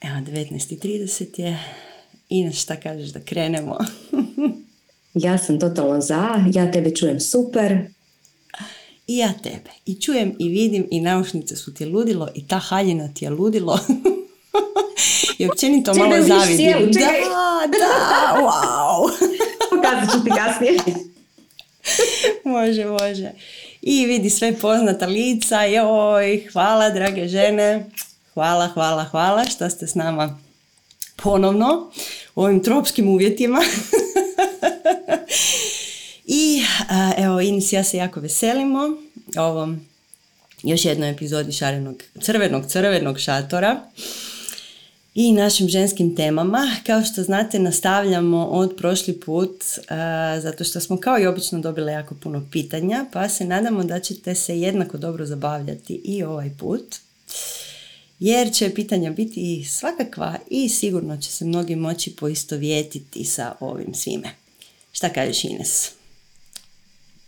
Evo, 19.30 je. Ines, šta kažeš da krenemo? ja sam totalno za, ja tebe čujem super. I ja tebe. I čujem i vidim i naušnice su ti ludilo i ta haljina ti je ludilo. I općenito malo zavidim. Da, da, wow. Pokazat ću ti kasnije. može, može. I vidi sve poznata lica. Joj, hvala drage žene. Hvala, hvala, hvala što ste s nama ponovno u ovim tropskim uvjetima. I evo, Inis ja se jako veselimo ovom još jednoj epizodi šarenog, crvenog, crvenog šatora i našim ženskim temama. Kao što znate, nastavljamo od prošli put, zato što smo kao i obično dobile jako puno pitanja, pa se nadamo da ćete se jednako dobro zabavljati i ovaj put. Jer će pitanja biti svakakva i sigurno će se mnogi moći poistovjetiti sa ovim svime. Šta kažeš Ines?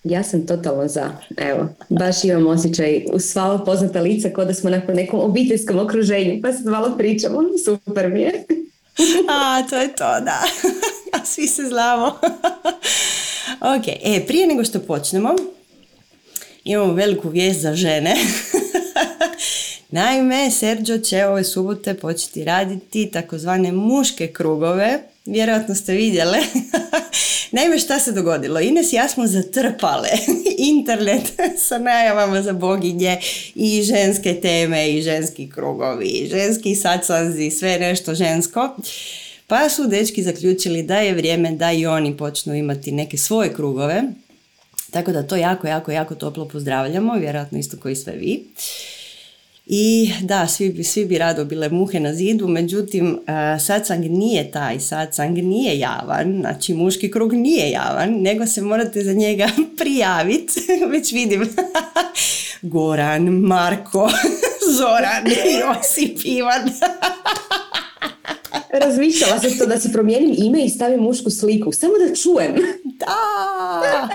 Ja sam totalno za. Evo, baš imam osjećaj u sva poznata lica kao da smo nakon nekom obiteljskom okruženju, pa sad malo pričamo. Super mi je. A, to je to, da. A svi se znamo. ok, e, prije nego što počnemo, imamo veliku vijest za žene. Naime, Sergio će ove subote početi raditi takozvane muške krugove. Vjerojatno ste vidjele. Naime, šta se dogodilo? Ines i ja smo zatrpale internet sa najavama za boginje i ženske teme i ženski krugovi i ženski sacanzi, sve nešto žensko. Pa su dečki zaključili da je vrijeme da i oni počnu imati neke svoje krugove. Tako da to jako, jako, jako toplo pozdravljamo, vjerojatno isto koji sve vi. I da, svi bi, svi bi rado bile muhe na zidu, međutim uh, satsang nije taj, satsang nije javan, znači muški krug nije javan, nego se morate za njega prijaviti, već vidim Goran, Marko, Zoran, Josip, Ivan. Razmišljala sam to da se promijenim ime i stavim mušku sliku, samo da čujem. Da!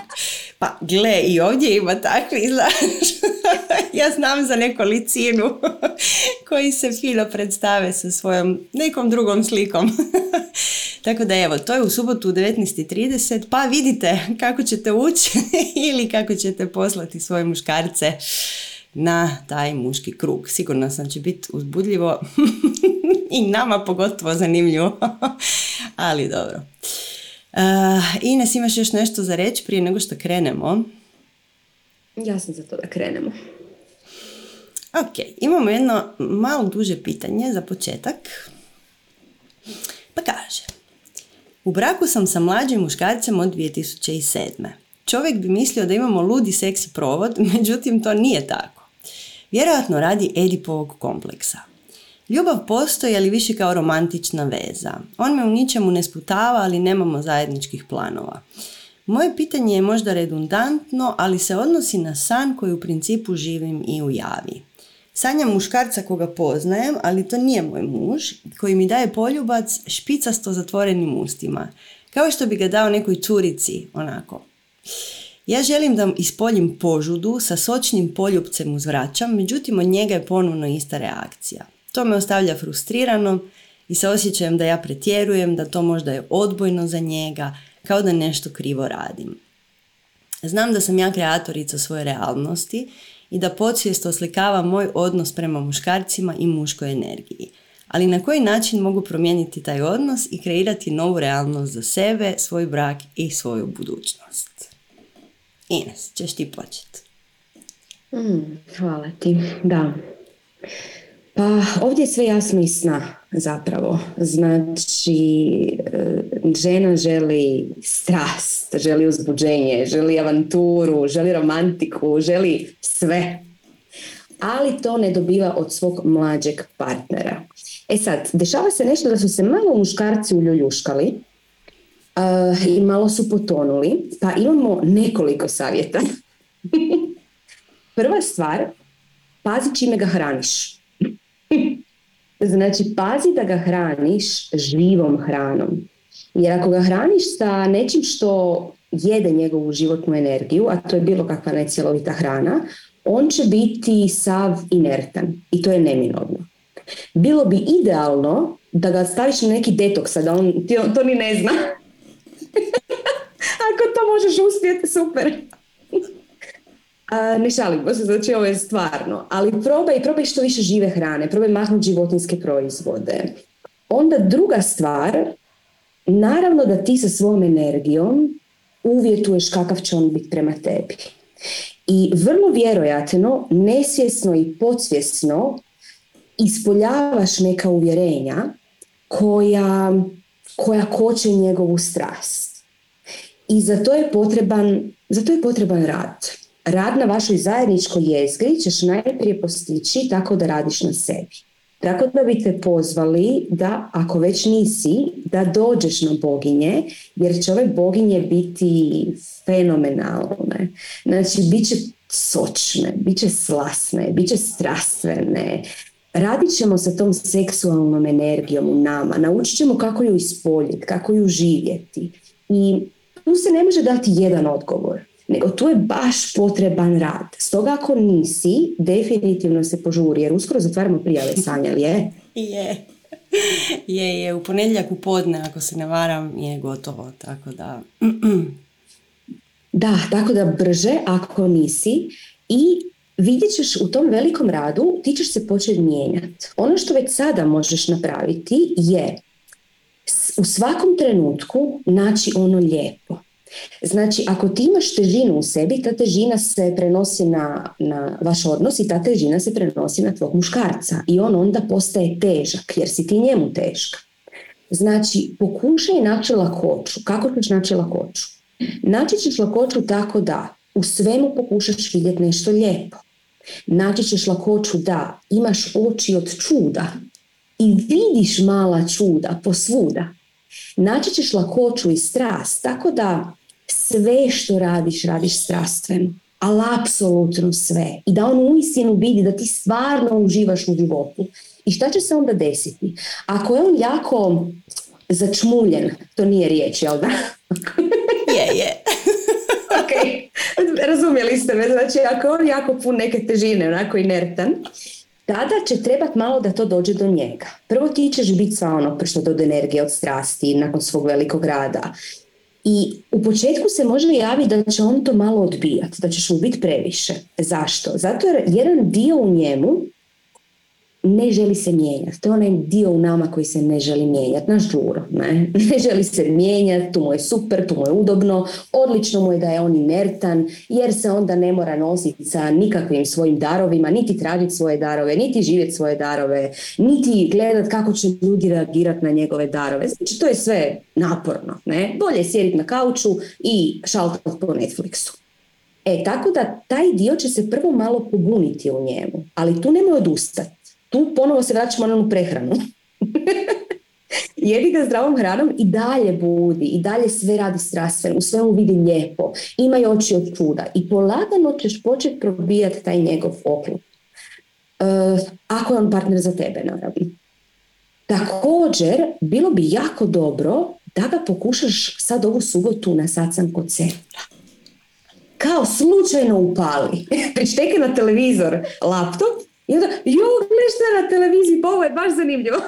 Pa gle, i ovdje ima takvi, znaš. ja znam za nekolicinu koji se fino predstave sa svojom nekom drugom slikom. Tako da evo, to je u subotu u 19.30, pa vidite kako ćete ući ili kako ćete poslati svoje muškarce na taj muški krug. Sigurno sam će biti uzbudljivo i nama pogotovo zanimljivo, ali dobro. Uh, Ines, imaš još nešto za reći prije nego što krenemo? Ja sam za to da krenemo. Ok, imamo jedno malo duže pitanje za početak. Pa kaže, u braku sam sa mlađim muškarcem od 2007. Čovjek bi mislio da imamo ludi seksi provod, međutim to nije tako. Vjerojatno radi Edipovog kompleksa. Ljubav postoji, ali više kao romantična veza. On me u ničemu ne sputava, ali nemamo zajedničkih planova. Moje pitanje je možda redundantno, ali se odnosi na san koji u principu živim i u javi. Sanjam muškarca koga poznajem, ali to nije moj muž, koji mi daje poljubac špicasto zatvorenim ustima. Kao što bi ga dao nekoj curici, onako. Ja želim da ispoljim požudu, sa sočnim poljubcem uzvraćam, međutim od njega je ponovno ista reakcija. To me ostavlja frustriranom i sa osjećajem da ja pretjerujem, da to možda je odbojno za njega, kao da nešto krivo radim. Znam da sam ja kreatorica svoje realnosti i da podsvijest oslikava moj odnos prema muškarcima i muškoj energiji. Ali na koji način mogu promijeniti taj odnos i kreirati novu realnost za sebe, svoj brak i svoju budućnost? Ines, ćeš ti početi. Mm, hvala ti. Da. Pa ovdje je sve jasno i sna zapravo. Znači, e, žena želi strast, želi uzbuđenje, želi avanturu, želi romantiku, želi sve. Ali to ne dobiva od svog mlađeg partnera. E sad, dešava se nešto da su se malo muškarci uljuljuškali uh, i malo su potonuli, pa imamo nekoliko savjeta. Prva stvar, pazi čime ga hraniš. Znači, pazi da ga hraniš živom hranom. Jer ako ga hraniš sa nečim što jede njegovu životnu energiju, a to je bilo kakva necjelovita hrana, on će biti sav inertan i to je neminovno. bilo bi idealno da ga staviš na neki detoks, da on, ti, to ni ne zna. Ako to možeš uspjeti, super. A, ne šalim se, znači ovo je stvarno. Ali probaj, probaj što više žive hrane, probaj mahnuti životinske proizvode. Onda druga stvar, naravno da ti sa svojom energijom uvjetuješ kakav će on biti prema tebi. I vrlo vjerojatno, nesvjesno i podsvjesno ispoljavaš neka uvjerenja koja, koja koče njegovu strast. I za to je potreban, za to je potreban rad. Rad na vašoj zajedničkoj jezgri ćeš najprije postići tako da radiš na sebi. Tako da bi te pozvali da, ako već nisi, da dođeš na boginje, jer će ove boginje biti fenomenalne. Znači, bit će sočne, bit će slasne, bit će strastvene. Radit ćemo sa tom seksualnom energijom u nama, naučit ćemo kako ju ispoljiti, kako ju živjeti. I tu se ne može dati jedan odgovor nego tu je baš potreban rad. Stoga ako nisi, definitivno se požuri, jer uskoro zatvaramo prijave Sanja, je? je. Je, je, u ponedjeljak u podne, ako se ne varam, je gotovo, tako da... da, tako da brže, ako nisi, i vidjet ćeš u tom velikom radu, ti ćeš se početi mijenjati. Ono što već sada možeš napraviti je u svakom trenutku naći ono lijepo. Znači, ako ti imaš težinu u sebi, ta težina se prenosi na, na vaš odnos i ta težina se prenosi na tvog muškarca i on onda postaje težak jer si ti njemu teška. Znači, pokušaj naći lakoću. Kako ćeš naći lakoću? Naći ćeš lakoću tako da u svemu pokušaš vidjeti nešto lijepo. Naći ćeš lakoću da imaš oči od čuda i vidiš mala čuda posvuda. Naći ćeš lakoću i strast, tako da sve što radiš, radiš strastveno. Ali apsolutno sve. I da on uistinu vidi da ti stvarno uživaš u životu. I šta će se onda desiti? Ako je on jako začmuljen, to nije riječ, jel da? je, je. ok, razumjeli ste me. Znači, ako je on jako pun neke težine, onako inertan, tada će trebat malo da to dođe do njega. Prvo ti ćeš biti sa ono što do energije od strasti nakon svog velikog rada. I u početku se može javiti da će on to malo odbijati, da ćeš mu biti previše. Zašto? Zato jer jedan dio u njemu ne želi se mijenjati. To je onaj dio u nama koji se ne želi mijenjati. Naš žuro, ne? Ne želi se mijenjati, tu mu je super, tu mu je udobno, odlično mu je da je on inertan, jer se onda ne mora nositi sa nikakvim svojim darovima, niti tražiti svoje darove, niti živjeti svoje darove, niti gledati kako će ljudi reagirati na njegove darove. Znači, to je sve naporno, ne? Bolje je sjediti na kauču i šaltati po Netflixu. E, tako da taj dio će se prvo malo pobuniti u njemu, ali tu nemoj odustati tu ponovo se vraćamo na prehranu. Jedi ga zdravom hranom i dalje budi, i dalje sve radi strastveno, u svemu vidi lijepo, imaj oči od čuda i polagano ćeš početi probijati taj njegov oklop. Uh, ako je on partner za tebe, naravno. Također, bilo bi jako dobro da ga pokušaš sad ovu subotu na sam kod sebe. Kao slučajno upali. Prišteke na televizor, laptop i onda, jo, gledaj na televiziji, pa ovo je baš zanimljivo.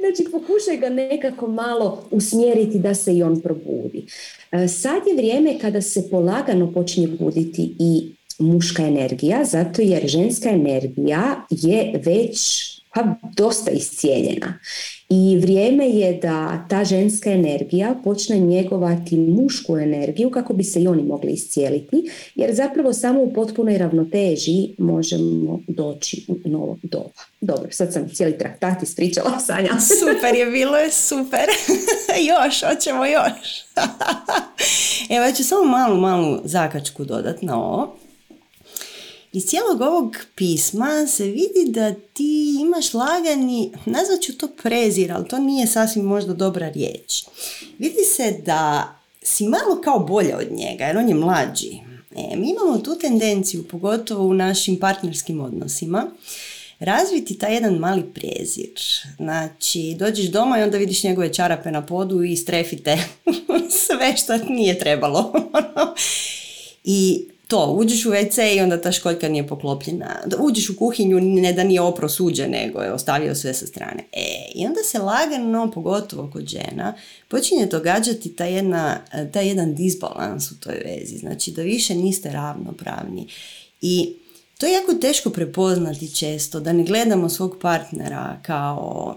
znači, pokušaj ga nekako malo usmjeriti da se i on probudi. E, sad je vrijeme kada se polagano počinje buditi i muška energija, zato jer ženska energija je već pa dosta iscijeljena. I vrijeme je da ta ženska energija počne njegovati mušku energiju kako bi se i oni mogli iscijeliti, jer zapravo samo u potpunoj ravnoteži možemo doći u novo doba. Dobro, sad sam cijeli traktat ispričala, Sanja. super je bilo, je super. još, hoćemo još. Evo, ja ću samo malu, malu zakačku dodat na ovo. Iz cijelog ovog pisma se vidi da ti imaš lagani, nazvat ću to prezir, ali to nije sasvim možda dobra riječ. Vidi se da si malo kao bolje od njega, jer on je mlađi. E, mi imamo tu tendenciju, pogotovo u našim partnerskim odnosima, razviti taj jedan mali prezir. Znači, dođeš doma i onda vidiš njegove čarape na podu i strefite sve što nije trebalo. I to, uđeš u WC i onda ta školjka nije poklopljena. Uđeš u kuhinju, ne da nije opro suđe, nego je ostavio sve sa strane. E, i onda se lagano, pogotovo kod žena, počinje događati ta, jedna, taj jedan disbalans u toj vezi. Znači da više niste ravnopravni. I to je jako teško prepoznati često, da ne gledamo svog partnera kao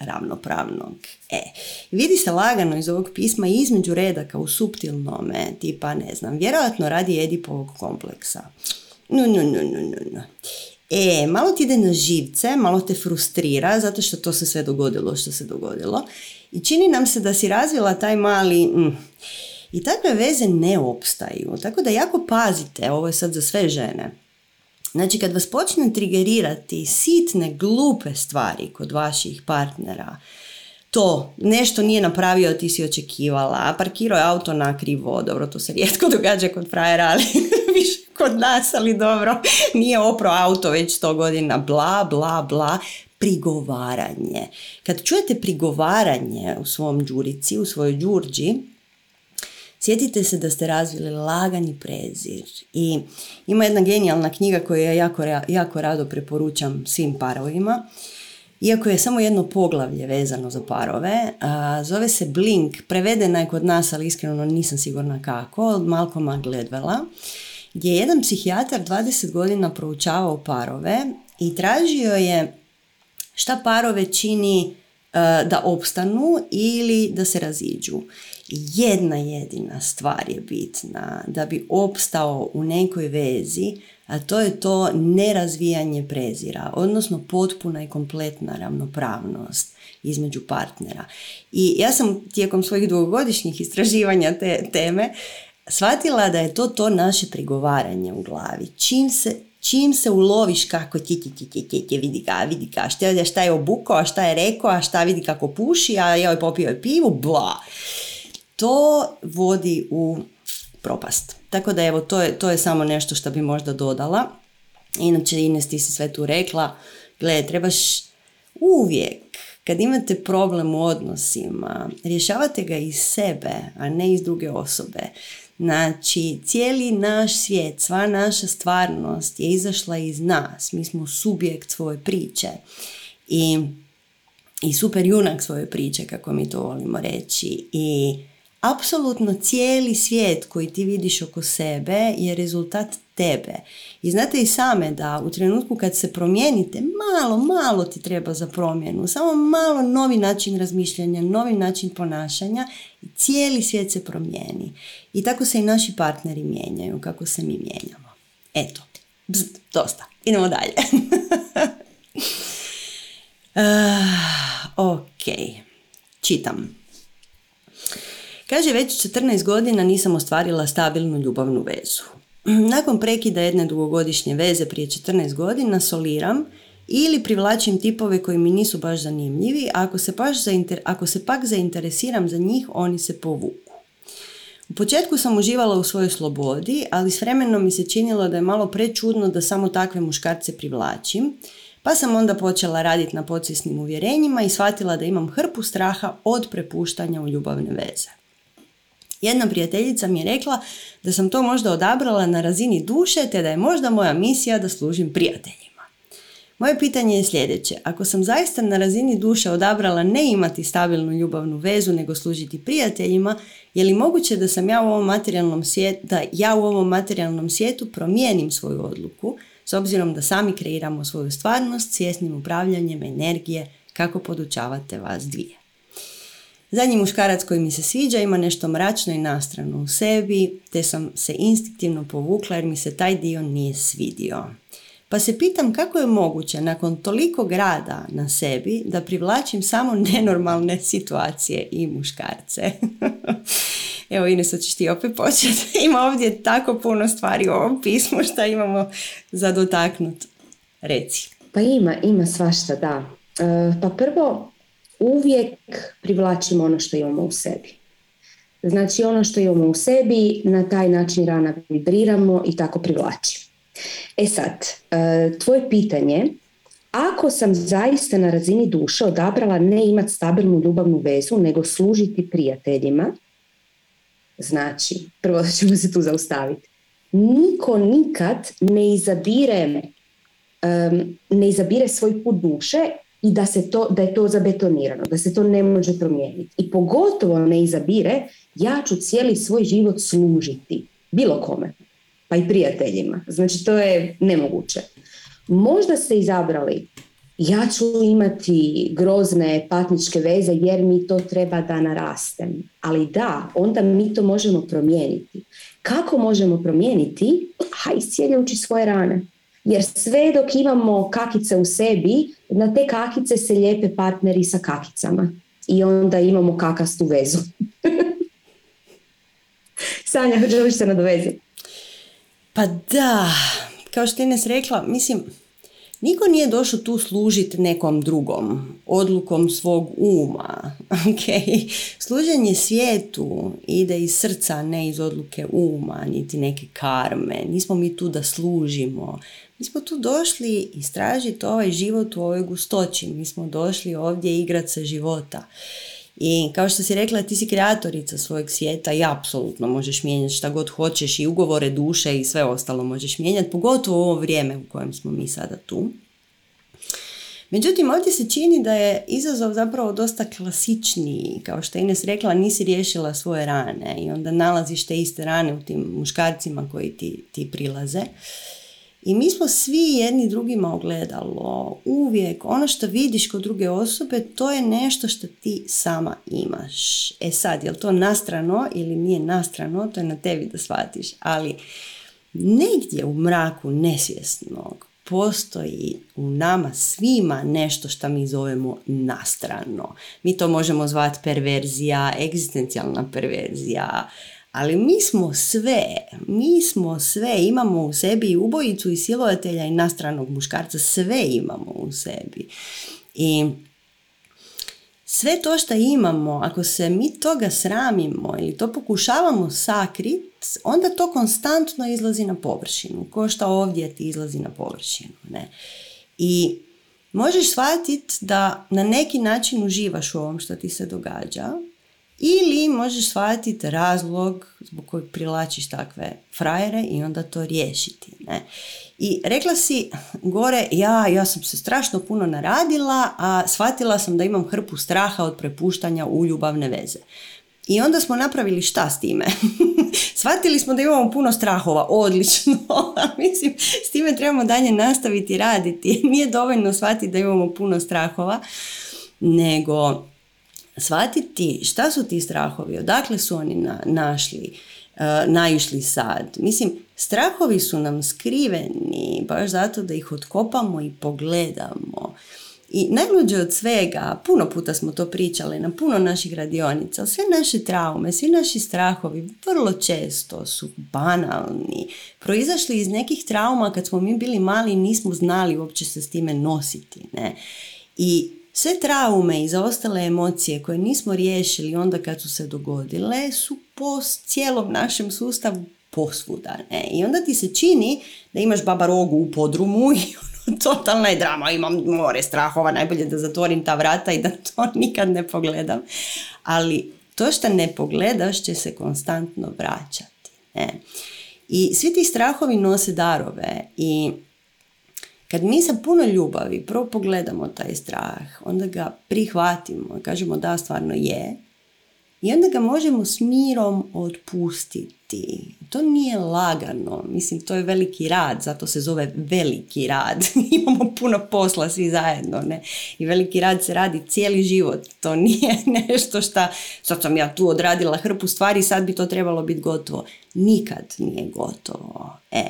ravnopravnog. E, vidi se lagano iz ovog pisma između redaka u suptilnome, tipa, ne znam, vjerojatno radi Edipovog kompleksa. No, no, no, no, no, no. E, malo ti ide na živce, malo te frustrira, zato što to se sve dogodilo što se dogodilo. I čini nam se da si razvila taj mali... Mm, I takve veze ne opstaju. Tako da jako pazite, ovo je sad za sve žene. Znači kad vas počne trigerirati sitne, glupe stvari kod vaših partnera, to nešto nije napravio, ti si očekivala, parkirao je auto na krivo, dobro, to se rijetko događa kod frajera, ali više kod nas, ali dobro, nije opro auto već sto godina, bla, bla, bla, prigovaranje. Kad čujete prigovaranje u svom džurici, u svojoj džurđi, Sjetite se da ste razvili lagani prezir i ima jedna genijalna knjiga koju ja jako, jako rado preporučam svim parovima. Iako je samo jedno poglavlje vezano za parove, a, zove se Blink, prevedena je kod nas, ali iskreno nisam sigurna kako, od Malcolma Gledvela, gdje je jedan psihijatar 20 godina proučavao parove i tražio je šta parove čini da opstanu ili da se raziđu jedna jedina stvar je bitna da bi opstao u nekoj vezi, a to je to nerazvijanje prezira, odnosno potpuna i kompletna ravnopravnost između partnera. I ja sam tijekom svojih dvogodišnjih istraživanja te teme shvatila da je to to naše prigovaranje u glavi. Čim se, čim se uloviš kako ti ti ti ti ti vidi ga, vidi ga, šta, šta je obukao, a šta je rekao, a šta vidi kako puši, a joj popio je pivu, bla to vodi u propast. Tako da evo, to je, to je samo nešto što bi možda dodala. Inače, Ines, ti si sve tu rekla, gle, trebaš uvijek, kad imate problem u odnosima, rješavate ga iz sebe, a ne iz druge osobe. Znači, cijeli naš svijet, sva naša stvarnost je izašla iz nas. Mi smo subjekt svoje priče. I, i super junak svoje priče, kako mi to volimo reći. I apsolutno cijeli svijet koji ti vidiš oko sebe je rezultat tebe. I znate i same da u trenutku kad se promijenite, malo, malo ti treba za promjenu, samo malo novi način razmišljanja, novi način ponašanja i cijeli svijet se promijeni. I tako se i naši partneri mijenjaju, kako se mi mijenjamo. Eto, bzz, dosta. Idemo dalje. uh, ok, čitam. Kaže, već 14 godina nisam ostvarila stabilnu ljubavnu vezu. Nakon prekida jedne dugogodišnje veze prije 14 godina soliram ili privlačim tipove koji mi nisu baš zanimljivi, a ako se, baš ako se pak zainteresiram za njih, oni se povuku. U početku sam uživala u svojoj slobodi, ali s vremenom mi se činilo da je malo prečudno da samo takve muškarce privlačim, pa sam onda počela raditi na podsvjesnim uvjerenjima i shvatila da imam hrpu straha od prepuštanja u ljubavne veze. Jedna prijateljica mi je rekla da sam to možda odabrala na razini duše te da je možda moja misija da služim prijateljima. Moje pitanje je sljedeće. Ako sam zaista na razini duše odabrala ne imati stabilnu ljubavnu vezu nego služiti prijateljima, je li moguće da sam ja u ovom materijalnom svijetu, da ja u ovom materijalnom svijetu promijenim svoju odluku s obzirom da sami kreiramo svoju stvarnost svjesnim upravljanjem energije kako podučavate vas dvije. Zadnji muškarac koji mi se sviđa ima nešto mračno i nastrano u sebi, te sam se instinktivno povukla jer mi se taj dio nije svidio. Pa se pitam kako je moguće nakon toliko grada na sebi da privlačim samo nenormalne situacije i muškarce. Evo Ines, hoćeš ti opet početi. Ima ovdje tako puno stvari u ovom pismu što imamo za dotaknut. Reci. Pa ima, ima svašta, da. E, pa prvo, uvijek privlačimo ono što imamo u sebi. Znači ono što imamo u sebi, na taj način rana vibriramo i tako privlačimo. E sad, e, tvoje pitanje, ako sam zaista na razini duše odabrala ne imati stabilnu ljubavnu vezu, nego služiti prijateljima, znači, prvo ćemo se tu zaustaviti. niko nikad ne izabire ne izabire svoj put duše i da, se to, da je to zabetonirano, da se to ne može promijeniti. I pogotovo ne izabire ja ću cijeli svoj život služiti bilo kome, pa i prijateljima. Znači to je nemoguće. Možda ste izabrali ja ću imati grozne patničke veze jer mi to treba da narastem. Ali da, onda mi to možemo promijeniti. Kako možemo promijeniti? Ha, iscijeljujući svoje rane. Jer sve dok imamo kakice u sebi, na te kakice se lijepe partneri sa kakicama. I onda imamo kakastu vezu. Sanja, želiš se nadovezati? Pa da, kao što je rekla, mislim, Niko nije došao tu služiti nekom drugom, odlukom svog uma. Okay? Služenje svijetu ide iz srca, ne iz odluke uma, niti neke karme. Nismo mi tu da služimo. Mi smo tu došli istražiti ovaj život u ovoj gustoći. Mi smo došli ovdje igrati sa života. I kao što si rekla, ti si kreatorica svojeg svijeta i apsolutno možeš mijenjati šta god hoćeš i ugovore duše i sve ostalo možeš mijenjati, pogotovo u ovo vrijeme u kojem smo mi sada tu. Međutim, ovdje se čini da je izazov zapravo dosta klasičniji. Kao što je Ines rekla, nisi riješila svoje rane i onda nalaziš te iste rane u tim muškarcima koji ti, ti prilaze. I mi smo svi jedni drugima ogledalo. Uvijek ono što vidiš kod druge osobe, to je nešto što ti sama imaš. E sad, je li to nastrano ili nije nastrano, to je na tebi da shvatiš. Ali negdje u mraku nesvjesnog postoji u nama svima nešto što mi zovemo nastrano. Mi to možemo zvati perverzija, egzistencijalna perverzija, ali mi smo sve, mi smo sve, imamo u sebi i ubojicu i silovatelja i nastranog muškarca, sve imamo u sebi. I sve to što imamo, ako se mi toga sramimo ili to pokušavamo sakrit, onda to konstantno izlazi na površinu, ko što ovdje ti izlazi na površinu. Ne? I možeš shvatiti da na neki način uživaš u ovom što ti se događa, ili možeš shvatiti razlog zbog kojeg prilačiš takve frajere i onda to riješiti. Ne? I rekla si gore, ja, ja sam se strašno puno naradila, a shvatila sam da imam hrpu straha od prepuštanja u ljubavne veze. I onda smo napravili šta s time? Shvatili smo da imamo puno strahova, odlično, mislim, s time trebamo dalje nastaviti raditi. Nije dovoljno shvatiti da imamo puno strahova, nego shvatiti šta su ti strahovi, odakle su oni na, našli, uh, naišli sad. Mislim, strahovi su nam skriveni baš zato da ih otkopamo i pogledamo. I najluđe od svega, puno puta smo to pričali na puno naših radionica, sve naše traume, svi naši strahovi vrlo često su banalni, proizašli iz nekih trauma kad smo mi bili mali i nismo znali uopće se s time nositi. Ne? I sve traume i zaostale emocije koje nismo riješili onda kad su se dogodile su po cijelom našem sustavu posvuda. Ne? I onda ti se čini da imaš baba rogu u podrumu i ono, totalna je drama, imam more strahova, najbolje da zatvorim ta vrata i da to nikad ne pogledam. Ali to što ne pogledaš će se konstantno vraćati. Ne? I svi ti strahovi nose darove i kad mi sa puno ljubavi prvo pogledamo taj strah, onda ga prihvatimo i kažemo da stvarno je, i onda ga možemo s mirom otpustiti. To nije lagano, mislim to je veliki rad, zato se zove veliki rad. Imamo puno posla svi zajedno, ne? I veliki rad se radi cijeli život. To nije nešto što, sad sam ja tu odradila hrpu stvari, sad bi to trebalo biti gotovo. Nikad nije gotovo. E.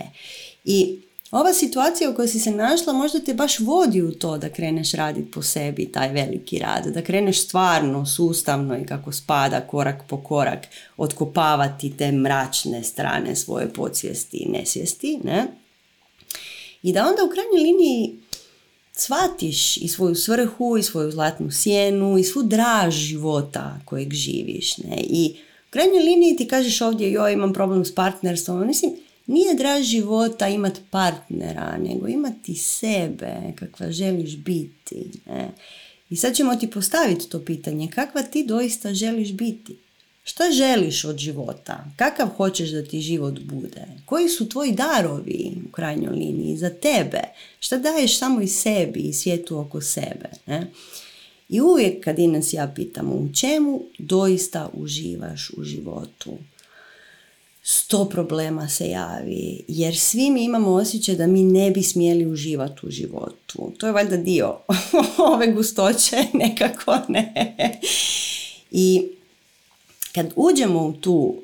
I ova situacija u kojoj si se našla možda te baš vodi u to da kreneš raditi po sebi taj veliki rad, da kreneš stvarno, sustavno i kako spada korak po korak otkopavati te mračne strane svoje podsvijesti i nesvijesti, ne? I da onda u krajnjoj liniji shvatiš i svoju svrhu i svoju zlatnu sjenu i svu draž života kojeg živiš, ne? I u krajnjoj liniji ti kažeš ovdje joj imam problem s partnerstvom, mislim, nije draž života imati partnera, nego imati sebe, kakva želiš biti. Ne? I sad ćemo ti postaviti to pitanje, kakva ti doista želiš biti? Šta želiš od života? Kakav hoćeš da ti život bude? Koji su tvoji darovi u krajnjoj liniji za tebe? Šta daješ samo i sebi i svijetu oko sebe? Ne? I uvijek kad nas ja pitam u čemu doista uživaš u životu? Sto problema se javi, jer svi mi imamo osjećaj da mi ne bi smjeli uživati u životu. To je valjda dio ove gustoće, nekako ne. I kad uđemo u tu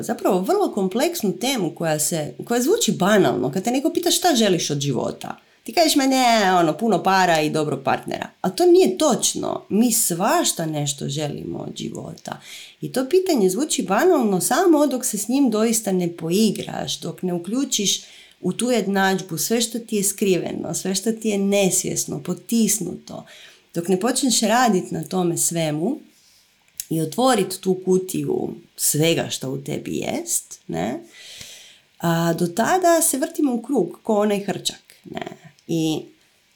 zapravo vrlo kompleksnu temu koja, se, koja zvuči banalno, kad te neko pita šta želiš od života, ti kažeš me ne, ono, puno para i dobro partnera. A to nije točno. Mi svašta nešto želimo od života. I to pitanje zvuči banalno samo dok se s njim doista ne poigraš, dok ne uključiš u tu jednadžbu sve što ti je skriveno, sve što ti je nesvjesno, potisnuto, dok ne počneš raditi na tome svemu i otvoriti tu kutiju svega što u tebi jest, ne, a do tada se vrtimo u krug, ko onaj hrčak. Ne. I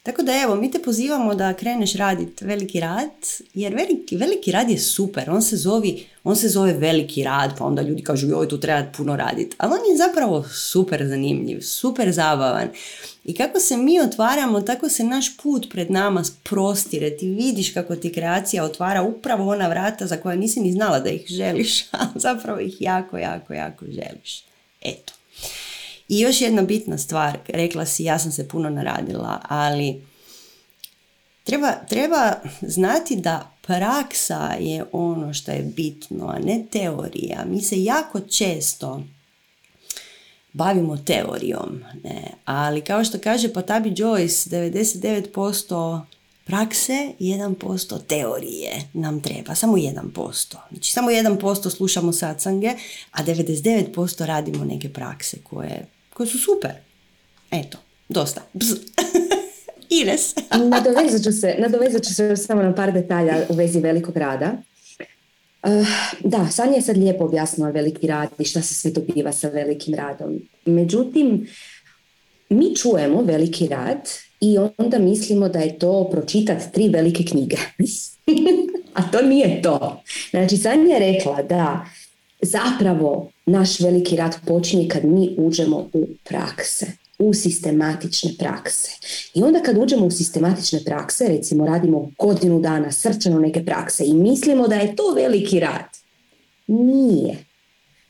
tako da evo, mi te pozivamo da kreneš raditi veliki rad, jer veliki, veliki rad je super, on se, zovi, on se zove veliki rad, pa onda ljudi kažu joj tu treba puno raditi, ali on je zapravo super zanimljiv, super zabavan. I kako se mi otvaramo, tako se naš put pred nama prostire. Ti vidiš kako ti kreacija otvara upravo ona vrata za koja nisi ni znala da ih želiš, a zapravo ih jako, jako, jako želiš. Eto. I još jedna bitna stvar, rekla si ja sam se puno naradila, ali treba, treba znati da praksa je ono što je bitno, a ne teorija. Mi se jako često bavimo teorijom, ne? ali kao što kaže Patabi Joyce, 99% prakse, 1% teorije nam treba, samo 1%. Znači samo 1% slušamo satsange, a 99% radimo neke prakse koje koje su super. Eto, dosta. Ines. nadovezat, ću se, nadovezat ću se samo na par detalja u vezi velikog rada. Uh, da, Sanja je sad lijepo objasnila veliki rad i šta se sve dobiva sa velikim radom. Međutim, mi čujemo veliki rad i onda mislimo da je to pročitati tri velike knjige. A to nije to. Znači, Sanja je rekla da zapravo naš veliki rad počinje kad mi uđemo u prakse u sistematične prakse. I onda kad uđemo u sistematične prakse, recimo radimo godinu dana srčano neke prakse i mislimo da je to veliki rad. Nije.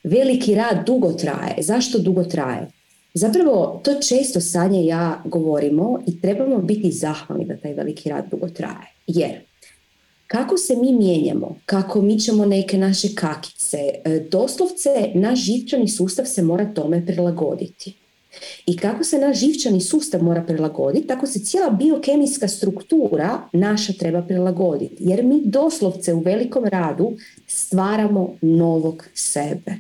Veliki rad dugo traje. Zašto dugo traje? Zapravo, to često Sanja i ja govorimo i trebamo biti zahvalni da taj veliki rad dugo traje. Jer kako se mi mijenjamo, kako mi ćemo neke naše kakice, e, doslovce naš živčani sustav se mora tome prilagoditi. I kako se naš živčani sustav mora prilagoditi, tako se cijela biokemijska struktura naša treba prilagoditi. Jer mi doslovce u velikom radu stvaramo novog sebe.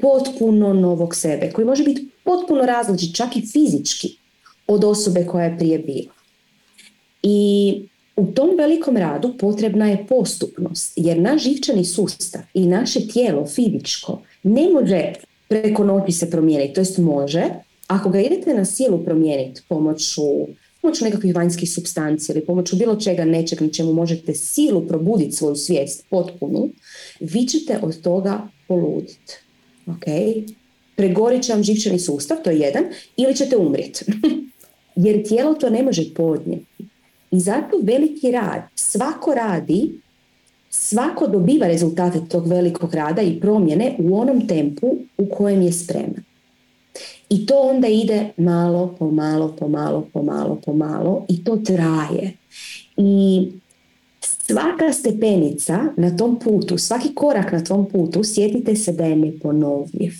Potpuno novog sebe, koji može biti potpuno različit, čak i fizički, od osobe koja je prije bila. I u tom velikom radu potrebna je postupnost, jer naš živčani sustav i naše tijelo fizičko ne može preko noći se promijeniti, to jest može, ako ga idete na silu promijeniti pomoću, pomoću nekakvih vanjskih substancija ili pomoću bilo čega nečeg na čemu možete silu probuditi svoju svijest potpunu, vi ćete od toga poluditi. Ok? Pregorit će vam živčani sustav, to je jedan, ili ćete umrijeti. Jer tijelo to ne može podnijeti. I zato veliki rad, svako radi, svako dobiva rezultate tog velikog rada i promjene u onom tempu u kojem je spreman. I to onda ide malo, po malo, po malo, po malo, po malo i to traje. I svaka stepenica na tom putu, svaki korak na tom putu, sjetite se da je neponovljiv.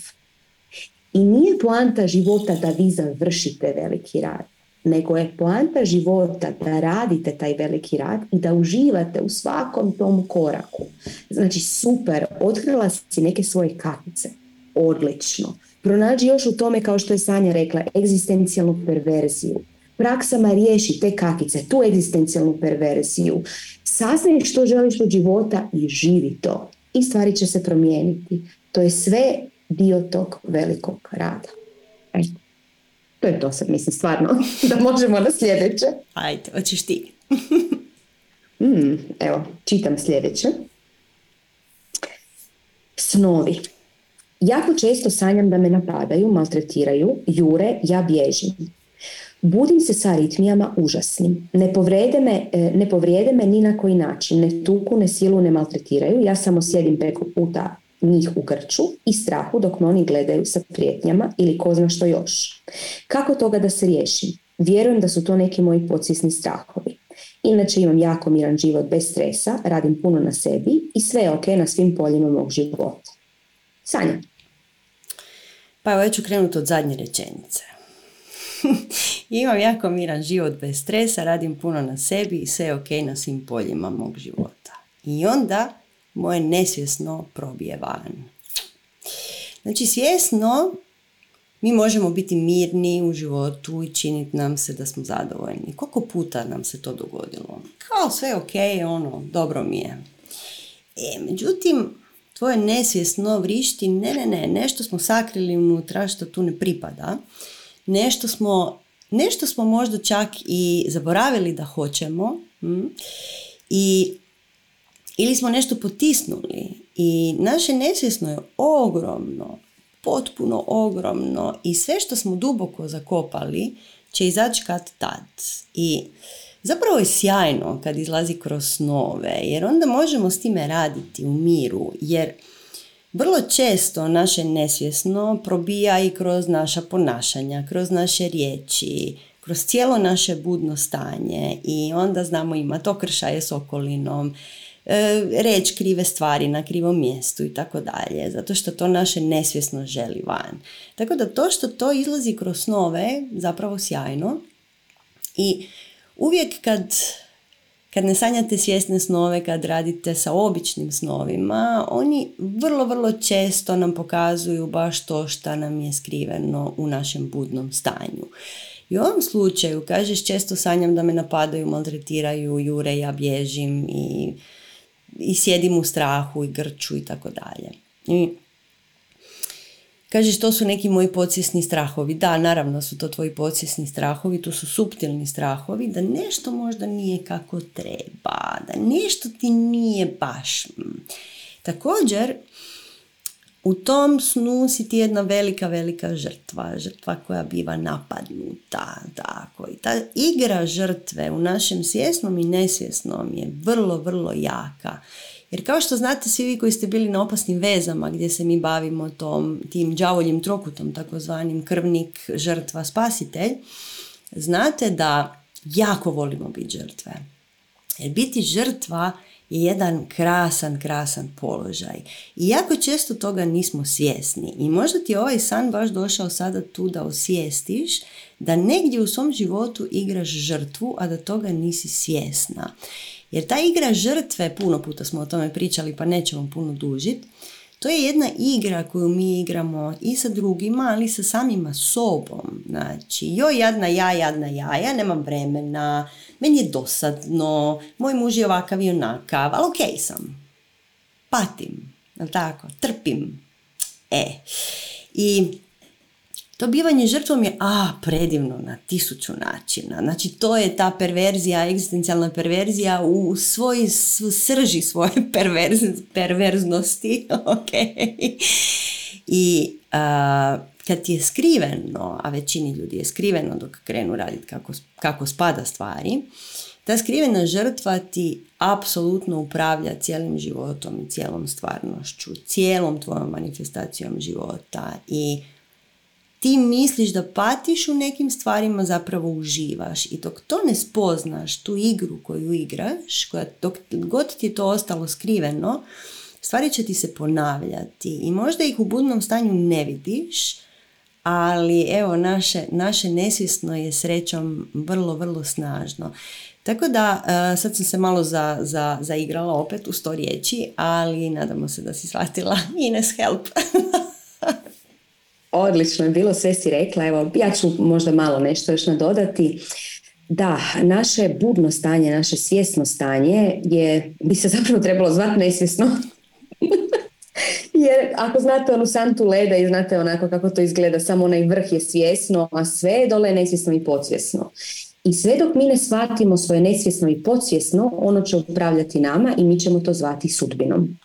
I nije poanta života da vi završite veliki rad nego je poanta života da radite taj veliki rad i da uživate u svakom tom koraku. Znači super, otkrila si neke svoje kapice, odlično. Pronađi još u tome, kao što je Sanja rekla, egzistencijalnu perverziju. Praksama riješi te kakice, tu egzistencijalnu perverziju. Saznaj što želiš od života i živi to. I stvari će se promijeniti. To je sve dio tog velikog rada. To je to sad, mislim, stvarno, da možemo na sljedeće. Ajde, hoćeš ti. mm, evo, čitam sljedeće. Snovi. Jako često sanjam da me napadaju, maltretiraju, jure, ja bježim. Budim se sa aritmijama užasnim. Ne povrijede, me, e, ne povrijede me ni na koji način. Ne tuku, ne silu, ne maltretiraju. Ja samo sjedim preko puta njih u grču i strahu dok me oni gledaju sa prijetnjama ili ko zna što još. Kako toga da se riješim? Vjerujem da su to neki moji podsvjesni strahovi. Inače imam jako miran život bez stresa, radim puno na sebi i sve je ok na svim poljima mog života. Sanja. Pa evo ja ću krenuti od zadnje rečenice. imam jako miran život bez stresa, radim puno na sebi i sve je ok na svim poljima mog života. I onda moje nesvjesno probije van. Znači svjesno mi možemo biti mirni u životu i činiti nam se da smo zadovoljni. Koliko puta nam se to dogodilo? Kao sve ok, ono, dobro mi je. E, međutim, tvoje nesvjesno vrišti, ne, ne, ne, nešto smo sakrili unutra što tu ne pripada. Nešto smo, nešto smo možda čak i zaboravili da hoćemo. Hm? I ili smo nešto potisnuli i naše nesvjesno je ogromno, potpuno ogromno i sve što smo duboko zakopali će izaći kad tad. I zapravo je sjajno kad izlazi kroz snove, jer onda možemo s time raditi u miru, jer vrlo često naše nesvjesno probija i kroz naša ponašanja, kroz naše riječi, kroz cijelo naše budno stanje i onda znamo imati okršaje s okolinom, reći krive stvari na krivom mjestu i tako dalje, zato što to naše nesvjesno želi van. Tako da to što to izlazi kroz snove, zapravo sjajno. I uvijek kad, kad ne sanjate svjesne snove, kad radite sa običnim snovima, oni vrlo, vrlo često nam pokazuju baš to što nam je skriveno u našem budnom stanju. I u ovom slučaju, kažeš, često sanjam da me napadaju, maltretiraju, jure, ja bježim i i sjedim u strahu i grču i tako dalje. I kažeš to su neki moji podsvjesni strahovi. Da, naravno su to tvoji podsvjesni strahovi, to su suptilni strahovi, da nešto možda nije kako treba, da nešto ti nije baš. Također, u tom snu si ti jedna velika, velika žrtva, žrtva koja biva napadnuta, tako. I ta igra žrtve u našem svjesnom i nesvjesnom je vrlo, vrlo jaka. Jer kao što znate svi vi koji ste bili na opasnim vezama gdje se mi bavimo tom, tim đavoljim trokutom, takozvanim krvnik, žrtva, spasitelj, znate da jako volimo biti žrtve. Jer biti žrtva je jedan krasan, krasan položaj. I jako često toga nismo svjesni. I možda ti ovaj san baš došao sada tu da osvijestiš da negdje u svom životu igraš žrtvu, a da toga nisi svjesna. Jer ta igra žrtve, puno puta smo o tome pričali pa nećemo puno dužiti, to je jedna igra koju mi igramo i sa drugima, ali i sa samima sobom. Znači, joj jadna ja, jadna ja, ja nemam vremena, meni je dosadno, moj muž je ovakav i onakav, ali okej sam. Patim, jel tako, trpim. E, i to bivanje žrtvom je, a, predivno na tisuću načina. Znači, to je ta perverzija, egzistencijalna perverzija u svoj srži svoje perverz, perverznosti. ok. I kad ti je skriveno, a većini ljudi je skriveno dok krenu raditi kako, kako spada stvari, ta skrivena žrtva ti apsolutno upravlja cijelim životom i cijelom stvarnošću, cijelom tvojom manifestacijom života i ti misliš da patiš u nekim stvarima, zapravo uživaš. I dok to ne spoznaš, tu igru koju igraš, koja, dok god ti je to ostalo skriveno, stvari će ti se ponavljati i možda ih u budnom stanju ne vidiš, ali evo naše, naše nesvjesno je srećom vrlo, vrlo snažno. Tako da, e, sad sam se malo za, za, zaigrala opet u sto riječi, ali nadamo se da si shvatila Ines help. Odlično je bilo, sve si rekla. Evo, ja ću možda malo nešto još nadodati. Da, naše budno stanje, naše svjesno stanje je, bi se zapravo trebalo zvati nesvjesno. Jer ako znate onu santu leda i znate onako kako to izgleda, samo onaj vrh je svjesno, a sve dole nesvjesno i podsvjesno. I sve dok mi ne shvatimo svoje nesvjesno i podsvjesno, ono će upravljati nama i mi ćemo to zvati sudbinom.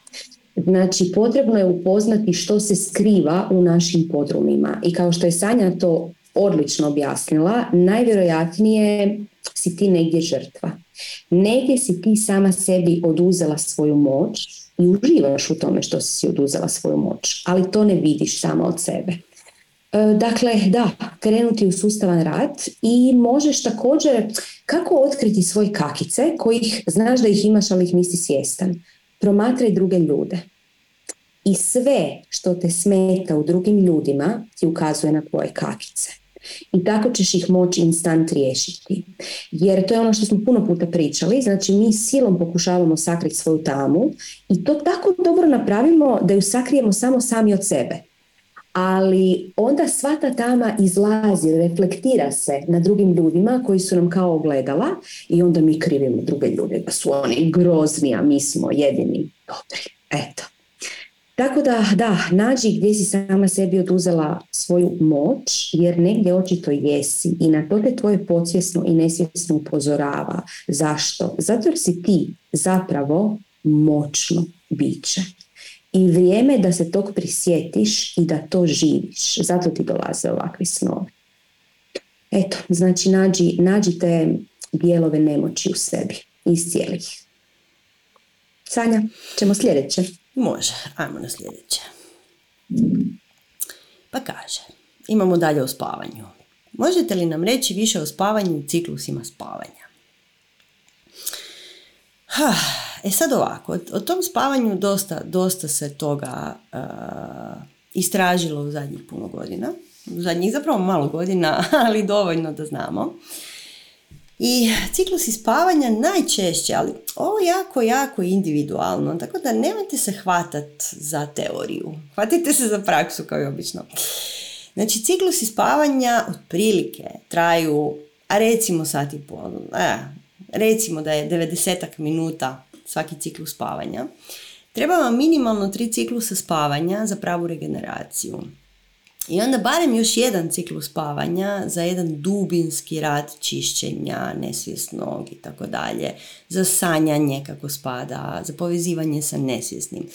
Znači, potrebno je upoznati što se skriva u našim podrumima. I kao što je Sanja to odlično objasnila, najvjerojatnije si ti negdje žrtva. Negdje si ti sama sebi oduzela svoju moć i uživaš u tome što si oduzela svoju moć, ali to ne vidiš samo od sebe. E, dakle, da, krenuti u sustavan rad i možeš također kako otkriti svoje kakice kojih znaš da ih imaš, ali ih nisi svjestan. Promatraj druge ljude. I sve što te smeta u drugim ljudima ti ukazuje na tvoje kakice i tako ćeš ih moći instant riješiti. Jer to je ono što smo puno puta pričali, znači mi silom pokušavamo sakriti svoju tamu i to tako dobro napravimo da ju sakrijemo samo sami od sebe. Ali onda sva ta tama izlazi, reflektira se na drugim ljudima koji su nam kao ogledala i onda mi krivimo druge ljude da su oni grozni, a mi smo jedini dobri. Eto. Tako da, da, nađi gdje si sama sebi oduzela svoju moć, jer negdje očito jesi i na to te tvoje podsvjesno i nesvjesno upozorava. Zašto? Zato jer si ti zapravo moćno biće. I vrijeme da se tog prisjetiš i da to živiš. Zato ti dolaze ovakvi snovi. Eto, znači nađi, nađi te dijelove nemoći u sebi. Iz cijelih. Sanja, ćemo sljedeće. Može, ajmo na sljedeće. Pa kaže, imamo dalje o spavanju. Možete li nam reći više o spavanju i ciklusima spavanja? Ha, e sad ovako, o tom spavanju dosta, dosta se toga uh, istražilo u zadnjih puno godina. U zadnjih zapravo malo godina, ali dovoljno da znamo. I ciklusi spavanja najčešće, ali ovo jako, jako individualno, tako da nemojte se hvatat za teoriju. Hvatite se za praksu kao i obično. Znači, ciklusi spavanja otprilike traju, a recimo sat i pol, recimo da je 90 minuta svaki ciklus spavanja. Treba vam minimalno tri ciklusa spavanja za pravu regeneraciju. I onda barem još jedan ciklus spavanja za jedan dubinski rad čišćenja nesvjesnog i tako dalje, za sanjanje kako spada, za povezivanje sa nesvjesnim.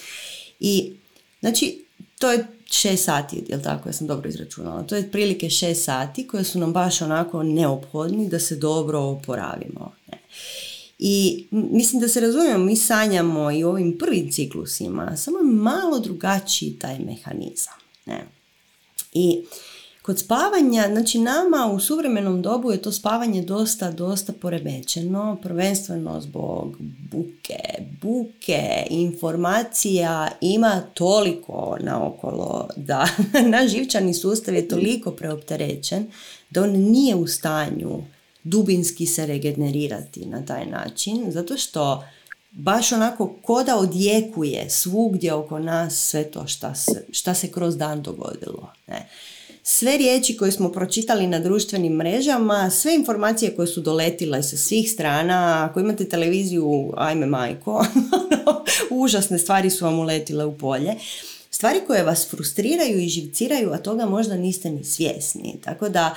I znači to je šest sati, jel tako, ja sam dobro izračunala, to je otprilike šest sati koje su nam baš onako neophodni da se dobro oporavimo. Ne. I mislim da se razumijemo, mi sanjamo i ovim prvim ciklusima, samo malo drugačiji taj mehanizam. Ne. I kod spavanja, znači nama u suvremenom dobu je to spavanje dosta, dosta poremećeno, prvenstveno zbog buke, buke, informacija ima toliko naokolo da naš živčani sustav je toliko preopterećen da on nije u stanju dubinski se regenerirati na taj način, zato što baš onako koda odjekuje svugdje oko nas sve to šta se, šta se kroz dan dogodilo. Ne. Sve riječi koje smo pročitali na društvenim mrežama, sve informacije koje su doletile sa svih strana, ako imate televiziju, ajme majko, užasne stvari su vam uletile u polje. Stvari koje vas frustriraju i živciraju, a toga možda niste ni svjesni. Tako da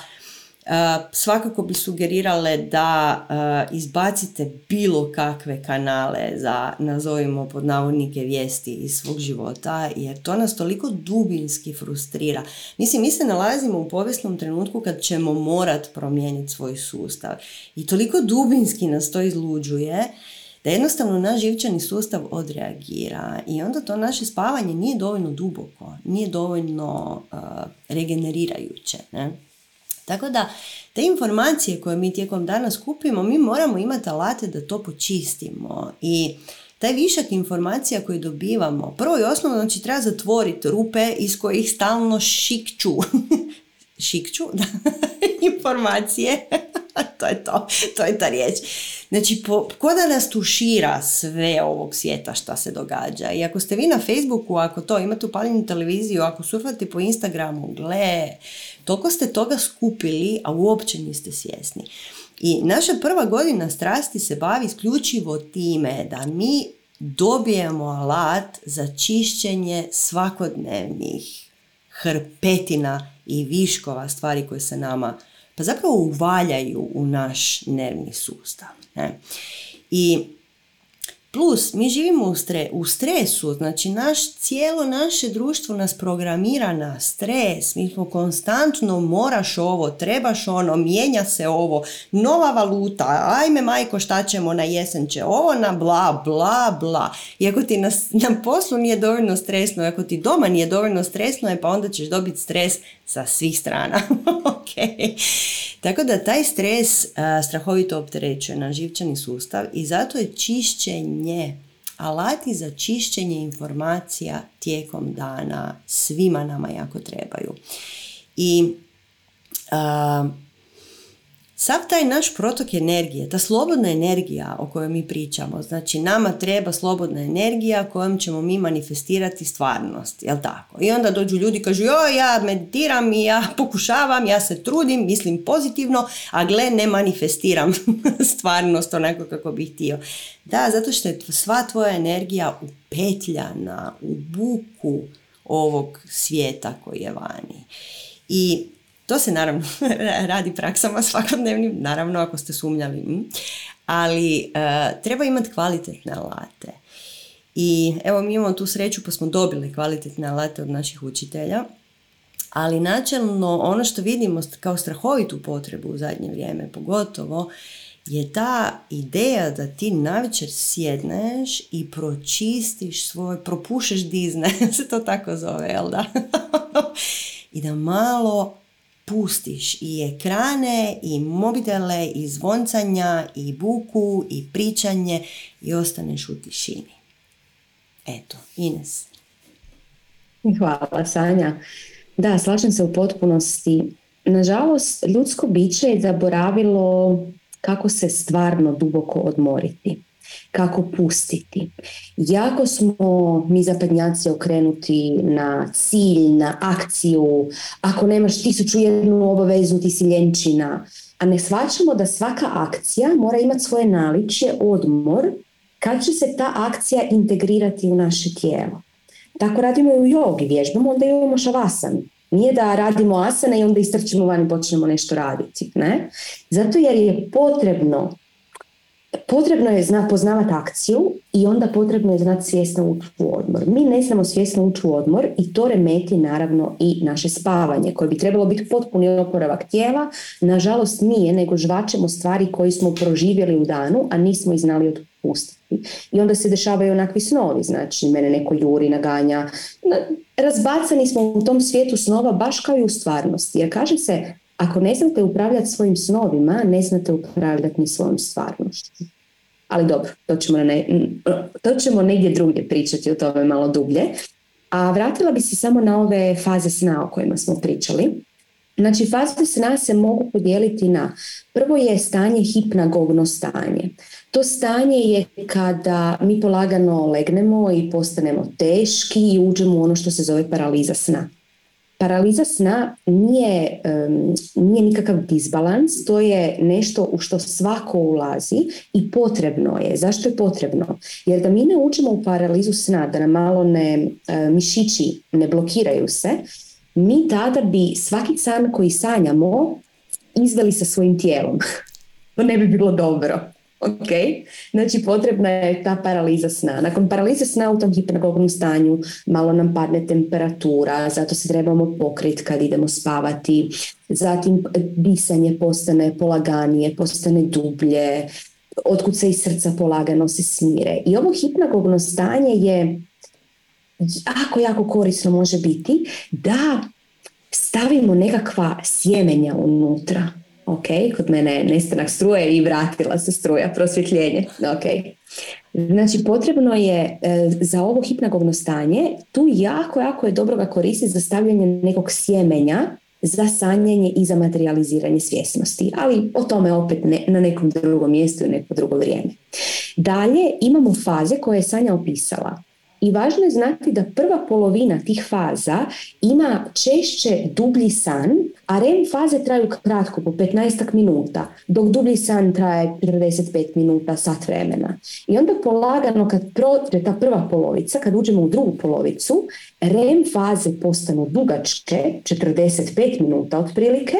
svakako bi sugerirale da izbacite bilo kakve kanale za, nazovimo pod navodnike, vijesti iz svog života, jer to nas toliko dubinski frustrira. Mislim, mi se nalazimo u povijesnom trenutku kad ćemo morat promijeniti svoj sustav. I toliko dubinski nas to izluđuje, da jednostavno naš živčani sustav odreagira i onda to naše spavanje nije dovoljno duboko, nije dovoljno regenerirajuće. Ne? Tako da, te informacije koje mi tijekom dana skupimo, mi moramo imati alate da to počistimo i taj višak informacija koji dobivamo, prvo i osnovno, znači treba zatvoriti rupe iz kojih stalno šikću, šikću, da, informacije, to je to, to je ta riječ. Znači, po, ko da nas tušira sve ovog svijeta šta se događa. I ako ste vi na Facebooku, ako to imate upaljenu televiziju, ako surfate po Instagramu, gle, toliko ste toga skupili, a uopće niste svjesni. I naša prva godina strasti se bavi isključivo time da mi dobijemo alat za čišćenje svakodnevnih hrpetina i viškova stvari koje se nama pa zapravo uvaljaju u naš nervni sustav. Ne? I Plus, mi živimo u, stre, u stresu, znači naš, cijelo naše društvo nas programira na stres, mi smo konstantno moraš ovo, trebaš ono, mijenja se ovo, nova valuta, ajme majko šta ćemo na jesen će ovo, na bla, bla, bla. I ako ti na, na poslu nije dovoljno stresno, ako ti doma nije dovoljno stresno, je pa onda ćeš dobiti stres sa svih strana. ok. Tako da taj stres strahovito opterećuje na živčani sustav i zato je čišćenje alati za čišćenje informacija tijekom dana svima nama jako trebaju. I Sav taj naš protok energije, ta slobodna energija o kojoj mi pričamo, znači nama treba slobodna energija kojom ćemo mi manifestirati stvarnost, jel tako? I onda dođu ljudi i kažu, joj, ja meditiram i ja pokušavam, ja se trudim, mislim pozitivno, a gle, ne manifestiram stvarnost onako kako bih htio. Da, zato što je sva tvoja energija upetljana u buku ovog svijeta koji je vani. I to se naravno radi praksama svakodnevnim, naravno ako ste sumnjali, ali e, treba imati kvalitetne alate. I evo mi imamo tu sreću pa smo dobili kvalitetne alate od naših učitelja, ali načelno ono što vidimo kao strahovitu potrebu u zadnje vrijeme pogotovo je ta ideja da ti navečer sjedneš i pročistiš svoj, propušeš dizne, se to tako zove, jel da? I da malo pustiš i ekrane i mobitele i zvoncanja i buku i pričanje i ostaneš u tišini. Eto, Ines. Hvala Sanja. Da, slažem se u potpunosti. Nažalost, ljudsko biće je zaboravilo kako se stvarno duboko odmoriti kako pustiti. Jako smo mi zapadnjaci okrenuti na cilj, na akciju, ako nemaš tisuću jednu obavezu ti si ljenčina, a ne shvaćamo da svaka akcija mora imati svoje naličje, odmor, kad će se ta akcija integrirati u naše tijelo. Tako radimo i u jogi, vježbamo, onda imamo šavasan. Nije da radimo asane i onda istrčimo van i počnemo nešto raditi. Ne? Zato jer je potrebno potrebno je zna, poznavati akciju i onda potrebno je znati svjesno ući u odmor. Mi ne znamo svjesno ući u odmor i to remeti naravno i naše spavanje koje bi trebalo biti potpuni oporavak tijela. Nažalost nije, nego žvačemo stvari koje smo proživjeli u danu, a nismo ih znali otpustiti. I onda se dešavaju onakvi snovi, znači mene neko juri, naganja. Razbacani smo u tom svijetu snova baš kao i u stvarnosti. Jer kaže se, ako ne znate upravljati svojim snovima, ne znate upravljati ni svojom stvarnošću. Ali dobro, to ćemo, ne, to ćemo negdje drugdje pričati o tome malo dublje. A vratila bi se samo na ove faze sna o kojima smo pričali. Znači, faze sna se mogu podijeliti na prvo je stanje hipnagogno stanje. To stanje je kada mi polagano legnemo i postanemo teški i uđemo u ono što se zove paraliza sna. Paraliza sna nije, nije nikakav disbalans, to je nešto u što svako ulazi i potrebno je. Zašto je potrebno? Jer da mi ne uđemo u paralizu sna, da nam malo ne, mišići ne blokiraju se, mi tada bi svaki san koji sanjamo izveli sa svojim tijelom. to ne bi bilo dobro. Ok, znači potrebna je ta paraliza sna. Nakon paralize sna u tom hipnagognom stanju malo nam padne temperatura, zato se trebamo pokriti kad idemo spavati. Zatim disanje postane polaganije, postane dublje, otkud se iz srca polagano se smire. I ovo hipnagogno stanje je jako, jako korisno može biti da stavimo nekakva sjemenja unutra ok, kod mene je nestanak struje i vratila se struja, prosvjetljenje, ok. Znači potrebno je e, za ovo hipnagogno stanje, tu jako, jako je dobro ga koristiti za stavljanje nekog sjemenja za sanjanje i za materializiranje svjesnosti, ali o tome opet na nekom drugom mjestu i neko drugo vrijeme. Dalje imamo faze koje je Sanja opisala. I važno je znati da prva polovina tih faza ima češće dublji san, a REM faze traju kratko, po 15 minuta, dok dublji san traje 45 minuta, sat vremena. I onda polagano kad prođe ta prva polovica, kad uđemo u drugu polovicu, REM faze postanu dugačke, 45 minuta otprilike,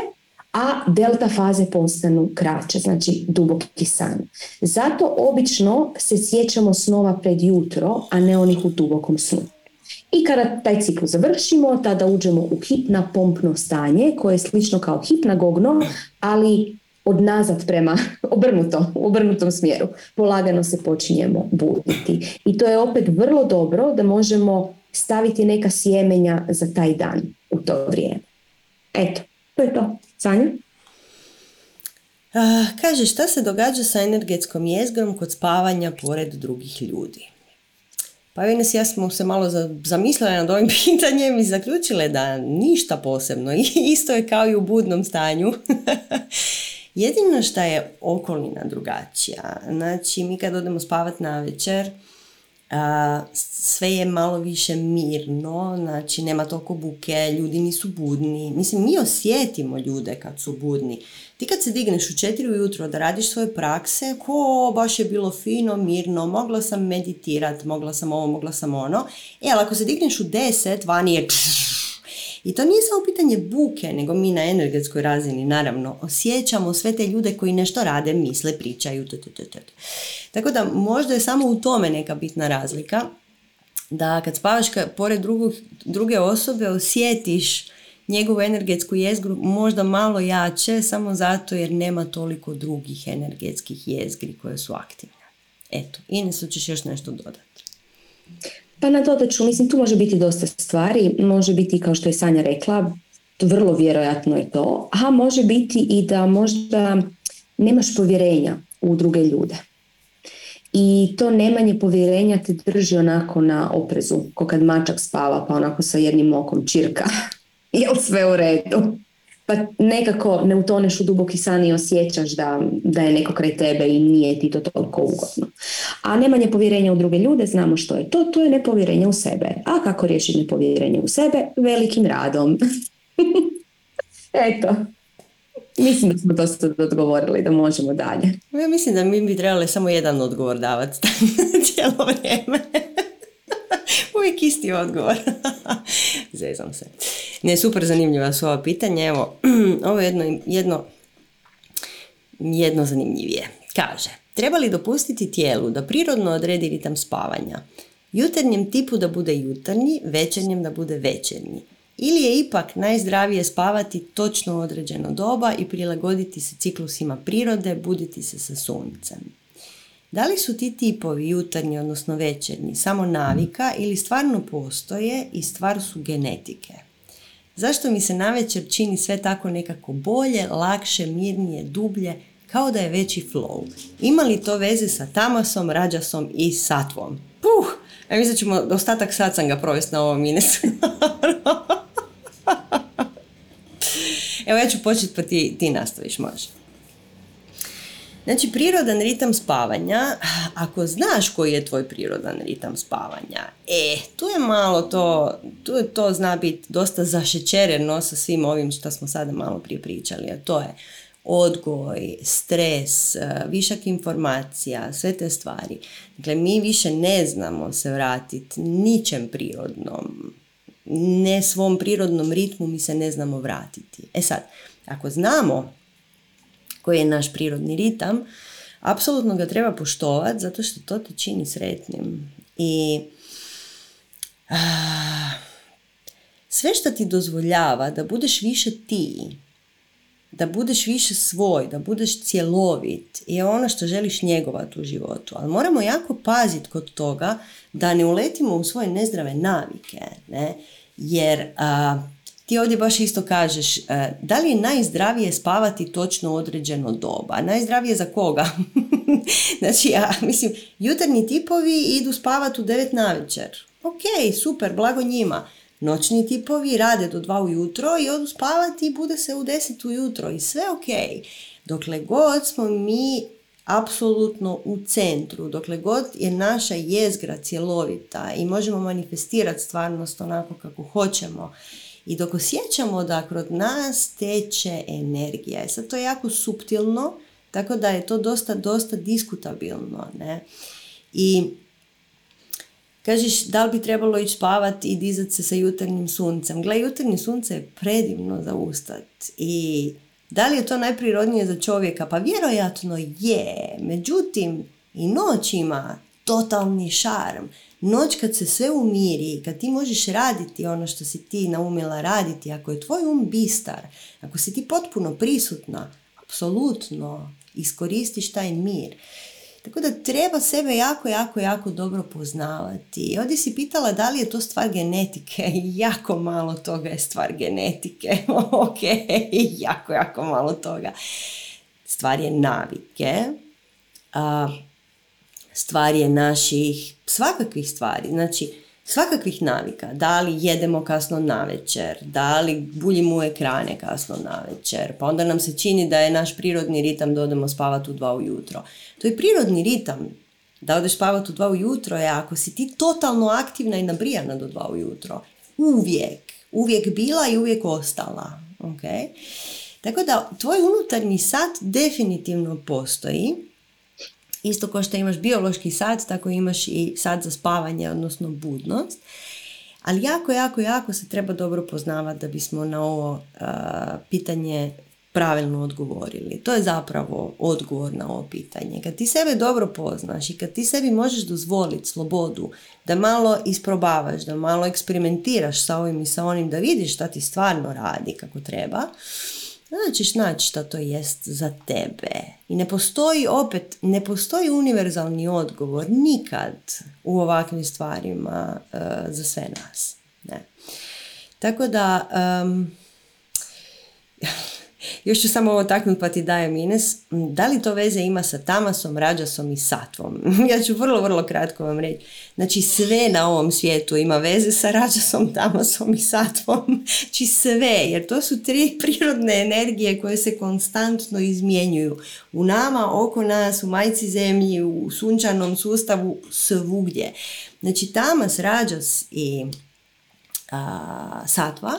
a delta faze postanu kraće, znači duboki san. Zato obično se sjećamo snova pred jutro, a ne onih u dubokom snu. I kada taj ciklus završimo, tada uđemo u hipna pompno stanje koje je slično kao hipnagogno, ali od nazad prema obrnuto, u obrnutom smjeru. Polagano se počinjemo buditi. I to je opet vrlo dobro da možemo staviti neka sjemenja za taj dan u to vrijeme. Eto, to je to. Sanja? kaže, šta se događa sa energetskom jezgrom kod spavanja pored drugih ljudi? Pa Ines ja smo se malo zamislili nad ovim pitanjem i zaključile da ništa posebno. Isto je kao i u budnom stanju. Jedino što je okolina drugačija. Znači, mi kad odemo spavati na večer, sve je malo više mirno, znači nema toliko buke, ljudi nisu budni. Mislim, mi osjetimo ljude kad su budni. Ti kad se digneš u četiri ujutro da radiš svoje prakse, ko baš je bilo fino, mirno, mogla sam meditirat, mogla sam ovo, mogla sam ono. E, ali ako se digneš u deset, vani je i to nije samo pitanje buke, nego mi na energetskoj razini, naravno, osjećamo sve te ljude koji nešto rade, misle, pričaju, Tako da možda je samo u tome neka bitna razlika, da kad spavaš pored drugog, druge osobe osjetiš njegovu energetsku jezgru možda malo jače, samo zato jer nema toliko drugih energetskih jezgri koje su aktivne. Eto, Ines, ćeš još nešto dodati. Pa na to ću, mislim, tu može biti dosta stvari, može biti kao što je Sanja rekla, vrlo vjerojatno je to, a može biti i da možda nemaš povjerenja u druge ljude. I to nemanje povjerenja te drži onako na oprezu, ko kad mačak spava pa onako sa jednim okom čirka. Jel sve u redu? Pa nekako ne utoneš u duboki san i osjećaš da, da je neko kraj tebe i nije ti to toliko ugodno. A nemanje povjerenja u druge ljude, znamo što je to, to je nepovjerenje u sebe. A kako riješiti nepovjerenje u sebe? Velikim radom. Eto. Mislim da smo dosta odgovorili, da možemo dalje. Ja mislim da mi bi trebali samo jedan odgovor davati cijelo vrijeme. Uvijek isti odgovor. Zezam se. Ne, super zanimljiva su ova pitanja. Evo, ovo je jedno, jedno, jedno zanimljivije. Kaže, treba li dopustiti tijelu da prirodno odredi ritam spavanja? Jutarnjem tipu da bude jutarnji, večernjem da bude večernji. Ili je ipak najzdravije spavati točno određeno doba i prilagoditi se ciklusima prirode, buditi se sa suncem. Da li su ti tipovi jutarnji, odnosno večernji, samo navika ili stvarno postoje i stvar su genetike? Zašto mi se navečer čini sve tako nekako bolje, lakše, mirnije, dublje, kao da je veći flow? Ima li to veze sa tamasom, rađasom i satvom? Puh! Ja mislim ćemo ostatak satsanga provesti na ovom minesu. Evo ja ću početi pa ti, ti nastaviš, može. Znači, prirodan ritam spavanja, ako znaš koji je tvoj prirodan ritam spavanja, e, tu je malo to, tu je to zna biti dosta zašećereno sa svim ovim što smo sada malo prije pričali, a to je odgoj, stres, e, višak informacija, sve te stvari. Dakle, mi više ne znamo se vratiti ničem prirodnom, ne svom prirodnom ritmu mi se ne znamo vratiti. E sad, ako znamo koji je naš prirodni ritam, apsolutno ga treba poštovati zato što to te čini sretnim. I sve što ti dozvoljava da budeš više ti, da budeš više svoj, da budeš cjelovit je ono što želiš njegovati u životu. Ali moramo jako paziti kod toga da ne uletimo u svoje nezdrave navike. Ne? Jer ti ovdje baš isto kažeš, e, da li je najzdravije spavati točno određeno doba? Najzdravije za koga? znači, ja mislim, jutarnji tipovi idu spavati u 9 na večer. Ok, super, blago njima. Noćni tipovi rade do 2 ujutro i odu spavati i bude se u 10 ujutro i sve ok. Dokle god smo mi apsolutno u centru, dokle god je naša jezgra cjelovita i možemo manifestirati stvarnost onako kako hoćemo i dok osjećamo da kod nas teče energija. Sad to je jako suptilno, tako da je to dosta, dosta diskutabilno. Ne? I kažeš da li bi trebalo ići spavati i dizati se sa jutarnjim suncem. Gle, jutarnje sunce je predivno za ustat i Da li je to najprirodnije za čovjeka? Pa vjerojatno je. Međutim, i noć ima totalni šarm. Noć kad se sve umiri, kad ti možeš raditi ono što si ti naumjela raditi, ako je tvoj um bistar, ako si ti potpuno prisutna, apsolutno iskoristiš taj mir. Tako da treba sebe jako, jako, jako dobro poznavati. I ovdje si pitala da li je to stvar genetike. Jako malo toga je stvar genetike. ok, jako, jako malo toga. Stvar je navike. A, stvar je naših svakakvih stvari. Znači, svakakvih navika. Da li jedemo kasno na večer, da li buljimo ekrane kasno na večer, pa onda nam se čini da je naš prirodni ritam da odemo spavati u dva ujutro. To je prirodni ritam. Da odeš spavati u dva ujutro je ako si ti totalno aktivna i nabrijana do dva ujutro. Uvijek. Uvijek bila i uvijek ostala. Okay? Tako da tvoj unutarnji sat definitivno postoji Isto kao što imaš biološki sat, tako imaš i sat za spavanje, odnosno budnost. Ali jako, jako, jako se treba dobro poznavati da bismo na ovo pitanje pravilno odgovorili. To je zapravo odgovor na ovo pitanje. Kad ti sebe dobro poznaš i kad ti sebi možeš dozvoliti slobodu da malo isprobavaš, da malo eksperimentiraš sa ovim i sa onim, da vidiš šta ti stvarno radi kako treba, onda ćeš naći šta to jest za tebe. I ne postoji opet, ne postoji univerzalni odgovor nikad u ovakvim stvarima uh, za sve nas. Ne. Tako da, um, još ću samo ovo taknut pa ti dajem Ines. Da li to veze ima sa Tamasom, Rađasom i Satvom? ja ću vrlo, vrlo kratko vam reći. Znači sve na ovom svijetu ima veze sa Rađasom, Tamasom i Satvom. Znači sve, jer to su tri prirodne energije koje se konstantno izmjenjuju. U nama, oko nas, u majci zemlji, u sunčanom sustavu, svugdje. Znači Tamas, Rađas i Satva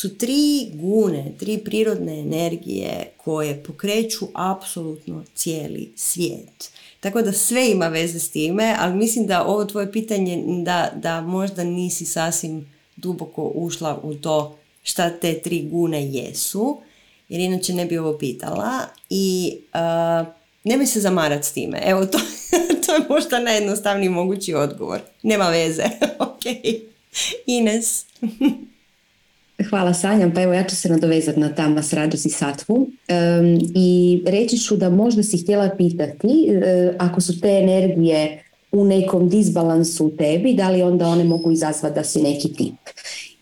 su tri gune, tri prirodne energije koje pokreću apsolutno cijeli svijet. Tako da sve ima veze s time, ali mislim da ovo tvoje pitanje da, da možda nisi sasvim duboko ušla u to šta te tri gune jesu, jer inače ne bi ovo pitala i uh, nemoj se zamarati s time. Evo to, to je možda najjednostavniji mogući odgovor. Nema veze. ok. Ines. Hvala Sanja, pa evo ja ću se nadovezati na Tamas Rađos i Satvu i reći ću da možda si htjela pitati e, ako su te energije u nekom disbalansu u tebi, da li onda one mogu izazvati da si neki tip.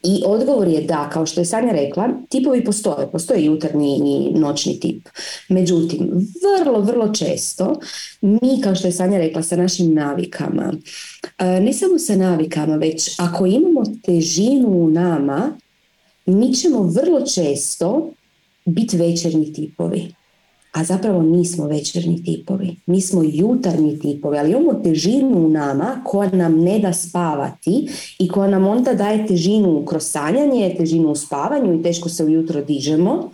I odgovor je da, kao što je Sanja rekla, tipovi postoje, postoje jutarnji i noćni tip. Međutim, vrlo, vrlo često mi, kao što je Sanja rekla, sa našim navikama, e, ne samo sa navikama, već ako imamo težinu u nama, mi ćemo vrlo često biti večernji tipovi. A zapravo nismo večernji tipovi. Mi smo jutarnji tipovi, ali imamo težinu u nama koja nam ne da spavati i koja nam onda daje težinu kroz sanjanje, težinu u spavanju i teško se ujutro dižemo,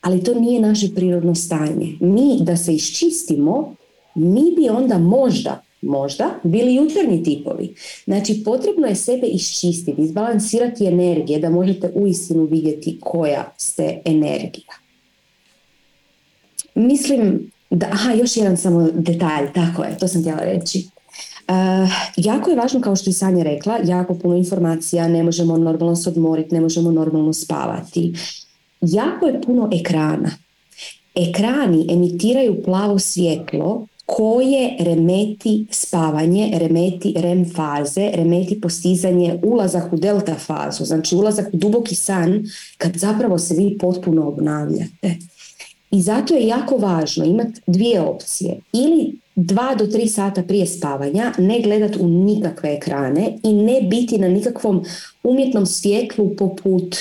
ali to nije naše prirodno stanje. Mi da se iščistimo, mi bi onda možda možda bili jutarnji tipovi. Znači potrebno je sebe iščistiti, izbalansirati energije da možete uistinu vidjeti koja ste energija. Mislim da, aha, još jedan samo detalj, tako je, to sam htjela reći. Uh, jako je važno, kao što je Sanja rekla, jako puno informacija, ne možemo normalno se odmoriti, ne možemo normalno spavati. Jako je puno ekrana. Ekrani emitiraju plavo svjetlo koje remeti spavanje, remeti REM faze, remeti postizanje ulazak u delta fazu, znači ulazak u duboki san kad zapravo se vi potpuno obnavljate. I zato je jako važno imati dvije opcije. Ili dva do tri sata prije spavanja ne gledat u nikakve ekrane i ne biti na nikakvom umjetnom svjetlu poput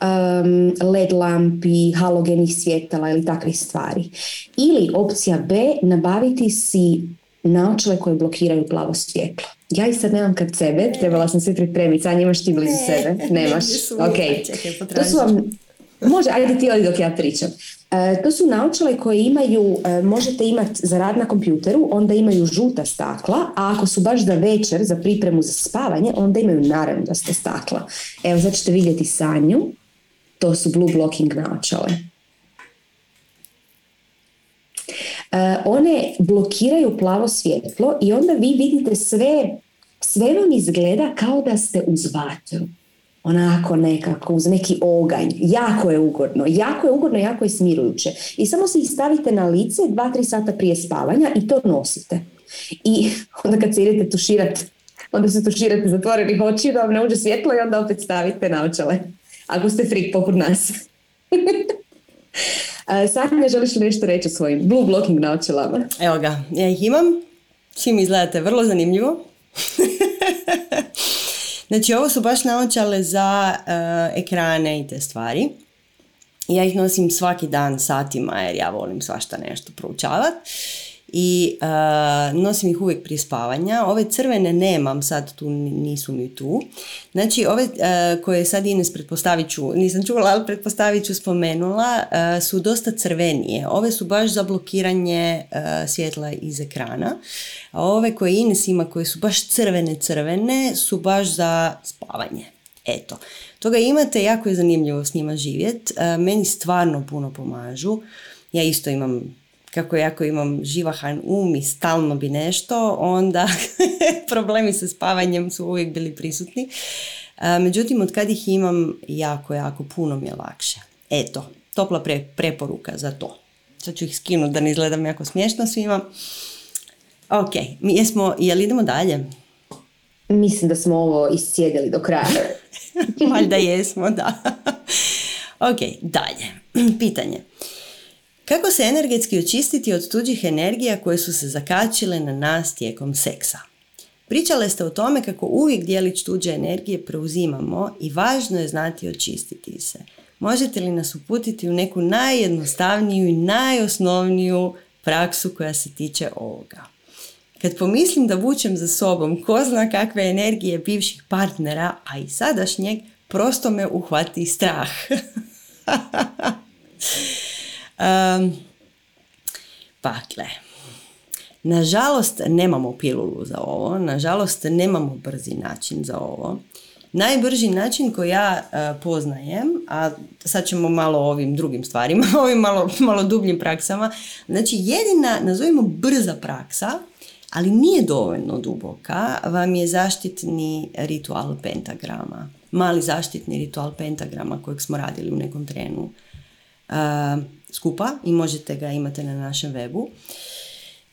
um, led lampi, halogenih svjetala ili takvih stvari. Ili opcija B, nabaviti si naočale koje blokiraju plavo svjetlo. Ja ih sad nemam kad sebe, trebala sam se pripremiti, sad imaš ti blizu sebe, nemaš. ok, to su vam, može, ajde ti dok ja pričam. E, to su naočale koje imaju, e, možete imati za rad na kompjuteru, onda imaju žuta stakla, a ako su baš za večer, za pripremu za spavanje, onda imaju naranđasta stakla. Evo, sad ćete vidjeti sanju, to su blue blocking naočale. one blokiraju plavo svjetlo i onda vi vidite sve, sve vam izgleda kao da ste uz vatru onako nekako, uz neki oganj. Jako je ugodno, jako je ugodno, jako je smirujuće. I samo si ih stavite na lice dva, tri sata prije spavanja i to nosite. I onda kad se idete tuširati, onda se tuširate zatvorenih oči da vam ne uđe svjetlo i onda opet stavite naočale. Ako ste frik poput nas. Sanja, želiš li nešto reći o svojim blue blocking naočalama? Evo ga, ja ih imam. Mi izgledate vrlo zanimljivo. Znači ovo su baš naočale za uh, ekrane i te stvari. Ja ih nosim svaki dan satima jer ja volim svašta nešto proučavati i uh, nosim ih uvijek prije spavanja. Ove crvene nemam, sad tu nisu mi tu. Znači ove uh, koje sad Ines pretpostavit ću, nisam čula, ali pretpostavit ću spomenula, uh, su dosta crvenije. Ove su baš za blokiranje svjetla iz ekrana. A ove koje Ines ima, koje su baš crvene crvene, su baš za spavanje. Eto, toga imate, jako je zanimljivo s njima živjeti. Meni stvarno puno pomažu. Ja isto imam kako jako imam živahan um i stalno bi nešto, onda problemi sa spavanjem su uvijek bili prisutni. međutim, od kad ih imam, jako, jako puno mi je lakše. Eto, topla preporuka za to. Sad ću ih skinuti da ne izgledam jako smiješno svima. Ok, mi jesmo, jel idemo dalje? Mislim da smo ovo iscijedili do kraja. Valjda jesmo, da. ok, dalje. Pitanje. Kako se energetski očistiti od tuđih energija koje su se zakačile na nas tijekom seksa? Pričale ste o tome kako uvijek dijelić tuđe energije preuzimamo i važno je znati očistiti se. Možete li nas uputiti u neku najjednostavniju i najosnovniju praksu koja se tiče ovoga? Kad pomislim da vučem za sobom ko zna kakve energije bivših partnera, a i sadašnjeg, prosto me uhvati strah. Um, gle. Nažalost, nemamo pilulu za ovo, nažalost, nemamo brzi način za ovo. Najbrži način koji ja uh, poznajem, a sad ćemo malo o ovim drugim stvarima, ovim malo, malo dubljim praksama, znači jedina, nazovimo brza praksa, ali nije dovoljno duboka, vam je zaštitni ritual pentagrama. Mali zaštitni ritual pentagrama kojeg smo radili u nekom trenu. Uh, skupa i možete ga imati na našem webu.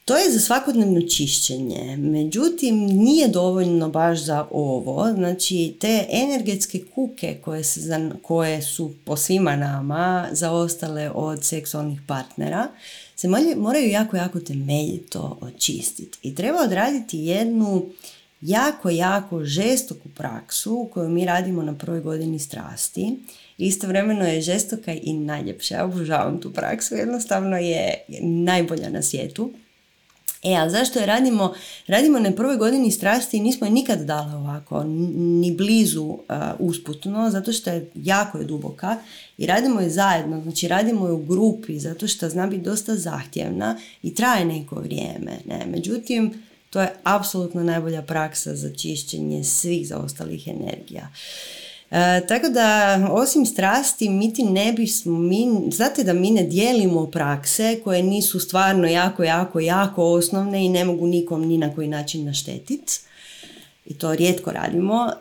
To je za svakodnevno čišćenje, međutim nije dovoljno baš za ovo, znači te energetske kuke koje, se koje su po svima nama zaostale od seksualnih partnera se moraju jako, jako temeljito očistiti i treba odraditi jednu jako, jako žestoku praksu koju mi radimo na prvoj godini strasti istovremeno je žestoka i najljepša. Ja obožavam tu praksu, jednostavno je najbolja na svijetu. E, a zašto je radimo? Radimo na prvoj godini strasti i nismo je nikad dali ovako, ni blizu uh, usputno, zato što je jako je duboka i radimo je zajedno, znači radimo je u grupi, zato što zna biti dosta zahtjevna i traje neko vrijeme. Ne? Međutim, to je apsolutno najbolja praksa za čišćenje svih zaostalih energija. E, tako da, osim strasti, mi ti ne bismo, mi, znate da mi ne dijelimo prakse koje nisu stvarno jako, jako, jako osnovne i ne mogu nikom ni na koji način naštetiti. I to rijetko radimo. Uh,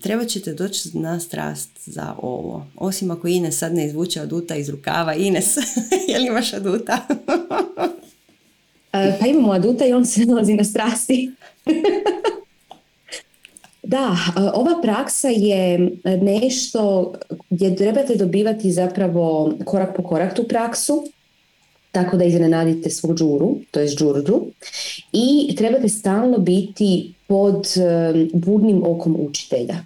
treba ćete doći na strast za ovo. Osim ako Ines sad ne izvuče aduta iz rukava. Ines, je li imaš aduta? uh, pa imamo aduta i on se nalazi na strasti. Da, ova praksa je nešto gdje trebate dobivati zapravo korak po korak tu praksu, tako da iznenadite svu džuru, to je džurdru, i trebate stalno biti pod budnim okom učitelja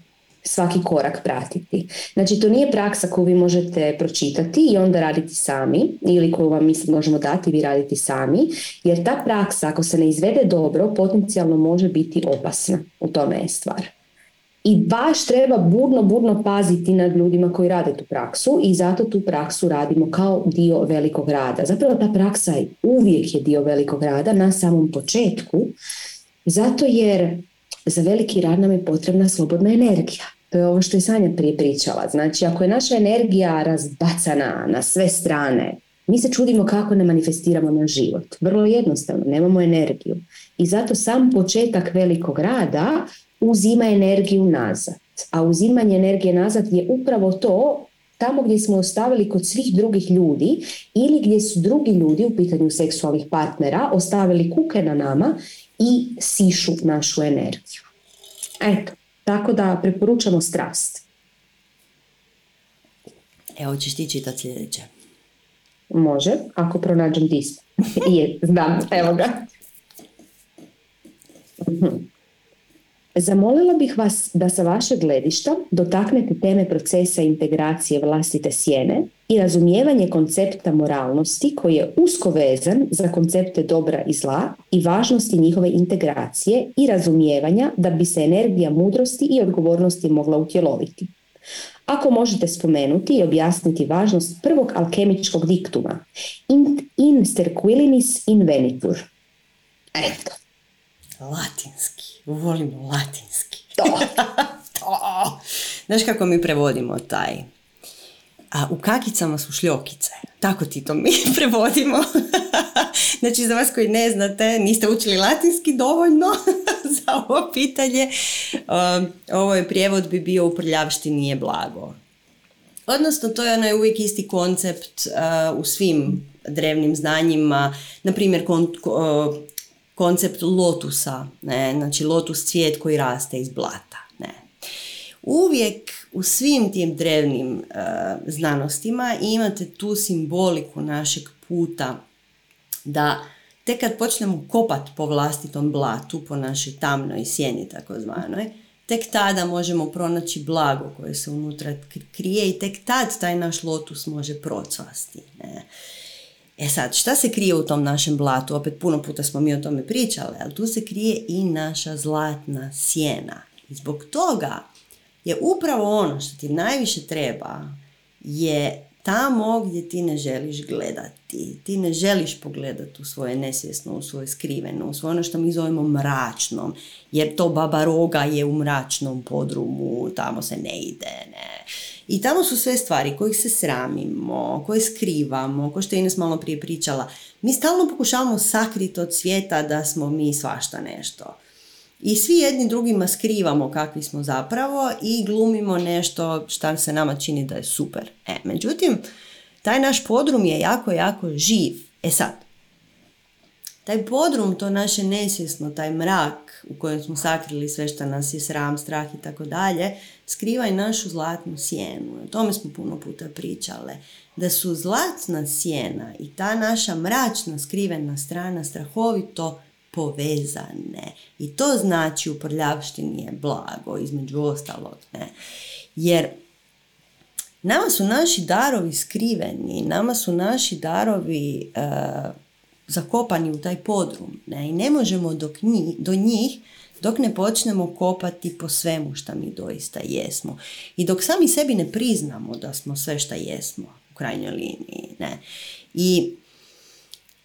svaki korak pratiti. Znači to nije praksa koju vi možete pročitati i onda raditi sami ili koju vam mi možemo dati vi raditi sami jer ta praksa ako se ne izvede dobro potencijalno može biti opasna. U tome je stvar. I baš treba burno, burno paziti nad ljudima koji rade tu praksu i zato tu praksu radimo kao dio velikog rada. Zapravo ta praksa je uvijek je dio velikog rada na samom početku, zato jer za veliki rad nam je potrebna slobodna energija. To je ovo što je Sanja prije pričala. Znači, ako je naša energija razbacana na sve strane, Mi se čudimo kako ne manifestiramo na život. Vrlo jednostavno, nemamo energiju. I zato sam početak velikog rada uzima energiju nazad. A uzimanje energije nazad je upravo to tamo gdje smo ostavili kod svih drugih ljudi ili gdje su drugi ljudi u pitanju seksualnih partnera ostavili kuke na nama i sišu našu energiju. Eto, tako da preporučamo strast. Evo ćeš ti čitati sljedeće. Može, ako pronađem disp. Je, znam, evo ga. Zamolila bih vas da sa vašeg gledišta dotaknete teme procesa integracije vlastite sjene i razumijevanje koncepta moralnosti koji je usko vezan za koncepte dobra i zla i važnosti njihove integracije i razumijevanja da bi se energija mudrosti i odgovornosti mogla utjeloviti. Ako možete spomenuti i objasniti važnost prvog alkemičkog diktuma in, in sterquilinis invenitur. Eto. Latinski. Volimo latinski. To. to. Znaš kako mi prevodimo taj? A u kakicama su šljokice. Tako ti to mi prevodimo. znači za vas koji ne znate, niste učili latinski dovoljno za ovo pitanje. Um, ovo je prijevod bi bio u prljavšti nije blago. Odnosno, to je onaj uvijek isti koncept uh, u svim drevnim znanjima. Na primjer, koncept lotusa, ne? znači lotus cvijet koji raste iz blata. Ne? Uvijek u svim tim drevnim uh, znanostima imate tu simboliku našeg puta da tek kad počnemo kopat po vlastitom blatu, po našoj tamnoj sjeni takozvanoj, tek tada možemo pronaći blago koje se unutra krije i tek tad taj naš lotus može procvasti. Ne? E sad, šta se krije u tom našem blatu? Opet puno puta smo mi o tome pričali, ali tu se krije i naša zlatna sjena. I zbog toga je upravo ono što ti najviše treba je tamo gdje ti ne želiš gledati. Ti ne želiš pogledati u svoje nesvjesno, u svoje skriveno, u svoje ono što mi zovemo mračnom. Jer to baba roga je u mračnom podrumu, tamo se ne ide, ne. I tamo su sve stvari kojih se sramimo, koje skrivamo, ko što je Ines malo prije pričala. Mi stalno pokušavamo sakriti od svijeta da smo mi svašta nešto. I svi jedni drugima skrivamo kakvi smo zapravo i glumimo nešto što se nama čini da je super. E, međutim, taj naš podrum je jako, jako živ. E sad, taj podrum, to naše nesvjesno, taj mrak u kojem smo sakrili sve što nas je sram, strah i tako dalje, skriva i našu zlatnu sjenu. O tome smo puno puta pričale. Da su zlatna sjena i ta naša mračna skrivena strana strahovito povezane. I to znači u prljavštini je blago, između ostalog. Ne? Jer nama su naši darovi skriveni, nama su naši darovi e, zakopani u taj podrum. Ne? I ne možemo dok do njih dok ne počnemo kopati po svemu što mi doista jesmo. I dok sami sebi ne priznamo da smo sve što jesmo u krajnjoj liniji. Ne? I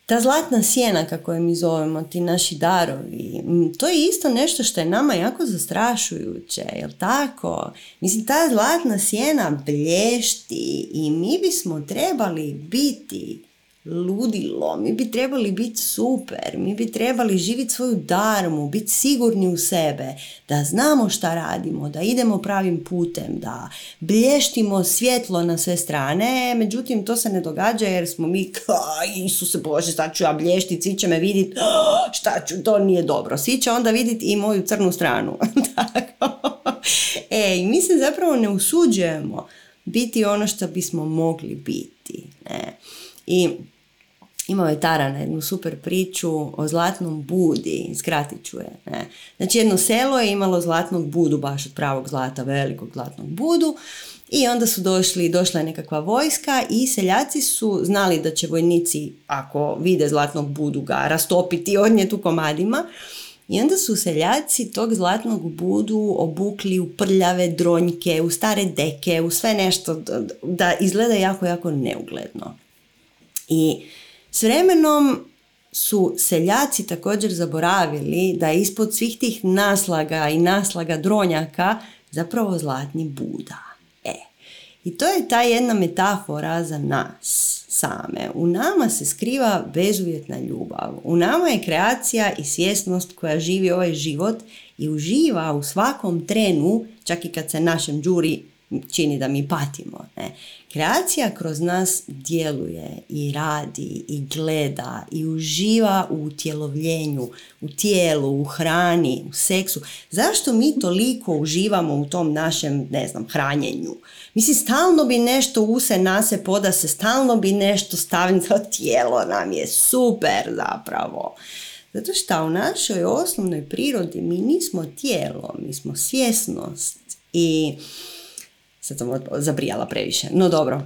ta zlatna sjena, kako je mi zovemo, ti naši darovi, to je isto nešto što je nama jako zastrašujuće, jel tako? Mislim, ta zlatna sjena blješti i mi bismo trebali biti ludilo, mi bi trebali biti super, mi bi trebali živjeti svoju darmu, biti sigurni u sebe, da znamo šta radimo, da idemo pravim putem, da blještimo svjetlo na sve strane, međutim to se ne događa jer smo mi Isuse Bože, sad ću ja blještit, svi će me vidjeti, šta ću, to nije dobro, svi će onda vidjeti i moju crnu stranu. e, mi se zapravo ne usuđujemo biti ono što bismo mogli biti. Ne? I imao je Tarana jednu super priču o zlatnom budi, skratit ću je. Ne. Znači jedno selo je imalo zlatnog budu, baš od pravog zlata, velikog zlatnog budu i onda su došli, došla je nekakva vojska i seljaci su znali da će vojnici, ako vide zlatnog budu, ga rastopiti, odnijeti u komadima. I onda su seljaci tog zlatnog budu obukli u prljave dronjke, u stare deke, u sve nešto da izgleda jako, jako neugledno. I s vremenom su seljaci također zaboravili da je ispod svih tih naslaga i naslaga dronjaka zapravo zlatni Buda. E, I to je ta jedna metafora za nas same. U nama se skriva bezuvjetna ljubav. U nama je kreacija i svjesnost koja živi ovaj život i uživa u svakom trenu, čak i kad se našem džuri čini da mi patimo. Ne? Kreacija kroz nas djeluje i radi i gleda i uživa u utjelovljenju, u tijelu, u hrani, u seksu. Zašto mi toliko uživamo u tom našem, ne znam, hranjenju? Mislim, stalno bi nešto use nase poda se, stalno bi nešto stavljeno, tijelo nam je super zapravo. Zato što u našoj osnovnoj prirodi mi nismo tijelo, mi smo svjesnost i sad sam zabrijala previše, no dobro.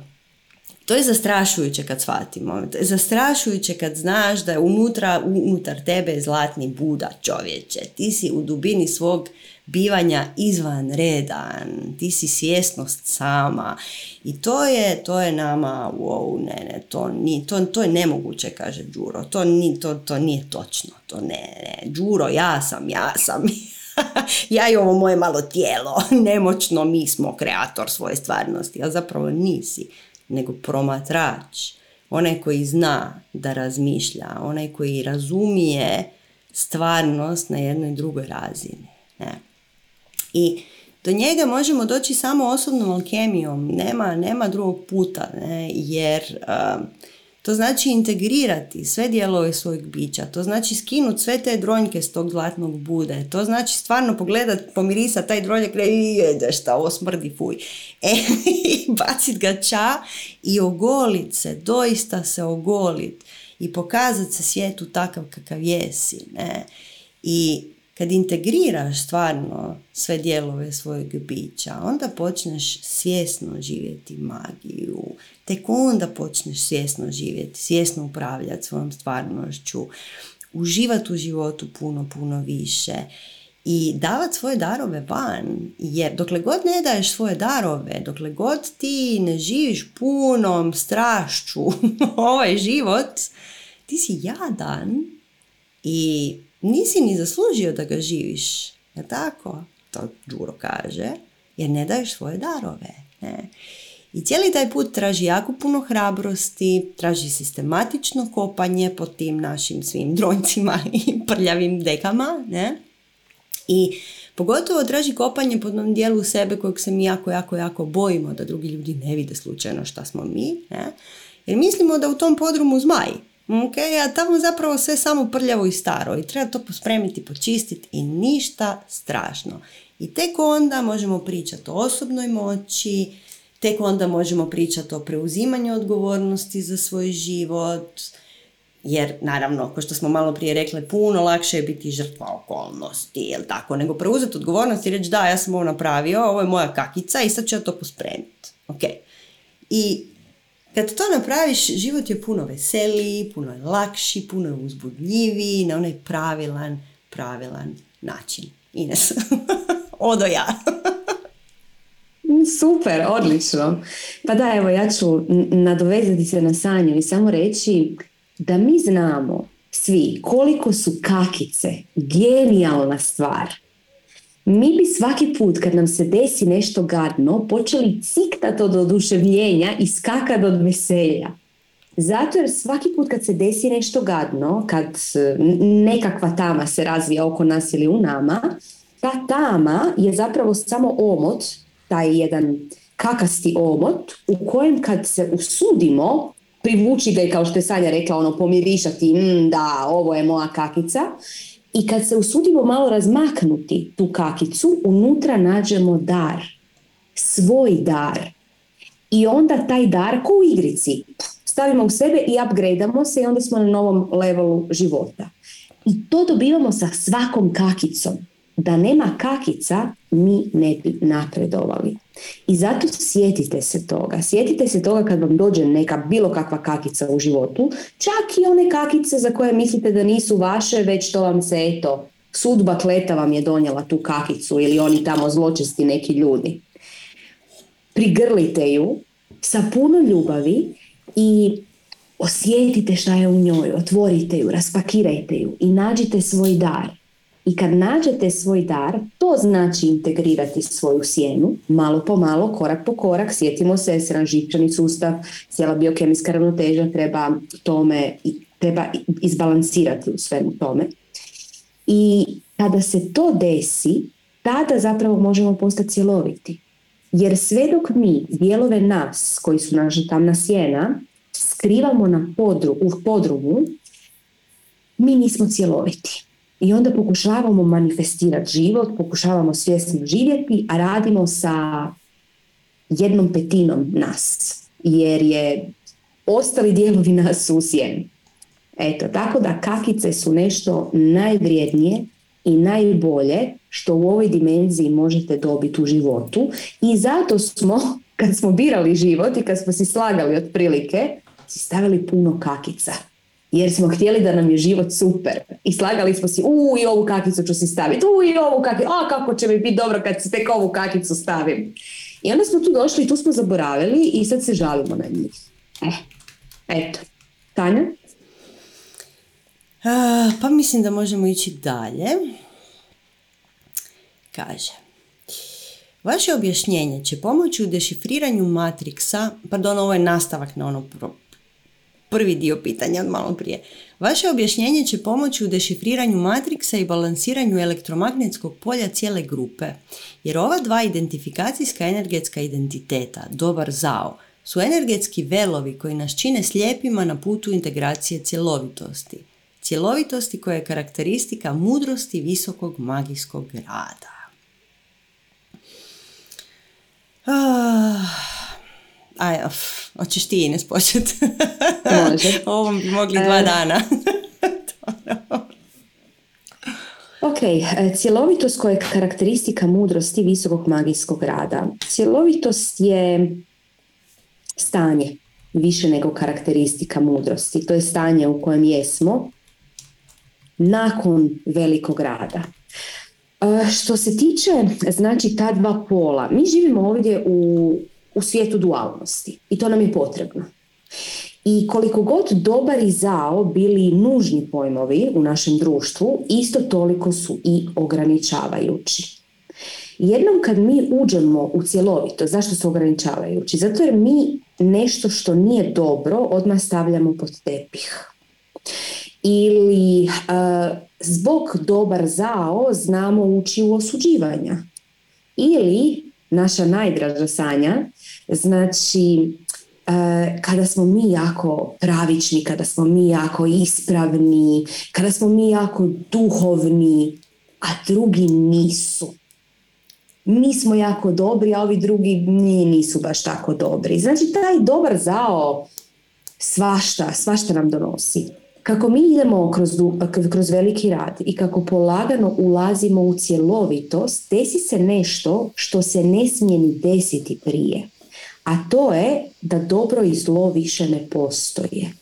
To je zastrašujuće kad shvatimo. Zastrašujuće kad znaš da je unutra, unutar tebe zlatni Buda čovječe. Ti si u dubini svog bivanja izvanredan, ti si svjesnost sama i to je, to je nama, wow, ne, ne, to, ni, to, to je nemoguće, kaže Đuro, to, ni, to, to nije točno, to ne, ne, Đuro, ja sam, ja sam, ja i ovo moje malo tijelo, nemoćno, mi smo kreator svoje stvarnosti, ali zapravo nisi, nego promatrač, onaj koji zna da razmišlja, onaj koji razumije stvarnost na jednoj drugoj razini. Ne? I do njega možemo doći samo osobnom alkemijom, nema, nema drugog puta, ne? jer um, to znači integrirati sve dijelove svojeg bića, to znači skinuti sve te dronjke s tog zlatnog bude, to znači stvarno pogledat, pomirisat taj dronjak i jede šta, ovo smrdi, fuj. E, bacit ga ča i ogolit se, doista se ogolit i pokazat se svijetu takav kakav jesi. Ne? I kad integriraš stvarno sve dijelove svojeg bića, onda počneš svjesno živjeti magiju. Tek onda počneš svjesno živjeti, svjesno upravljati svojom stvarnošću, uživati u životu puno, puno više i davati svoje darove van. Jer dokle god ne daješ svoje darove, dokle god ti ne živiš punom strašću ovaj život, ti si jadan i nisi ni zaslužio da ga živiš. Je tako? To Đuro kaže. Jer ne daješ svoje darove. Ne? I cijeli taj put traži jako puno hrabrosti, traži sistematično kopanje po tim našim svim dronjcima i prljavim dekama. Ne? I pogotovo traži kopanje po jednom dijelu sebe kojeg se mi jako, jako, jako bojimo da drugi ljudi ne vide slučajno šta smo mi. Ne? Jer mislimo da u tom podrumu zmaj. Ok, a tamo zapravo sve samo prljavo i staro i treba to pospremiti, počistiti i ništa strašno. I tek onda možemo pričati o osobnoj moći, tek onda možemo pričati o preuzimanju odgovornosti za svoj život, jer naravno, kao što smo malo prije rekli, puno lakše je biti žrtva okolnosti, jel tako, nego preuzeti odgovornost i reći da, ja sam ovo napravio, ovo je moja kakica i sad ću ja to pospremiti. Ok. I kad to napraviš, život je puno veseliji, puno je lakši, puno je uzbudljiviji, na onaj pravilan, pravilan način. Ines, odo ja. Super, odlično. Pa da, evo, ja ću nadovezati se na Sanju i samo reći da mi znamo svi koliko su kakice genijalna stvar mi bi svaki put kad nam se desi nešto gadno počeli ciktat od oduševljenja i skakat od veselja. Zato jer svaki put kad se desi nešto gadno, kad nekakva tama se razvija oko nas ili u nama, ta tama je zapravo samo omot, taj jedan kakasti omot u kojem kad se usudimo privući ga i kao što je Sanja rekla, ono pomirišati, mm, da, ovo je moja kakica, i kad se usudimo malo razmaknuti tu kakicu, unutra nađemo dar. Svoj dar. I onda taj dar ko u igrici stavimo u sebe i upgradeamo se i onda smo na novom levelu života. I to dobivamo sa svakom kakicom. Da nema kakica, mi ne bi napredovali. I zato sjetite se toga. Sjetite se toga kad vam dođe neka bilo kakva kakica u životu, čak i one kakice za koje mislite da nisu vaše, već to vam se eto, sudba kleta vam je donijela tu kakicu ili oni tamo zločesti neki ljudi. Prigrlite ju sa puno ljubavi i osjetite šta je u njoj, otvorite ju, raspakirajte ju i nađite svoj dar. I kad nađete svoj dar, to znači integrirati svoju sjenu, malo po malo, korak po korak, sjetimo se, sranživčani sustav, cijela biokemijska ravnoteža treba tome, treba izbalansirati u svemu tome. I kada se to desi, tada zapravo možemo postati cjeloviti. Jer sve dok mi dijelove nas, koji su naša tamna sjena, skrivamo na podru, u podrumu, mi nismo cjeloviti. I onda pokušavamo manifestirati život, pokušavamo svjesno živjeti, a radimo sa jednom petinom nas. Jer je ostali dijelovi nas u. Eto, tako da kakice su nešto najvrijednije i najbolje što u ovoj dimenziji možete dobiti u životu i zato smo, kad smo birali život i kad smo si slagali otprilike, si stavili puno kakica. Jer smo htjeli da nam je život super. I slagali smo si, u i ovu kakicu ću si staviti, u i ovu kakicu, a kako će mi biti dobro kad si tek ovu kakicu stavim. I onda smo tu došli i tu smo zaboravili i sad se žalimo na njih. Eh, eto. Tanja? pa mislim da možemo ići dalje. Kaže, Vaše objašnjenje će pomoći u dešifriranju matriksa, pardon, ovo je nastavak na ono prvi dio pitanja od malo prije. Vaše objašnjenje će pomoći u dešifriranju matriksa i balansiranju elektromagnetskog polja cijele grupe, jer ova dva identifikacijska energetska identiteta, dobar zao, su energetski velovi koji nas čine slijepima na putu integracije cjelovitosti. Cjelovitosti koja je karakteristika mudrosti visokog magijskog rada. Ah, aj, hoćeš ti Ines počet? Može. Ovo bi mogli dva e. dana. ok, e, cjelovitost koja je karakteristika mudrosti visokog magijskog rada. Cjelovitost je stanje više nego karakteristika mudrosti. To je stanje u kojem jesmo nakon velikog rada. Što se tiče znači ta dva pola, mi živimo ovdje u, u svijetu dualnosti i to nam je potrebno. I koliko god dobar i zao bili nužni pojmovi u našem društvu, isto toliko su i ograničavajući. Jednom kad mi uđemo u cjelovito, zašto su ograničavajući? Zato jer mi nešto što nije dobro odmah stavljamo pod tepih. Ili zbog dobar zao znamo ući u osuđivanja. Ili naša najdraža sanja, znači kada smo mi jako pravični, kada smo mi jako ispravni, kada smo mi jako duhovni, a drugi nisu. Mi smo jako dobri, a ovi drugi nisu baš tako dobri. Znači taj dobar zao svašta, svašta nam donosi. Kako mi idemo kroz, kroz veliki rad i kako polagano ulazimo u cjelovitost, desi se nešto što se ne smije ni desiti prije. A to je da dobro i zlo više ne postoje.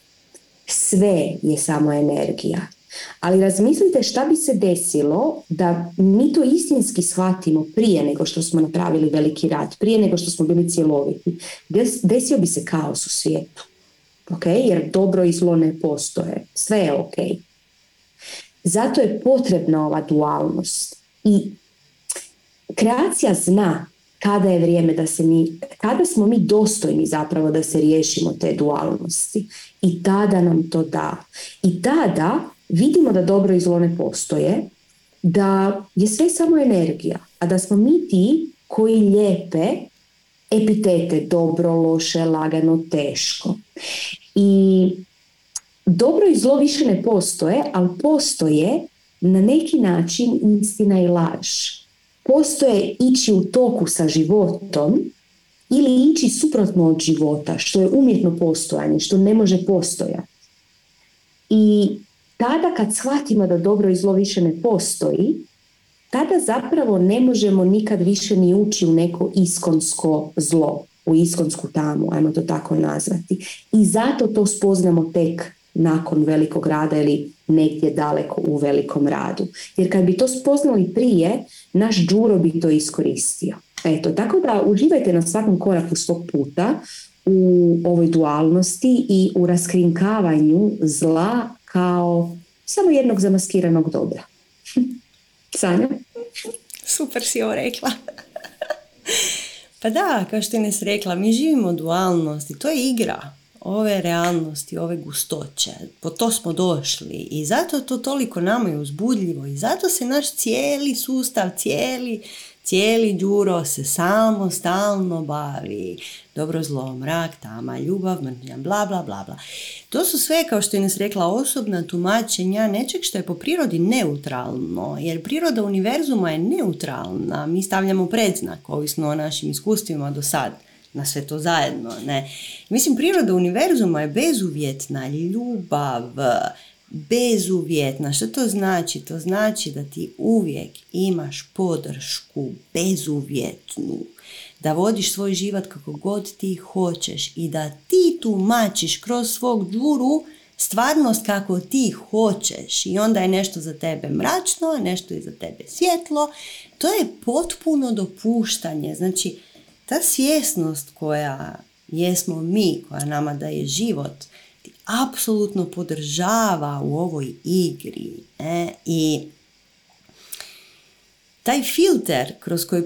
Sve je samo energija. Ali razmislite šta bi se desilo da mi to istinski shvatimo prije nego što smo napravili veliki rad, prije nego što smo bili cjeloviti. Desio bi se kaos u svijetu ok, jer dobro i zlo ne postoje, sve je ok. Zato je potrebna ova dualnost i kreacija zna kada je vrijeme da se mi, kada smo mi dostojni zapravo da se riješimo te dualnosti i tada nam to da. I tada vidimo da dobro i zlo ne postoje, da je sve samo energija, a da smo mi ti koji lijepe epitete dobro, loše, lagano, teško. I dobro i zlo više ne postoje, ali postoje na neki način istina i laž. Postoje ići u toku sa životom ili ići suprotno od života, što je umjetno postojanje, što ne može postojati. I tada kad shvatimo da dobro i zlo više ne postoji, tada zapravo ne možemo nikad više ni ući u neko iskonsko zlo u iskonsku tamu, ajmo to tako nazvati. I zato to spoznamo tek nakon velikog rada ili negdje daleko u velikom radu. Jer kad bi to spoznali prije, naš džuro bi to iskoristio. Eto, tako da uživajte na svakom koraku svog puta u ovoj dualnosti i u raskrinkavanju zla kao samo jednog zamaskiranog dobra. Sanja? Super si ovo rekla. Pa da, kao što je Ines rekla, mi živimo dualnost i to je igra ove realnosti, ove gustoće. Po to smo došli i zato to toliko nama je uzbudljivo i zato se naš cijeli sustav, cijeli Cijeli đuro se samo stalno bavi dobro zlo, mrak, tama, ljubav, mrtnja, bla, bla, bla, bla. To su sve, kao što je nas rekla, osobna tumačenja nečeg što je po prirodi neutralno, jer priroda univerzuma je neutralna. Mi stavljamo predznak, ovisno o našim iskustvima do sad na sve to zajedno. Ne? Mislim, priroda univerzuma je bezuvjetna, ljubav, bezuvjetna. Što to znači? To znači da ti uvijek imaš podršku bezuvjetnu. Da vodiš svoj život kako god ti hoćeš i da ti tumačiš kroz svog džuru stvarnost kako ti hoćeš i onda je nešto za tebe mračno, nešto je za tebe svjetlo. To je potpuno dopuštanje. Znači, ta svjesnost koja jesmo mi, koja nama daje život, apsolutno podržava u ovoj igri. E? I taj filter kroz koji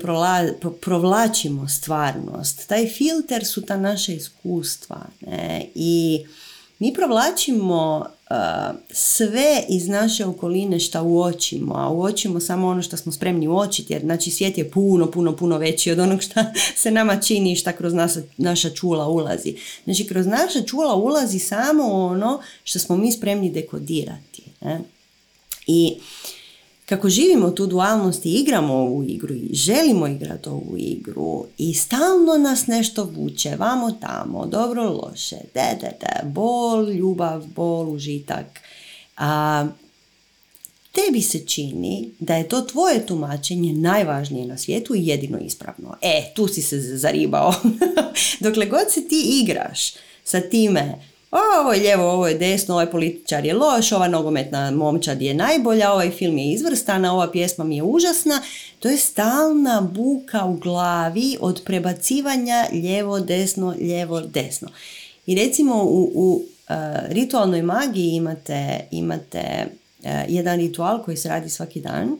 provlačimo stvarnost, taj filter su ta naša iskustva. Ne? I mi provlačimo sve iz naše okoline šta uočimo, a uočimo samo ono što smo spremni uočiti, jer znači svijet je puno, puno, puno veći od onog što se nama čini i šta kroz naša, naša čula ulazi. Znači kroz naša čula ulazi samo ono što smo mi spremni dekodirati. Ne? I kako živimo tu dualnost i igramo ovu igru i želimo igrati ovu igru i stalno nas nešto vuče, vamo tamo, dobro loše, de, de, de, bol, ljubav, bol, užitak. A, tebi se čini da je to tvoje tumačenje najvažnije na svijetu i jedino ispravno. E, tu si se zaribao. Dokle god se ti igraš sa time ovo je lijevo, ovo je desno, ovaj političar je loš, ova nogometna momčad je najbolja, ovaj film je izvrstana, ova pjesma mi je užasna. To je stalna buka u glavi od prebacivanja lijevo, desno, lijevo, desno. I recimo u, u e, ritualnoj magiji imate, imate e, jedan ritual koji se radi svaki dan,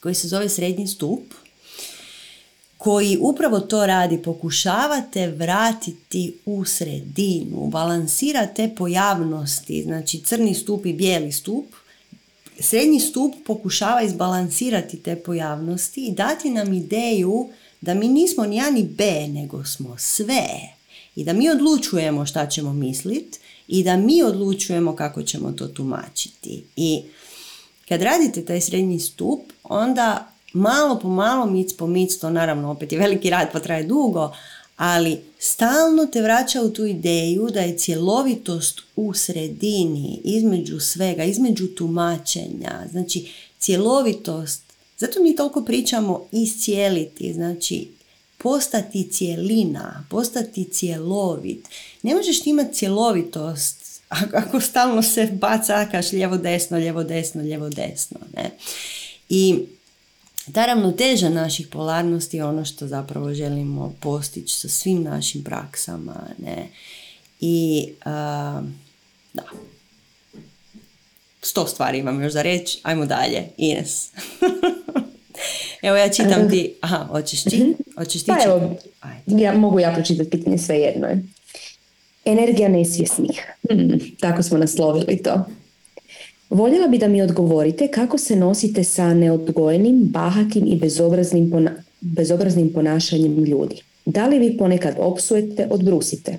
koji se zove srednji stup koji upravo to radi, pokušavate vratiti u sredinu, balansirate pojavnosti, znači crni stup i bijeli stup, srednji stup pokušava izbalansirati te pojavnosti i dati nam ideju da mi nismo ni A ni B, nego smo sve. I da mi odlučujemo šta ćemo misliti i da mi odlučujemo kako ćemo to tumačiti. I kad radite taj srednji stup, onda malo po malo, mic po mic, to naravno opet je veliki rad pa traje dugo, ali stalno te vraća u tu ideju da je cjelovitost u sredini, između svega, između tumačenja, znači cjelovitost, zato mi toliko pričamo iscijeliti, znači postati cijelina, postati cjelovit. Ne možeš ti imati cjelovitost ako stalno se bacakaš lijevo desno, lijevo desno, lijevo desno. Ne? I ta ravnoteža naših polarnosti je ono što zapravo želimo postići sa svim našim praksama. Ne? I da. Sto stvari imam još za reći. Ajmo dalje. Ines. evo ja čitam ti. Aha, hoćeš ti? Mhm. Hoćeš ti pa evo, ja, mogu ja pročitati pitanje sve jedno. Energija nesvjesnih. Hmm, tako smo naslovili to. Voljela bi da mi odgovorite kako se nosite sa neodgojenim, bahatim i bezobraznim, bezobraznim ponašanjem ljudi. Da li vi ponekad opsujete, odbrusite?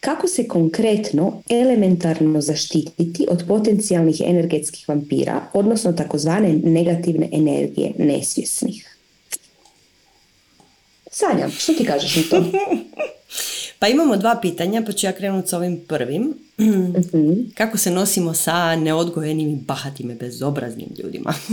Kako se konkretno elementarno zaštititi od potencijalnih energetskih vampira, odnosno takozvane negativne energije nesvjesnih? Sanja, što ti kažeš na to? Pa imamo dva pitanja, pa ću ja krenuti s ovim prvim. Mhm. Kako se nosimo sa neodgojenim i bahatim i bezobraznim ljudima?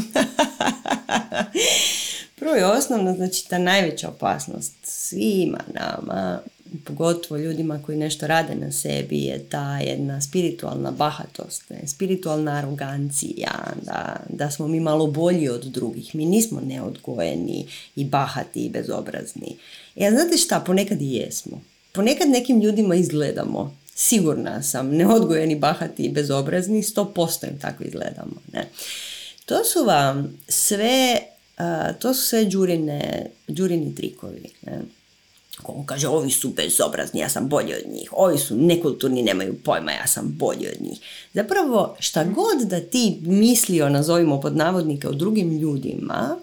Prvo je osnovno, znači ta najveća opasnost svima nama, pogotovo ljudima koji nešto rade na sebi, je ta jedna spiritualna bahatost, spiritualna arogancija, da, da smo mi malo bolji od drugih. Mi nismo neodgojeni i bahati i bezobrazni. Ja e, znate šta, ponekad i jesmo ponekad nekim ljudima izgledamo. Sigurna sam, neodgojeni, bahati i bezobrazni, sto posto im tako izgledamo. Ne? To su vam sve, to su sve džurine, džurini trikovi. Ne? Ko kaže, ovi su bezobrazni, ja sam bolji od njih. Ovi su nekulturni, nemaju pojma, ja sam bolji od njih. Zapravo, šta god da ti mislio, nazovimo pod navodnike, o drugim ljudima,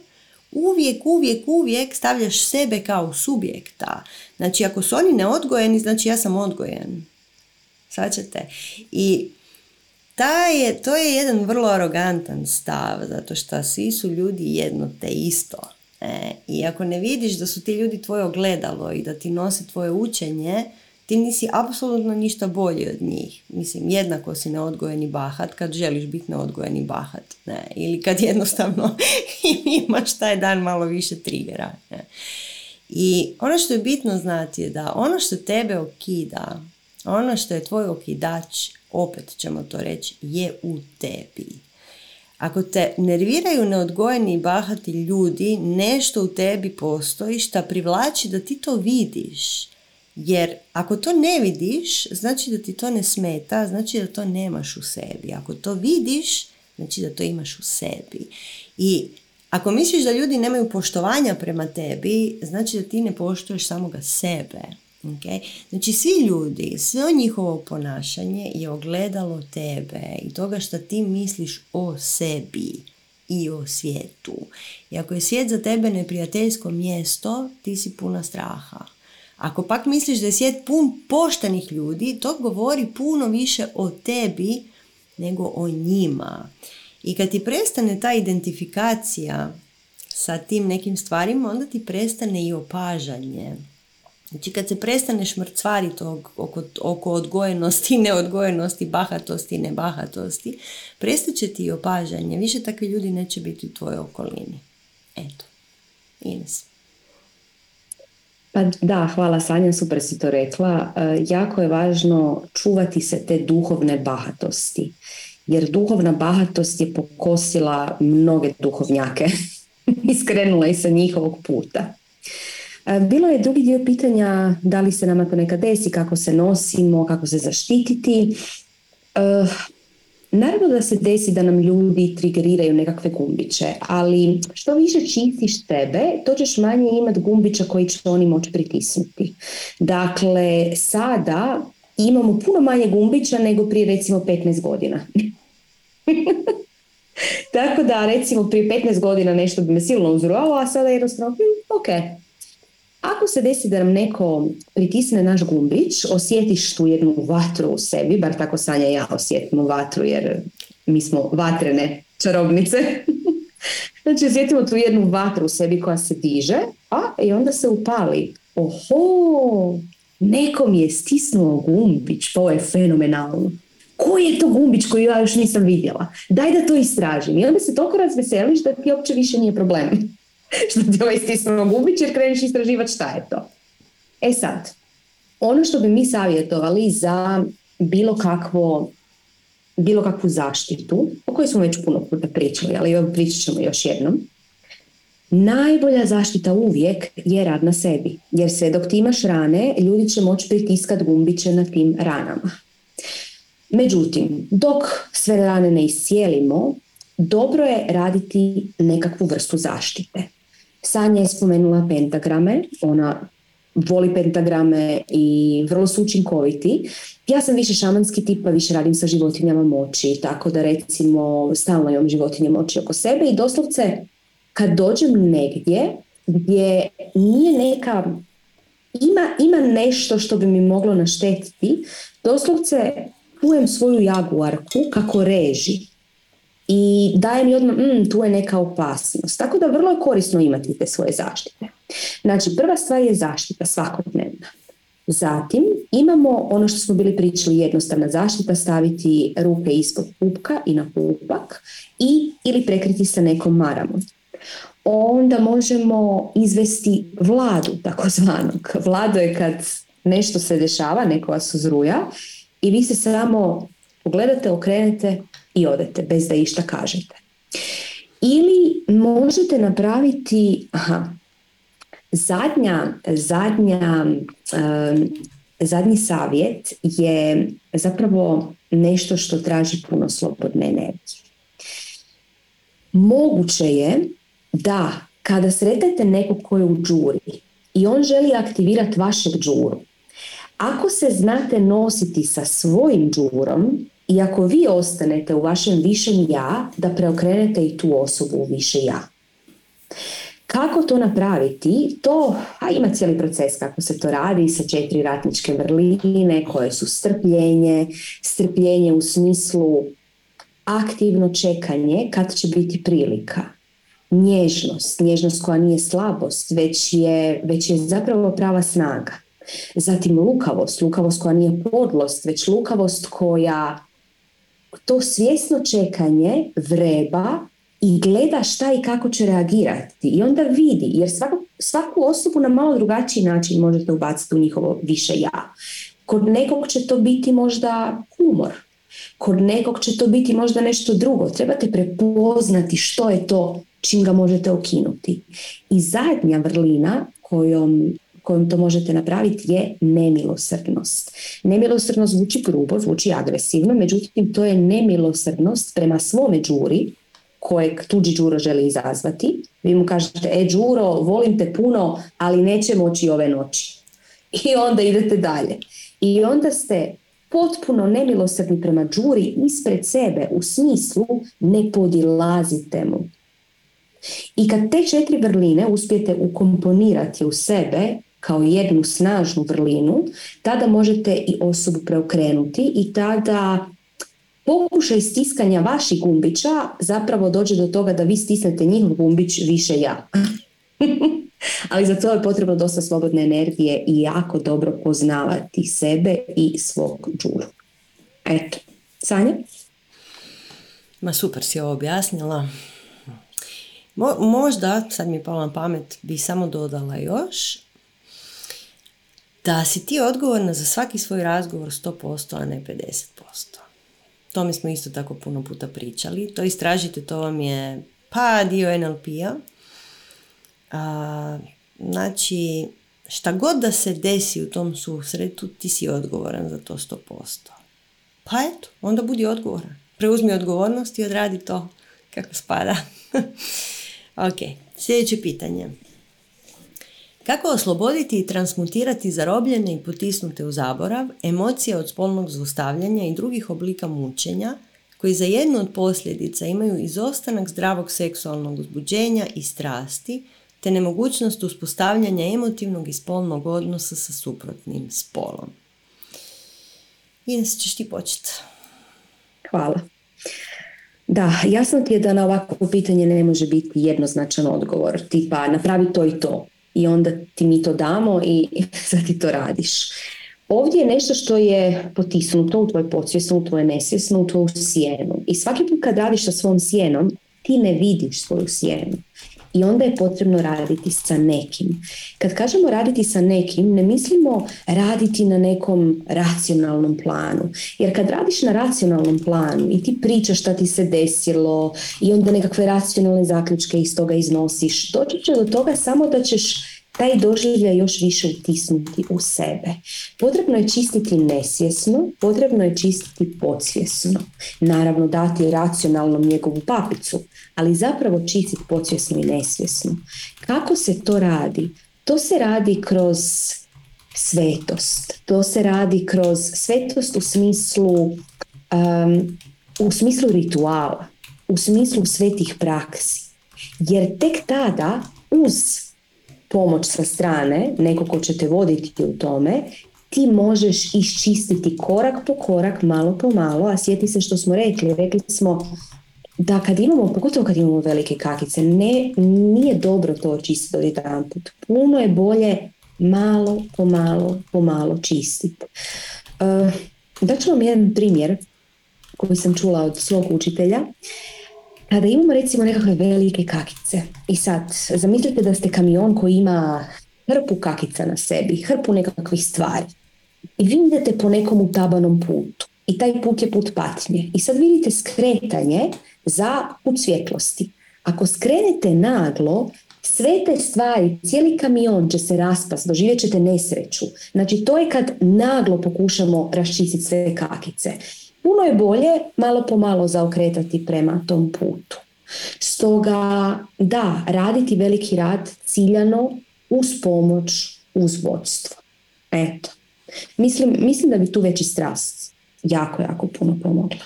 uvijek, uvijek, uvijek stavljaš sebe kao subjekta. Znači, ako su oni neodgojeni, znači ja sam odgojen. Svačate? I je, to je jedan vrlo arogantan stav, zato što svi su ljudi jedno te isto. E, I ako ne vidiš da su ti ljudi tvoje ogledalo i da ti nose tvoje učenje, ti nisi apsolutno ništa bolji od njih. Mislim, jednako si neodgojeni bahat kad želiš biti neodgojeni bahat. Ne? Ili kad jednostavno imaš taj dan malo više trigera. Ne? I ono što je bitno znati je da ono što tebe okida, ono što je tvoj okidač, opet ćemo to reći, je u tebi. Ako te nerviraju neodgojeni i bahati ljudi, nešto u tebi postoji što privlači da ti to vidiš. Jer ako to ne vidiš, znači da ti to ne smeta, znači da to nemaš u sebi. Ako to vidiš, znači da to imaš u sebi. I ako misliš da ljudi nemaju poštovanja prema tebi, znači da ti ne poštuješ samoga sebe. Okay? Znači svi ljudi, sve njihovo ponašanje je ogledalo tebe i toga što ti misliš o sebi i o svijetu. I ako je svijet za tebe neprijateljsko mjesto, ti si puna straha. Ako pak misliš da je svijet pun poštenih ljudi, to govori puno više o tebi nego o njima. I kad ti prestane ta identifikacija sa tim nekim stvarima, onda ti prestane i opažanje. Znači kad se prestaneš mrcvariti oko, oko odgojenosti, neodgojenosti, bahatosti nebahatosti, prestaće ti i opažanje. Više takvi ljudi neće biti u tvojoj okolini. Eto. Ines. Pa da, hvala Sanja, super si to rekla. E, jako je važno čuvati se te duhovne bahatosti. Jer duhovna bahatost je pokosila mnoge duhovnjake. Iskrenula i sa njihovog puta. E, bilo je drugi dio pitanja da li se nama to nekad desi, kako se nosimo, kako se zaštititi. E, naravno da se desi da nam ljudi trigeriraju nekakve gumbiće, ali što više čistiš tebe, to ćeš manje imati gumbića koji će oni moći pritisnuti. Dakle, sada imamo puno manje gumbića nego prije recimo 15 godina. Tako da recimo prije 15 godina nešto bi me silno uzrualo, a sada jednostavno, hm, ok, ako se desi da nam neko pritisne naš gumbić, osjetiš tu jednu vatru u sebi, bar tako Sanja i ja osjetimo vatru jer mi smo vatrene čarobnice. znači osjetimo tu jednu vatru u sebi koja se diže, a i onda se upali. Oho, nekom je stisnuo gumbić, to je fenomenalno. Koji je to gumbić koji ja još nisam vidjela? Daj da to istražim. I onda se toliko razveseliš da ti uopće više nije problem. što ti ovaj stisnuo gubić jer kreneš istraživati šta je to. E sad, ono što bi mi savjetovali za bilo kakvo bilo kakvu zaštitu, o kojoj smo već puno puta pričali, ali evo pričat ćemo još jednom. Najbolja zaštita uvijek je rad na sebi, jer sve dok ti imaš rane, ljudi će moći pritiskat gumbiće na tim ranama. Međutim, dok sve rane ne iscijelimo, dobro je raditi nekakvu vrstu zaštite. Sanja je spomenula pentagrame, ona voli pentagrame i vrlo su učinkoviti. Ja sam više šamanski tip, pa više radim sa životinjama moći, tako da recimo stalno imam životinje moći oko sebe i doslovce kad dođem negdje gdje nije neka, ima, ima nešto što bi mi moglo naštetiti, doslovce čujem svoju jaguarku kako reži i daje mi odmah, mm, tu je neka opasnost. Tako da vrlo je korisno imati te svoje zaštite. Znači, prva stvar je zaštita svakodnevna. Zatim imamo ono što smo bili pričali, jednostavna zaštita, staviti ruke ispod pupka i na pupak i ili prekriti sa nekom maramom. Onda možemo izvesti vladu, takozvanog. Vlado je kad nešto se dešava, neko vas uzruja i vi se samo pogledate, okrenete i odete bez da išta kažete. Ili možete napraviti, aha, zadnja, zadnja, zadnji savjet je zapravo nešto što traži puno slobodne energije. moguće je da kada sretete nekog koji je u džuri i on želi aktivirati vašeg džuru, ako se znate nositi sa svojim džurom i ako vi ostanete u vašem višem ja, da preokrenete i tu osobu u više ja. Kako to napraviti? To a ima cijeli proces kako se to radi sa četiri ratničke vrline koje su strpljenje, strpljenje u smislu aktivno čekanje kad će biti prilika. Nježnost, nježnost koja nije slabost, već je, već je zapravo prava snaga. Zatim lukavost, lukavost koja nije podlost, već lukavost koja to svjesno čekanje vreba i gleda šta i kako će reagirati i onda vidi, jer svaku, svaku osobu na malo drugačiji način možete ubaciti u njihovo više ja. Kod nekog će to biti možda humor, kod nekog će to biti možda nešto drugo. Trebate prepoznati što je to čim ga možete okinuti. I zadnja vrlina kojom kojom to možete napraviti je nemilosrdnost. Nemilosrdnost zvuči grubo, zvuči agresivno, međutim to je nemilosrdnost prema svome džuri kojeg tuđi Đuro želi izazvati. Vi mu kažete, e Đuro, volim te puno, ali neće moći ove noći. I onda idete dalje. I onda ste potpuno nemilosrdni prema džuri ispred sebe u smislu ne podilazite mu. I kad te četiri vrline uspijete ukomponirati u sebe kao jednu snažnu vrlinu, tada možete i osobu preokrenuti i tada pokušaj stiskanja vaših gumbića zapravo dođe do toga da vi stisnete njihov gumbić više ja. Ali za to je potrebno dosta slobodne energije i jako dobro poznavati sebe i svog džuru. Eto, Sanja? Ma super si ovo objasnila. Mo, možda, sad mi je palo na pamet, bi samo dodala još da si ti odgovorna za svaki svoj razgovor 100%, a ne 50%. To mi smo isto tako puno puta pričali. To istražite, to vam je pa dio NLP-a. znači, šta god da se desi u tom susretu, ti si odgovoran za to 100%. Pa eto, onda budi odgovoran. Preuzmi odgovornost i odradi to kako spada. ok, sljedeće pitanje. Kako osloboditi i transmutirati zarobljene i potisnute u zaborav emocije od spolnog zlostavljanja i drugih oblika mučenja koji za jednu od posljedica imaju izostanak zdravog seksualnog uzbuđenja i strasti te nemogućnost uspostavljanja emotivnog i spolnog odnosa sa suprotnim spolom. Ines, ćeš ti početi. Hvala. Da, jasno ti je da na ovakvo pitanje ne može biti jednoznačan odgovor, tipa napravi to i to i onda ti mi to damo i sad ti to radiš. Ovdje je nešto što je potisnuto u tvoj podsvjesno, u tvoje nesvjesno, u tvoju sjenu. I svaki put kad radiš sa svom sjenom, ti ne vidiš svoju sjenu i onda je potrebno raditi sa nekim. Kad kažemo raditi sa nekim, ne mislimo raditi na nekom racionalnom planu. Jer kad radiš na racionalnom planu i ti pričaš šta ti se desilo i onda nekakve racionalne zaključke iz toga iznosiš, doći će do toga samo da ćeš taj doživljaj još više utisnuti u sebe. Potrebno je čistiti nesvjesno, potrebno je čistiti podsvjesno. Naravno dati racionalnom njegovu papicu, ali zapravo čistiti podsvjesno i nesvjesno. Kako se to radi? To se radi kroz svetost. To se radi kroz svetost u smislu um, u smislu rituala, u smislu svetih praksi. Jer tek tada uz pomoć sa strane, neko ko će te voditi u tome, ti možeš iščistiti korak po korak, malo po malo, a sjeti se što smo rekli, rekli smo da kad imamo, pogotovo kad imamo velike kakice, ne, nije dobro to očistiti od jedan put. Puno je bolje malo po malo po malo čistiti. Uh, Daću vam jedan primjer koji sam čula od svog učitelja. Kada imamo recimo nekakve velike kakice i sad zamislite da ste kamion koji ima hrpu kakica na sebi, hrpu nekakvih stvari i vi idete po nekom utabanom putu i taj put je put patnje i sad vidite skretanje za put svjetlosti. Ako skrenete naglo, sve te stvari, cijeli kamion će se raspast, doživjet ćete nesreću. Znači to je kad naglo pokušamo raščistiti sve kakice. Puno je bolje malo po malo zaokretati prema tom putu. Stoga, da, raditi veliki rad ciljano uz pomoć, uz vodstvo. Eto. Mislim, mislim da bi tu već i strast jako, jako puno pomogla.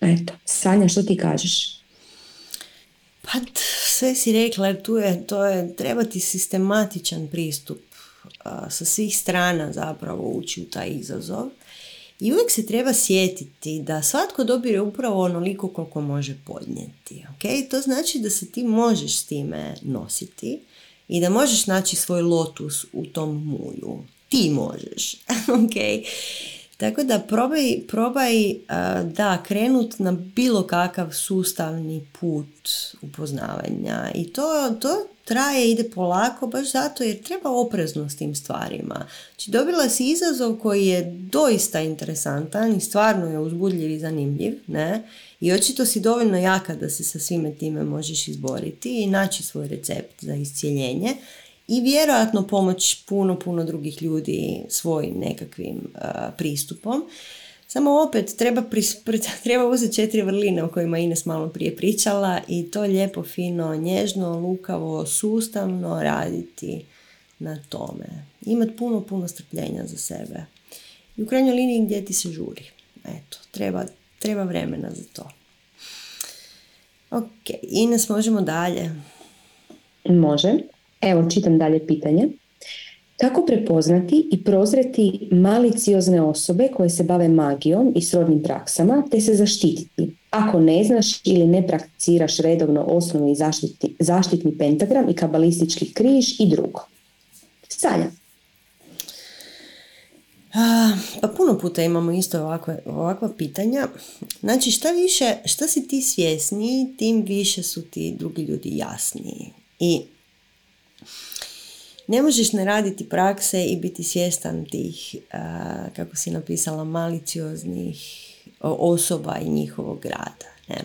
Eto. Sanja, što ti kažeš? Pa sve si rekla, tu je, to je, treba ti sistematičan pristup sa svih strana zapravo ući u taj izazov. I uvijek se treba sjetiti da svatko dobire upravo onoliko koliko može podnijeti. Okay? To znači da se ti možeš s time nositi i da možeš naći svoj lotus u tom mulju. Ti možeš. okay? Tako da probaj, probaj da krenut na bilo kakav sustavni put upoznavanja i to, to traje, ide polako baš zato jer treba oprezno s tim stvarima. Znači dobila si izazov koji je doista interesantan i stvarno je uzbudljiv i zanimljiv, ne? I očito si dovoljno jaka da se sa svime time možeš izboriti i naći svoj recept za iscijeljenje i vjerojatno pomoć puno, puno drugih ljudi svojim nekakvim pristupom. Samo opet treba, treba uzeti četiri vrline o kojima Ines malo prije pričala i to lijepo, fino, nježno, lukavo, sustavno raditi na tome. Imat puno, puno strpljenja za sebe. I u krajnjoj liniji gdje ti se žuri. Eto, treba, treba vremena za to. Ok, Ines, možemo dalje. Može. Evo, čitam dalje pitanje. Kako prepoznati i prozreti maliciozne osobe koje se bave magijom i srodnim praksama, te se zaštititi? Ako ne znaš ili ne prakticiraš redovno osnovni zaštitni, zaštitni pentagram i kabalistički križ i drugo. Sanja. pa puno puta imamo isto ovakva, ovakva pitanja. Znači šta više, šta si ti svjesniji, tim više su ti drugi ljudi jasniji. I ne možeš ne raditi prakse i biti svjestan tih, kako si napisala, malicioznih osoba i njihovog rada. Ne?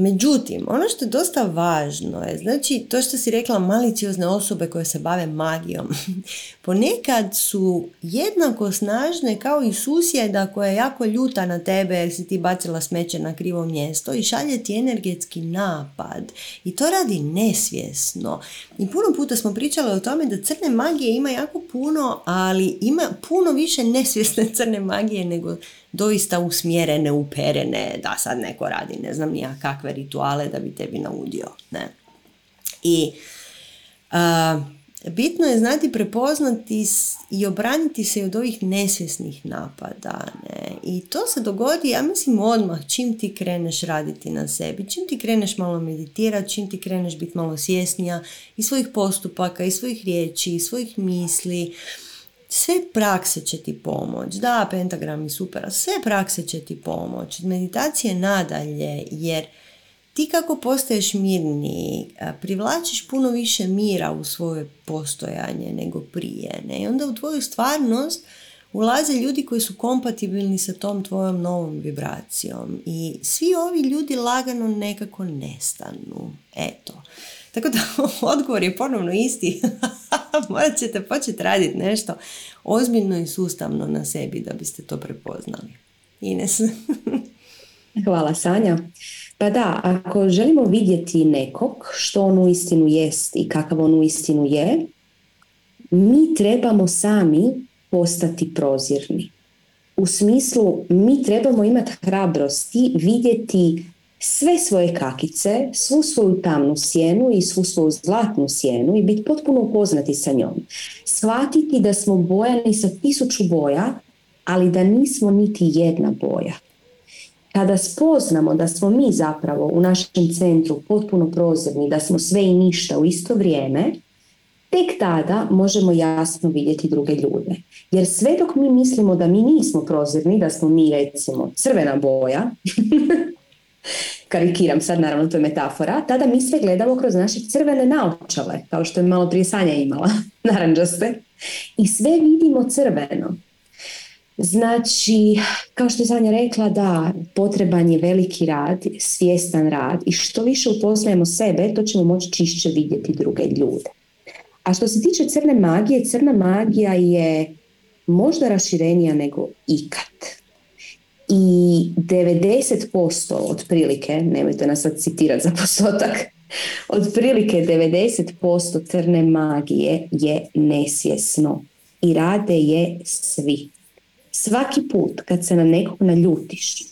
Međutim, ono što je dosta važno je, znači to što si rekla maliciozne osobe koje se bave magijom, ponekad su jednako snažne kao i susjeda koja je jako ljuta na tebe jer si ti bacila smeće na krivo mjesto i šalje ti energetski napad. I to radi nesvjesno. I puno puta smo pričali o tome da crne magije ima jako puno, ali ima puno više nesvjesne crne magije nego doista usmjerene, uperene, da sad neko radi ne znam nija kakve rituale da bi tebi naudio. Ne? I bitno je znati prepoznati i obraniti se od ovih nesvjesnih napada. Ne? I to se dogodi, ja mislim, odmah čim ti kreneš raditi na sebi, čim ti kreneš malo meditirati, čim ti kreneš biti malo svjesnija i svojih postupaka, i svojih riječi, i svojih misli, sve prakse će ti pomoć. Da, pentagram je super, sve prakse će ti pomoć. Meditacije nadalje, jer ti kako postaješ mirniji, privlačiš puno više mira u svoje postojanje nego prije. Ne? I onda u tvoju stvarnost ulaze ljudi koji su kompatibilni sa tom tvojom novom vibracijom. I svi ovi ljudi lagano nekako nestanu. Eto. Tako da odgovor je ponovno isti. Morat ćete početi raditi nešto ozbiljno i sustavno na sebi da biste to prepoznali. Ines. Hvala Sanja. Pa da, ako želimo vidjeti nekog što on u istinu jest i kakav on u istinu je, mi trebamo sami postati prozirni. U smislu, mi trebamo imati hrabrosti vidjeti sve svoje kakice, svu svoju tamnu sjenu i svu svoju zlatnu sjenu i biti potpuno upoznati sa njom. Shvatiti da smo bojani sa tisuću boja, ali da nismo niti jedna boja. Kada spoznamo da smo mi zapravo u našem centru potpuno prozirni, da smo sve i ništa u isto vrijeme, tek tada možemo jasno vidjeti druge ljude. Jer sve dok mi mislimo da mi nismo prozirni, da smo mi recimo crvena boja, karikiram sad, naravno to je metafora, tada mi sve gledamo kroz naše crvene naočale, kao što je malo prije Sanja imala, naranđaste, i sve vidimo crveno. Znači, kao što je Sanja rekla, da, potreban je veliki rad, svjestan rad i što više upoznajemo sebe, to ćemo moći čišće vidjeti druge ljude. A što se tiče crne magije, crna magija je možda raširenija nego ikad i 90% otprilike, nemojte nas sad citirati za postotak, otprilike 90% crne magije je nesvjesno i rade je svi. Svaki put kad se na nekog naljutiš,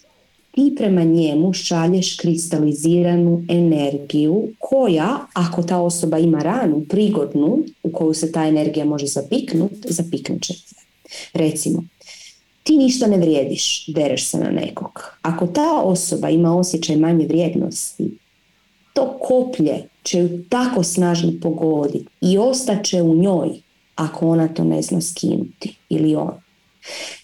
ti prema njemu šalješ kristaliziranu energiju koja, ako ta osoba ima ranu, prigodnu, u koju se ta energija može zapiknut, zapiknut će Recimo, ti ništa ne vrijediš, dereš se na nekog. Ako ta osoba ima osjećaj manje vrijednosti, to koplje će ju tako snažno pogoditi i ostaće u njoj ako ona to ne zna skinuti ili on.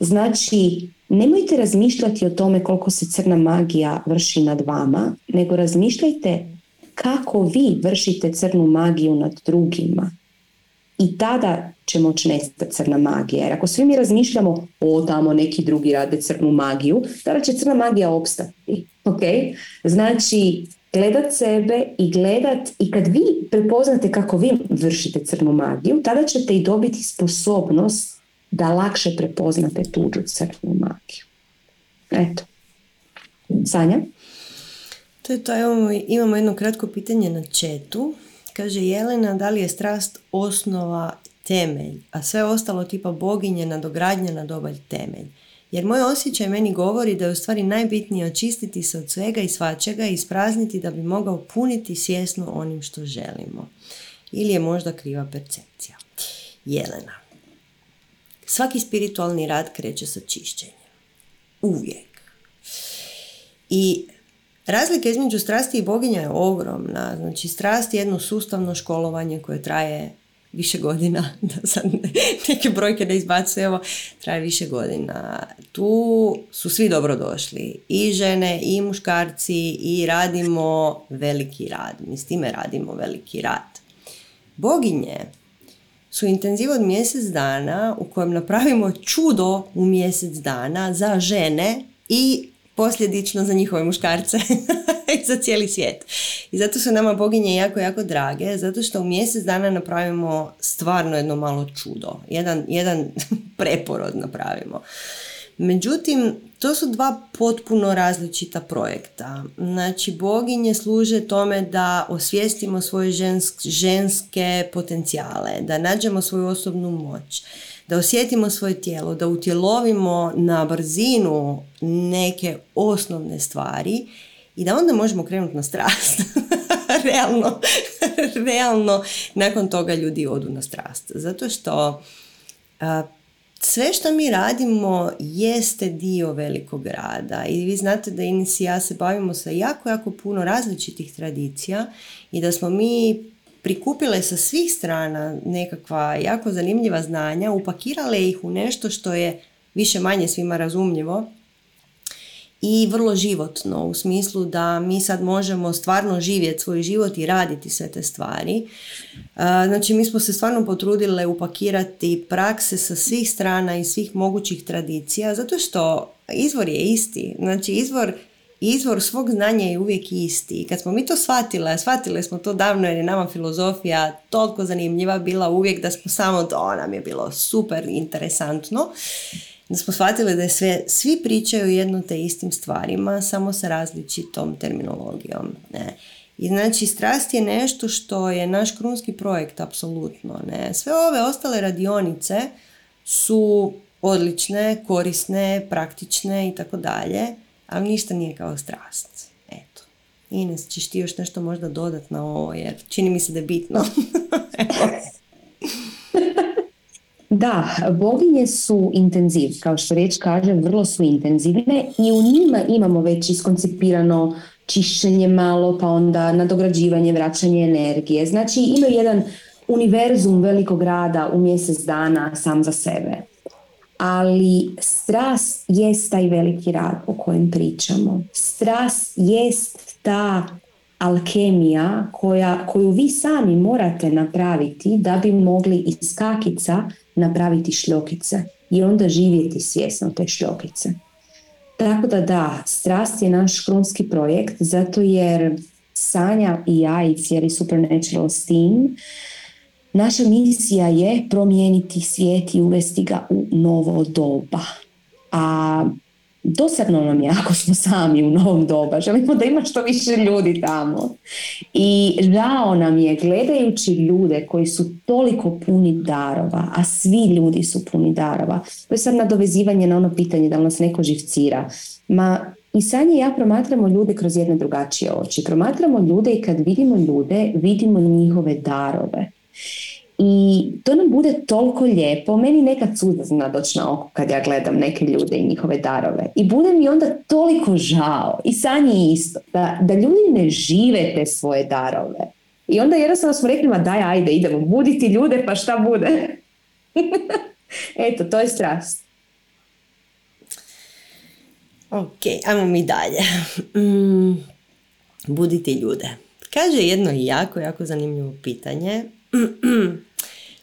Znači, nemojte razmišljati o tome koliko se crna magija vrši nad vama, nego razmišljajte kako vi vršite crnu magiju nad drugima. I tada će moći nestati crna magija. Jer ako svi mi razmišljamo o tamo neki drugi rade crnu magiju, tada će crna magija opstati. Okay? Znači, gledat sebe i gledat i kad vi prepoznate kako vi vršite crnu magiju, tada ćete i dobiti sposobnost da lakše prepoznate tuđu crnu magiju. Eto. Sanja? To je to, imamo, imamo jedno kratko pitanje na četu. Kaže Jelena, da li je strast osnova temelj, a sve ostalo tipa boginje nadogradnja na dobar temelj? Jer moj osjećaj meni govori da je u stvari najbitnije očistiti se od svega i svačega i isprazniti da bi mogao puniti svjesno onim što želimo. Ili je možda kriva percepcija. Jelena. Svaki spiritualni rad kreće sa čišćenjem. Uvijek. I razlika između strasti i boginja je ogromna. Znači, strast je jedno sustavno školovanje koje traje više godina, da sad neke brojke ne izbacujemo, traje više godina. Tu su svi dobrodošli, i žene, i muškarci, i radimo veliki rad. Mi s time radimo veliki rad. Boginje su intenziv od mjesec dana u kojem napravimo čudo u mjesec dana za žene i posljedično za njihove muškarce i za cijeli svijet. I zato su nama boginje jako, jako drage, zato što u mjesec dana napravimo stvarno jedno malo čudo. Jedan, jedan preporod napravimo. Međutim, to su dva potpuno različita projekta. Znači, boginje služe tome da osvijestimo svoje ženske potencijale, da nađemo svoju osobnu moć, da osjetimo svoje tijelo, da utjelovimo na brzinu neke osnovne stvari i da onda možemo krenuti na strast. realno, realno, nakon toga ljudi odu na strast. Zato što sve što mi radimo jeste dio velikog rada i vi znate da Ines i ja se bavimo sa jako, jako puno različitih tradicija i da smo mi prikupile sa svih strana nekakva jako zanimljiva znanja, upakirale ih u nešto što je više manje svima razumljivo i vrlo životno u smislu da mi sad možemo stvarno živjeti svoj život i raditi sve te stvari. Znači mi smo se stvarno potrudile upakirati prakse sa svih strana i svih mogućih tradicija zato što izvor je isti. Znači izvor izvor svog znanja je uvijek isti. I kad smo mi to shvatile, shvatile smo to davno jer je nama filozofija toliko zanimljiva bila uvijek da smo samo to nam je bilo super interesantno da smo shvatili da sve, svi pričaju jedno te istim stvarima, samo sa različitom terminologijom. Ne. I znači strast je nešto što je naš krunski projekt, apsolutno. Ne. Sve ove ostale radionice su odlične, korisne, praktične i tako dalje, ali ništa nije kao strast. Eto. Ines, ćeš ti još nešto možda dodat na ovo, jer čini mi se da je bitno. Da, boginje su intenziv, kao što riječ kaže, vrlo su intenzivne i u njima imamo već iskoncipirano čišćenje malo, pa onda nadograđivanje, vraćanje energije. Znači imaju jedan univerzum velikog rada u mjesec dana sam za sebe. Ali strast jest taj veliki rad o kojem pričamo. Strast jest ta alkemija koja, koju vi sami morate napraviti da bi mogli iz kakica napraviti šljokice i onda živjeti svjesno te šljokice. Tako da da, strast je naš krunski projekt zato jer Sanja i ja i cijeli Supernatural Steam naša misija je promijeniti svijet i uvesti ga u novo doba. A dosadno nam je ako smo sami u novom doba. Želimo da ima što više ljudi tamo. I žao nam je gledajući ljude koji su toliko puni darova, a svi ljudi su puni darova. To je sad nadovezivanje na ono pitanje da nas neko živcira. Ma, i Sanje i ja promatramo ljude kroz jedne drugačije oči. Promatramo ljude i kad vidimo ljude, vidimo njihove darove. I to nam bude toliko lijepo. Meni nekad suza zna doći na oko kad ja gledam neke ljude i njihove darove. I bude mi onda toliko žao. I Sanji isto. Da, da ljudi ne žive te svoje darove. I onda jednostavno smo rekli, ma daj, ajde, idemo buditi ljude, pa šta bude? Eto, to je strast. Ok, ajmo mi dalje. Mm, buditi ljude. Kaže jedno jako, jako zanimljivo pitanje.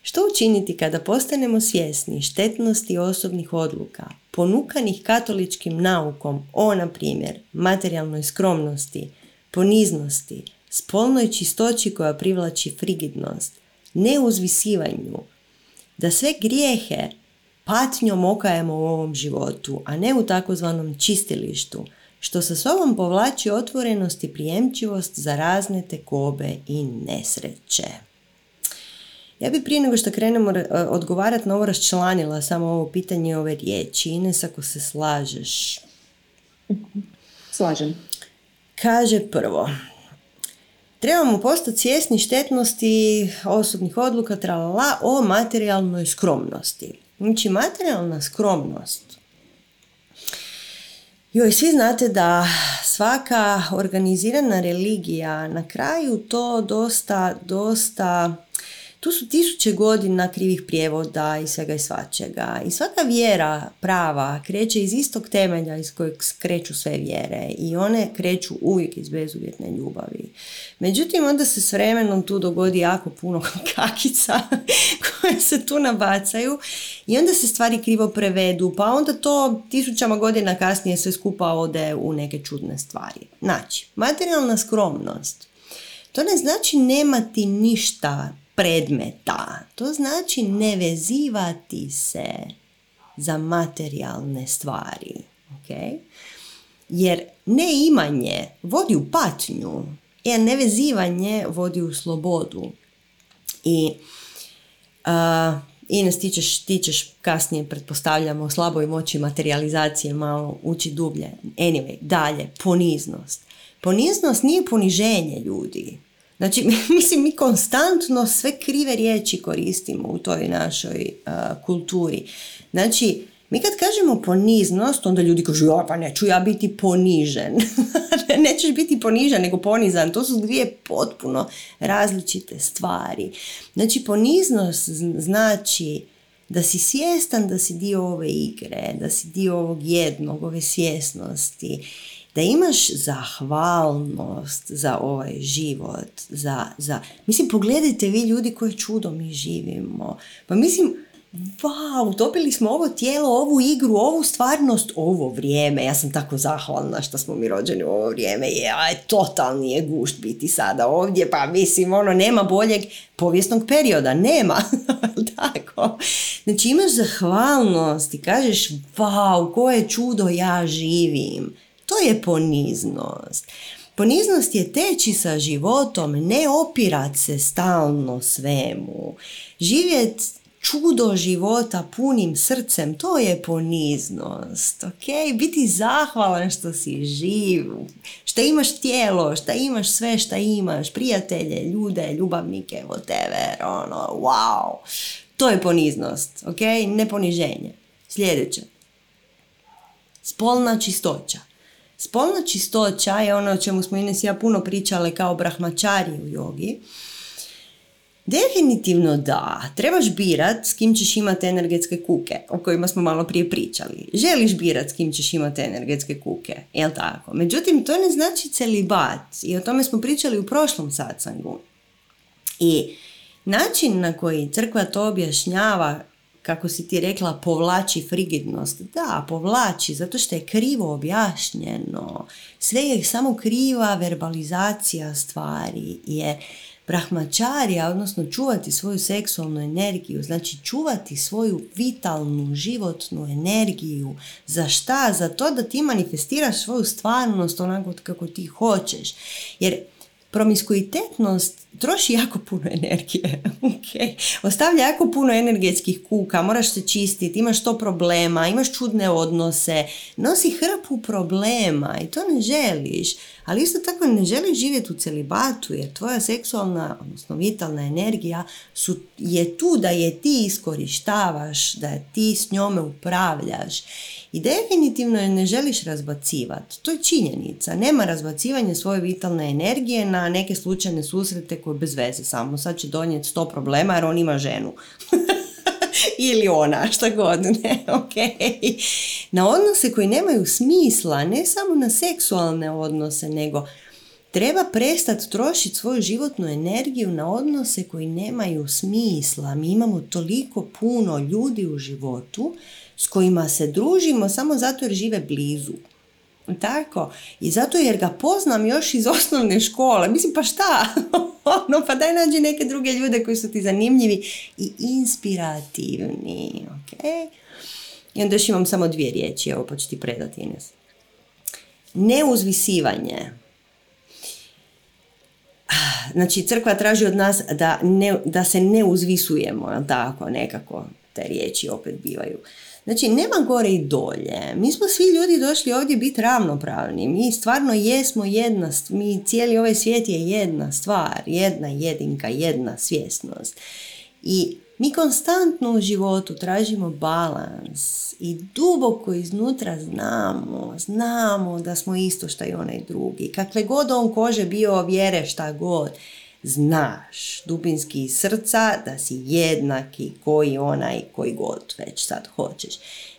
Što učiniti kada postanemo svjesni štetnosti osobnih odluka, ponukanih katoličkim naukom o, na primjer, materijalnoj skromnosti, poniznosti, spolnoj čistoći koja privlači frigidnost, neuzvisivanju, da sve grijehe patnjom okajemo u ovom životu, a ne u takozvanom čistilištu, što sa sobom povlači otvorenost i prijemčivost za razne tekobe i nesreće. Ja bi prije nego što krenemo e, odgovarati na ovo raščlanila samo ovo pitanje ove riječi. Ines, ako se slažeš. Slažem. Kaže prvo, trebamo postati svjesni štetnosti osobnih odluka tralala o materijalnoj skromnosti. Znači, materijalna skromnost. Joj, svi znate da svaka organizirana religija na kraju to dosta, dosta tu su tisuće godina krivih prijevoda i svega i svačega. I svaka vjera prava kreće iz istog temelja iz kojeg kreću sve vjere i one kreću uvijek iz bezuvjetne ljubavi. Međutim, onda se s vremenom tu dogodi jako puno kakica koje se tu nabacaju i onda se stvari krivo prevedu, pa onda to tisućama godina kasnije sve skupa ode u neke čudne stvari. Znači, materijalna skromnost to ne znači nemati ništa predmeta. To znači ne vezivati se za materijalne stvari. Okay? Jer neimanje vodi u patnju, a nevezivanje vodi u slobodu. I uh, Ines, ti ćeš, ti ćeš kasnije, pretpostavljamo, slaboj moći materializacije malo ući dublje. Anyway, dalje, poniznost. Poniznost nije poniženje ljudi. Znači, mislim, mi konstantno sve krive riječi koristimo u toj našoj kulturi. Znači, mi kad kažemo poniznost, onda ljudi kažu, ja pa neću ja biti ponižen. Nećeš biti ponižen, nego ponizan. To su dvije potpuno različite stvari. Znači, poniznost znači da si svjestan da si dio ove igre, da si dio ovog jednog, ove svjesnosti da imaš zahvalnost za ovaj život, za, za... Mislim, pogledajte vi ljudi koje čudo mi živimo. Pa mislim, wow, dobili smo ovo tijelo, ovu igru, ovu stvarnost, ovo vrijeme. Ja sam tako zahvalna što smo mi rođeni u ovo vrijeme. Je, aj, totalni je gušt biti sada ovdje, pa mislim, ono, nema boljeg povijesnog perioda, nema. tako. Znači, imaš zahvalnost i kažeš, wow, koje čudo ja živim. To je poniznost. Poniznost je teći sa životom, ne opirat se stalno svemu. Živjet čudo života punim srcem, to je poniznost, ok? Biti zahvalan što si živ, što imaš tijelo, što imaš sve što imaš, prijatelje, ljude, ljubavnike, whatever, ono, wow. To je poniznost, ok? Ne poniženje. Sljedeće. Spolna čistoća. Spolna čistoća je ono o čemu smo Ines i ja puno pričale kao brahmačari u jogi. Definitivno da, trebaš birat s kim ćeš imati energetske kuke, o kojima smo malo prije pričali. Želiš birat s kim ćeš imati energetske kuke, jel tako? Međutim, to ne znači celibat i o tome smo pričali u prošlom satsangu. I način na koji crkva to objašnjava kako si ti rekla, povlači frigidnost. Da, povlači, zato što je krivo objašnjeno. Sve je samo kriva verbalizacija stvari, jer Brahmačarija, odnosno čuvati svoju seksualnu energiju, znači čuvati svoju vitalnu, životnu energiju. Za šta? Za to da ti manifestiraš svoju stvarnost onako kako ti hoćeš. Jer promiskuitetnost troši jako puno energije, okay. ostavlja jako puno energetskih kuka, moraš se čistiti, imaš to problema, imaš čudne odnose, nosi hrpu problema i to ne želiš, ali isto tako ne želiš živjeti u celibatu jer tvoja seksualna, odnosno vitalna energija su, je tu da je ti iskorištavaš, da ti s njome upravljaš i definitivno je ne želiš razbacivati. To je činjenica. Nema razbacivanja svoje vitalne energije na neke slučajne susrete koje bez veze samo. Sad će donijeti sto problema jer on ima ženu. Ili ona, šta god, ne, ok. Na odnose koji nemaju smisla, ne samo na seksualne odnose, nego treba prestati trošiti svoju životnu energiju na odnose koji nemaju smisla. Mi imamo toliko puno ljudi u životu s kojima se družimo samo zato jer žive blizu. Tako. I zato jer ga poznam još iz osnovne škole. Mislim, pa šta? ono, pa daj nađi neke druge ljude koji su ti zanimljivi i inspirativni. Ok? I onda još imam samo dvije riječi. Evo, pa ću ti predati, Ines. Neuzvisivanje. Znači, crkva traži od nas da, ne, da se ne uzvisujemo, tako, nekako te riječi opet bivaju. Znači, nema gore i dolje. Mi smo svi ljudi došli ovdje biti ravnopravni. Mi stvarno jesmo jedna, mi cijeli ovaj svijet je jedna stvar, jedna jedinka, jedna svjesnost. I mi konstantno u životu tražimo balans i duboko iznutra znamo, znamo da smo isto što i onaj drugi. Kakve god on kože bio vjere šta god, znaš dubinski iz srca da si jednaki koji onaj koji god već sad hoćeš.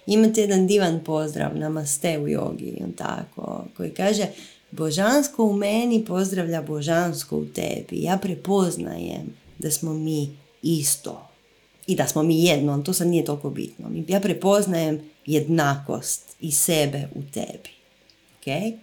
Imate jedan divan pozdrav, namaste u jogi, on tako, koji kaže Božansko u meni pozdravlja božansko u tebi. Ja prepoznajem da smo mi isto i da smo mi jedno, to sad nije toliko bitno. Ja prepoznajem jednakost i sebe u tebi. Okay?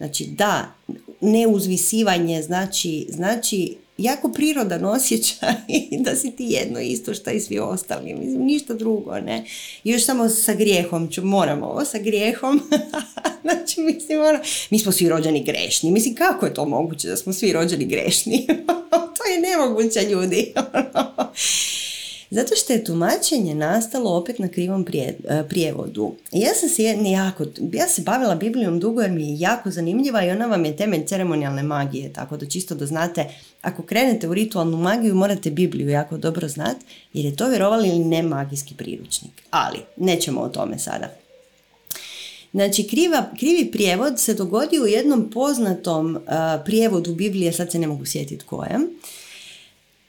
Znači da, neuzvisivanje znači, znači jako prirodan osjećaj da si ti jedno isto što i svi ostali. Mislim, ništa drugo, ne. Još samo sa grijehom, ću, moramo ovo sa grijehom. znači, mislim, ono, mi smo svi rođeni grešni. Mislim, kako je to moguće da smo svi rođeni grešni? to je nemoguće, ljudi. Zato što je tumačenje nastalo opet na krivom e, prijevodu. Ja sam se jako, ja se bavila Biblijom dugo jer mi je jako zanimljiva i ona vam je temelj ceremonijalne magije, tako da čisto da znate, ako krenete u ritualnu magiju morate Bibliju jako dobro znati jer je to vjerovali ili ne magijski priručnik. Ali, nećemo o tome sada. Znači, kriva, krivi prijevod se dogodio u jednom poznatom uh, prijevodu Biblije, sad se ne mogu sjetiti kojem.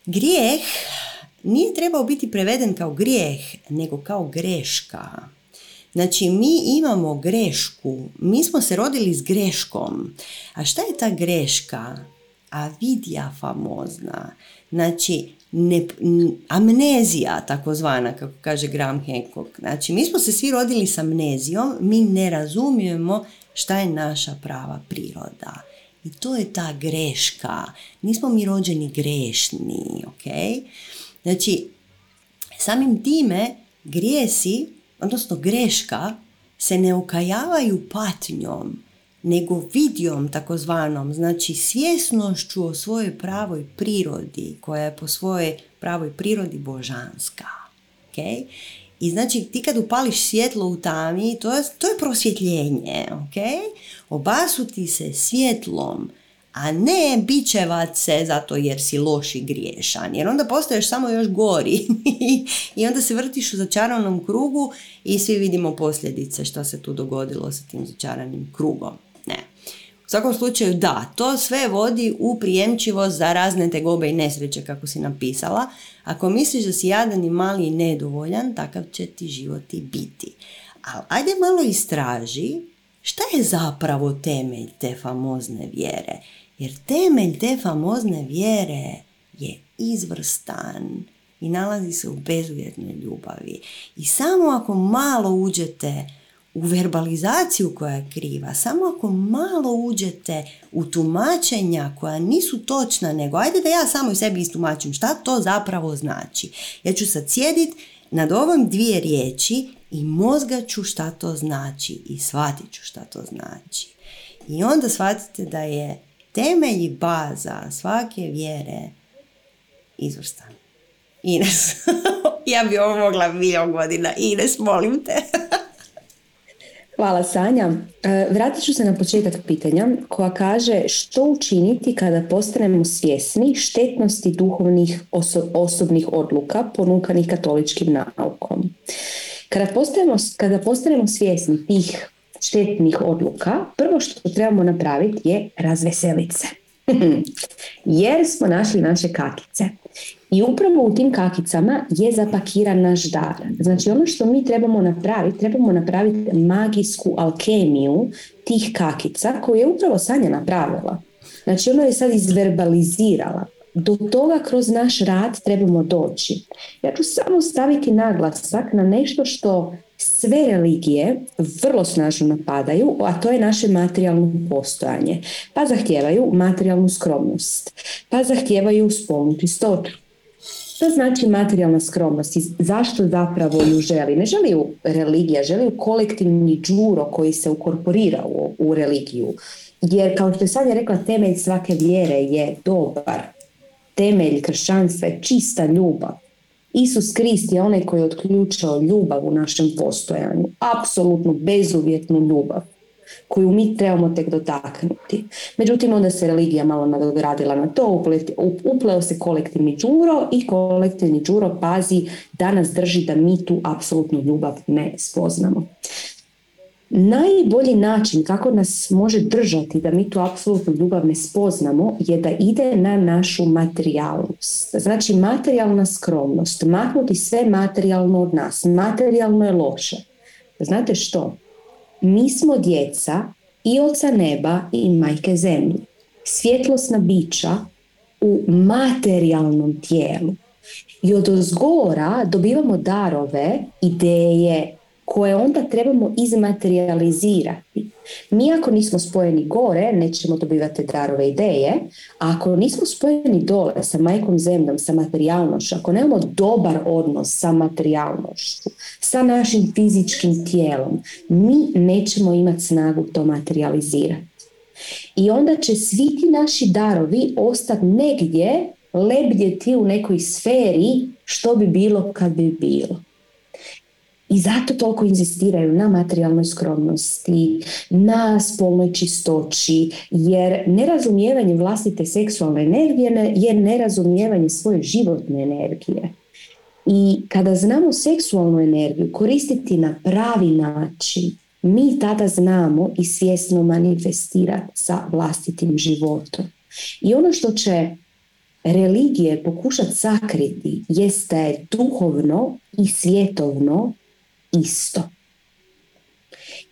Grijeh nije trebao biti preveden kao grijeh, nego kao greška. Znači, mi imamo grešku, mi smo se rodili s greškom. A šta je ta greška? Avidija famozna. Znači, ne, amnezija, takozvana, kako kaže Graham Hancock. Znači, mi smo se svi rodili s amnezijom, mi ne razumijemo šta je naša prava priroda. I to je ta greška. Nismo mi rođeni grešni, ok? Znači, samim time grijesi, odnosno greška, se ne ukajavaju patnjom, nego vidjom takozvanom, znači svjesnošću o svojoj pravoj prirodi, koja je po svojoj pravoj prirodi božanska. Okay? I znači ti kad upališ svjetlo u tami, to je, to je prosvjetljenje. Okay? Obasuti se svjetlom a ne bićevat se zato jer si loš i griješan. Jer onda postaješ samo još gori i onda se vrtiš u začaranom krugu i svi vidimo posljedice što se tu dogodilo sa tim začaranim krugom. Ne. U svakom slučaju da, to sve vodi u prijemčivost za razne tegobe i nesreće kako si napisala. Ako misliš da si jadan i mali i nedovoljan, takav će ti život i biti. Ali ajde malo istraži šta je zapravo temelj te famozne vjere jer temelj te famozne vjere je izvrstan i nalazi se u bezuvjetnoj ljubavi. I samo ako malo uđete u verbalizaciju koja je kriva. Samo ako malo uđete u tumačenja koja nisu točna, nego ajde da ja samo i sebi istumačim šta to zapravo znači. Ja ću sad sjedit nad ovom dvije riječi i mozga ću šta to znači i shvatit ću šta to znači. I onda shvatite da je temelj i baza svake vjere izvrstan. Ines, ja bi ovo mogla milijon godina. Ines, molim te. Hvala Sanja. E, vratit ću se na početak pitanja koja kaže što učiniti kada postanemo svjesni štetnosti duhovnih osobnih odluka ponukanih katoličkim naukom. Kada postanemo, kada postanemo svjesni tih štetnih odluka, prvo što trebamo napraviti je razveseliti se. Jer smo našli naše kakice. I upravo u tim kakicama je zapakiran naš dar. Znači ono što mi trebamo napraviti, trebamo napraviti magijsku alkemiju tih kakica koju je upravo Sanja napravila. Znači ona je sad izverbalizirala. Do toga kroz naš rad trebamo doći. Ja ću samo staviti naglasak na nešto što sve religije vrlo snažno napadaju, a to je naše materijalno postojanje. Pa zahtijevaju materijalnu skromnost, pa zahtijevaju spolnu čistoću, što znači materijalna skromnost i zašto zapravo ju želi? Ne želi ju religija, želi ju kolektivni džuro koji se ukorporira u, u religiju. Jer kao što je sad rekla, temelj svake vjere je dobar. Temelj kršćanstva je čista ljubav. Isus Krist je onaj koji je otključao ljubav u našem postojanju. Apsolutnu, bezuvjetnu ljubav koju mi trebamo tek dotaknuti. Međutim, onda se religija malo nadogradila na to, upleo se kolektivni džuro i kolektivni džuro pazi da nas drži da mi tu apsolutnu ljubav ne spoznamo. Najbolji način kako nas može držati da mi tu apsolutnu ljubav ne spoznamo je da ide na našu materijalnost. Znači materijalna skromnost, maknuti sve materijalno od nas. Materijalno je loše. Znate što? Mi smo djeca i oca neba i majke zemlje. Svjetlosna bića u materijalnom tijelu. I od ozgora dobivamo darove, ideje, koje onda trebamo izmaterializirati. Mi ako nismo spojeni gore, nećemo dobivati darove ideje, a ako nismo spojeni dole sa majkom zemljom, sa materijalnošću, ako nemamo dobar odnos sa materijalnošću, sa našim fizičkim tijelom, mi nećemo imati snagu to materializirati. I onda će svi ti naši darovi ostati negdje lebdjeti u nekoj sferi što bi bilo kad bi bilo. I zato toliko inzistiraju na materijalnoj skromnosti, na spolnoj čistoći, jer nerazumijevanje vlastite seksualne energije je nerazumijevanje svoje životne energije. I kada znamo seksualnu energiju koristiti na pravi način, mi tada znamo i svjesno manifestirati sa vlastitim životom. I ono što će religije pokušati sakriti jeste duhovno i svjetovno isto.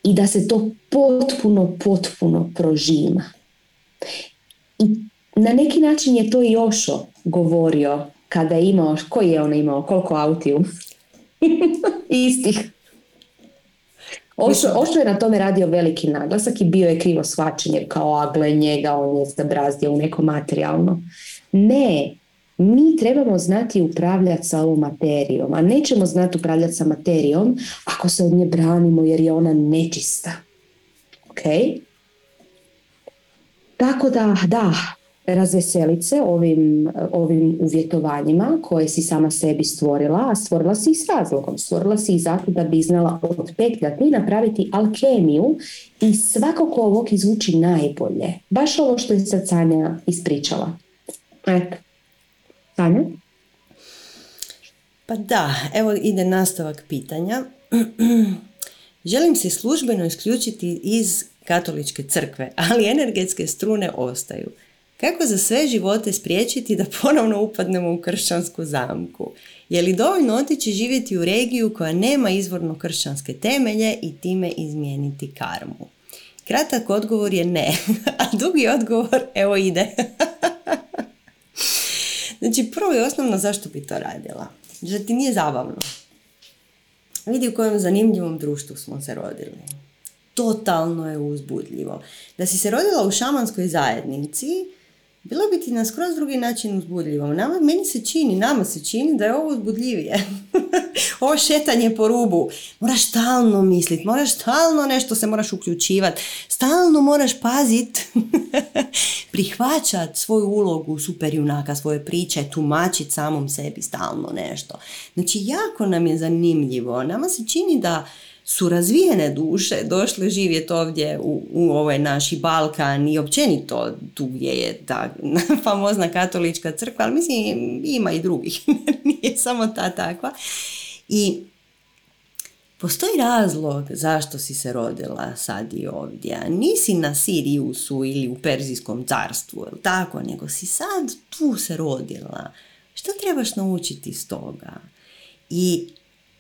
I da se to potpuno, potpuno prožima. I na neki način je to i govorio kada je imao, koji je on imao, koliko autiju? Istih. Ošo, Ošo je na tome radio veliki naglasak i bio je krivo shvaćen kao agle njega on je zabrazdio u neko materijalno. Ne, mi trebamo znati upravljati sa ovom materijom, a nećemo znati upravljati sa materijom ako se od nje branimo jer je ona nečista. Ok? Tako da, da, razveselit se ovim, ovim uvjetovanjima koje si sama sebi stvorila, a stvorila si ih s razlogom. Stvorila si ih zato da bi znala otpetljati i napraviti alkemiju i svakako ovog izvući najbolje. Baš ovo što je sad Sanja ispričala. Eto. Pa da, evo ide nastavak pitanja. Želim se službeno isključiti iz katoličke crkve, ali energetske strune ostaju. Kako za sve živote spriječiti da ponovno upadnemo u kršćansku zamku? Je li dovoljno otići živjeti u regiju koja nema izvorno kršćanske temelje i time izmijeniti karmu? Kratak odgovor je ne, a dugi odgovor evo ide. Znači, prvo i osnovno zašto bi to radila? Da ti nije zabavno. vidi u kojem zanimljivom društvu smo se rodili. Totalno je uzbudljivo. Da si se rodila u šamanskoj zajednici, bilo bi ti na skroz drugi način uzbudljivo. Nama, meni se čini, nama se čini da je ovo uzbudljivije. ovo šetanje po rubu. Moraš stalno misliti, moraš stalno nešto se moraš uključivati, stalno moraš pazit, prihvaćat svoju ulogu superjunaka, svoje priče, tumačiti samom sebi stalno nešto. Znači, jako nam je zanimljivo. Nama se čini da su razvijene duše došle živjeti ovdje u, u ovaj naši Balkan i općenito tu gdje je ta famozna katolička crkva, ali mislim ima i drugih, nije samo ta takva. I Postoji razlog zašto si se rodila sad i ovdje. Nisi na Siriusu ili u Perzijskom carstvu, ili tako, nego si sad tu se rodila. Što trebaš naučiti iz toga? I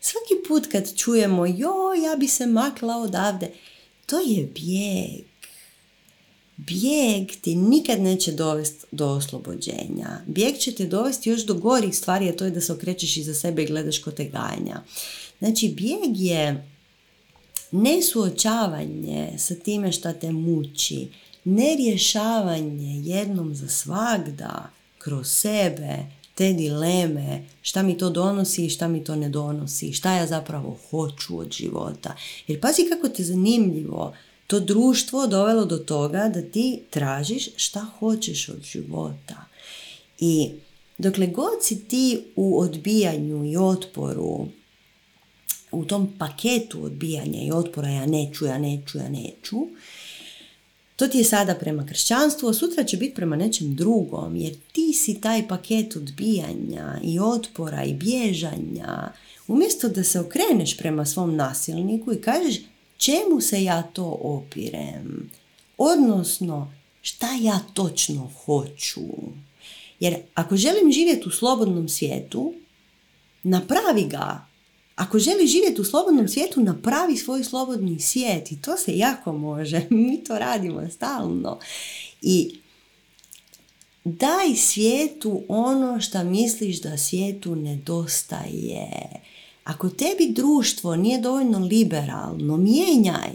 Svaki put kad čujemo, jo, ja bi se makla odavde, to je bijeg. Bijeg ti nikad neće dovesti do oslobođenja. Bijeg će te dovesti još do gorih stvari, a to je da se okrećeš iza sebe i gledaš ko te ganja. Znači, bijeg je nesuočavanje sa time šta te muči, nerješavanje jednom za svagda kroz sebe, te dileme, šta mi to donosi i šta mi to ne donosi, šta ja zapravo hoću od života. Jer pazi kako te zanimljivo to društvo dovelo do toga da ti tražiš šta hoćeš od života. I dokle god si ti u odbijanju i otporu, u tom paketu odbijanja i otpora ja neću, ja neću, ja neću, to ti je sada prema kršćanstvu, a sutra će biti prema nečem drugom, jer ti si taj paket odbijanja i otpora i bježanja. Umjesto da se okreneš prema svom nasilniku i kažeš čemu se ja to opirem, odnosno šta ja točno hoću. Jer ako želim živjeti u slobodnom svijetu, napravi ga ako želi živjeti u slobodnom svijetu, napravi svoj slobodni svijet i to se jako može. Mi to radimo stalno. I daj svijetu ono što misliš da svijetu nedostaje. Ako tebi društvo nije dovoljno liberalno, mijenjaj.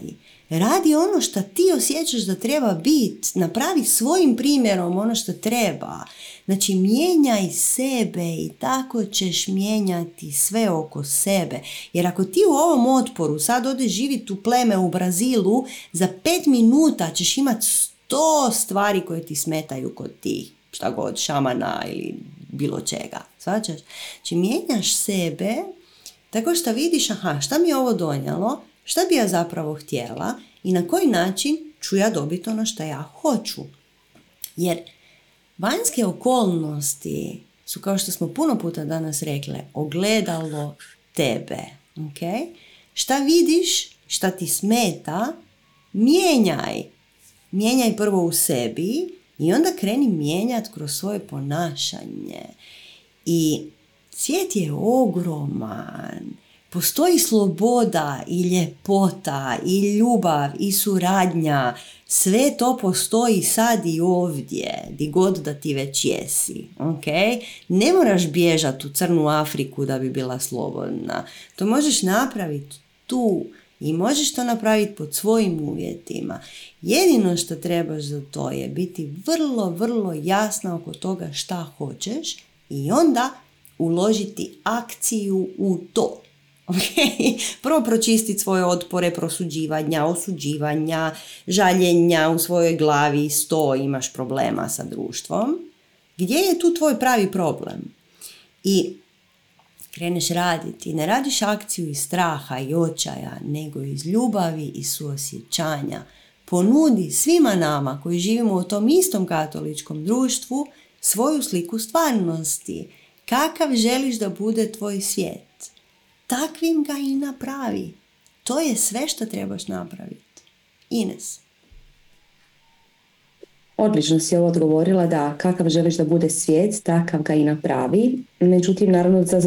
Radi ono što ti osjećaš da treba biti. Napravi svojim primjerom ono što treba. Znači, mijenjaj sebe i tako ćeš mijenjati sve oko sebe. Jer ako ti u ovom otporu sad odeš živjeti u pleme u Brazilu, za pet minuta ćeš imati sto stvari koje ti smetaju kod tih, šta god, šamana ili bilo čega. Svačaš? Znači, mijenjaš sebe tako što vidiš, aha, šta mi je ovo donijelo, šta bi ja zapravo htjela i na koji način ću ja dobiti ono što ja hoću. Jer vanjske okolnosti su, kao što smo puno puta danas rekle, ogledalo tebe. Okay? Šta vidiš, šta ti smeta, mijenjaj. Mijenjaj prvo u sebi i onda kreni mijenjati kroz svoje ponašanje. I svijet je ogroman postoji sloboda i ljepota i ljubav i suradnja. Sve to postoji sad i ovdje, di god da ti već jesi. Okay? Ne moraš bježati u crnu Afriku da bi bila slobodna. To možeš napraviti tu i možeš to napraviti pod svojim uvjetima. Jedino što trebaš za to je biti vrlo, vrlo jasna oko toga šta hoćeš i onda uložiti akciju u to. Okay. Prvo pročistiti svoje otpore prosuđivanja, osuđivanja, žaljenja u svojoj glavi, sto imaš problema sa društvom. Gdje je tu tvoj pravi problem? I kreneš raditi, ne radiš akciju iz straha i očaja, nego iz ljubavi i suosjećanja. Ponudi svima nama koji živimo u tom istom katoličkom društvu svoju sliku stvarnosti. Kakav želiš da bude tvoj svijet? Takvim ga i napravi. To je sve što trebaš napraviti. Ines. Odlično si ovo odgovorila da kakav želiš da bude svijet, takav ga i napravi. Međutim, naravno da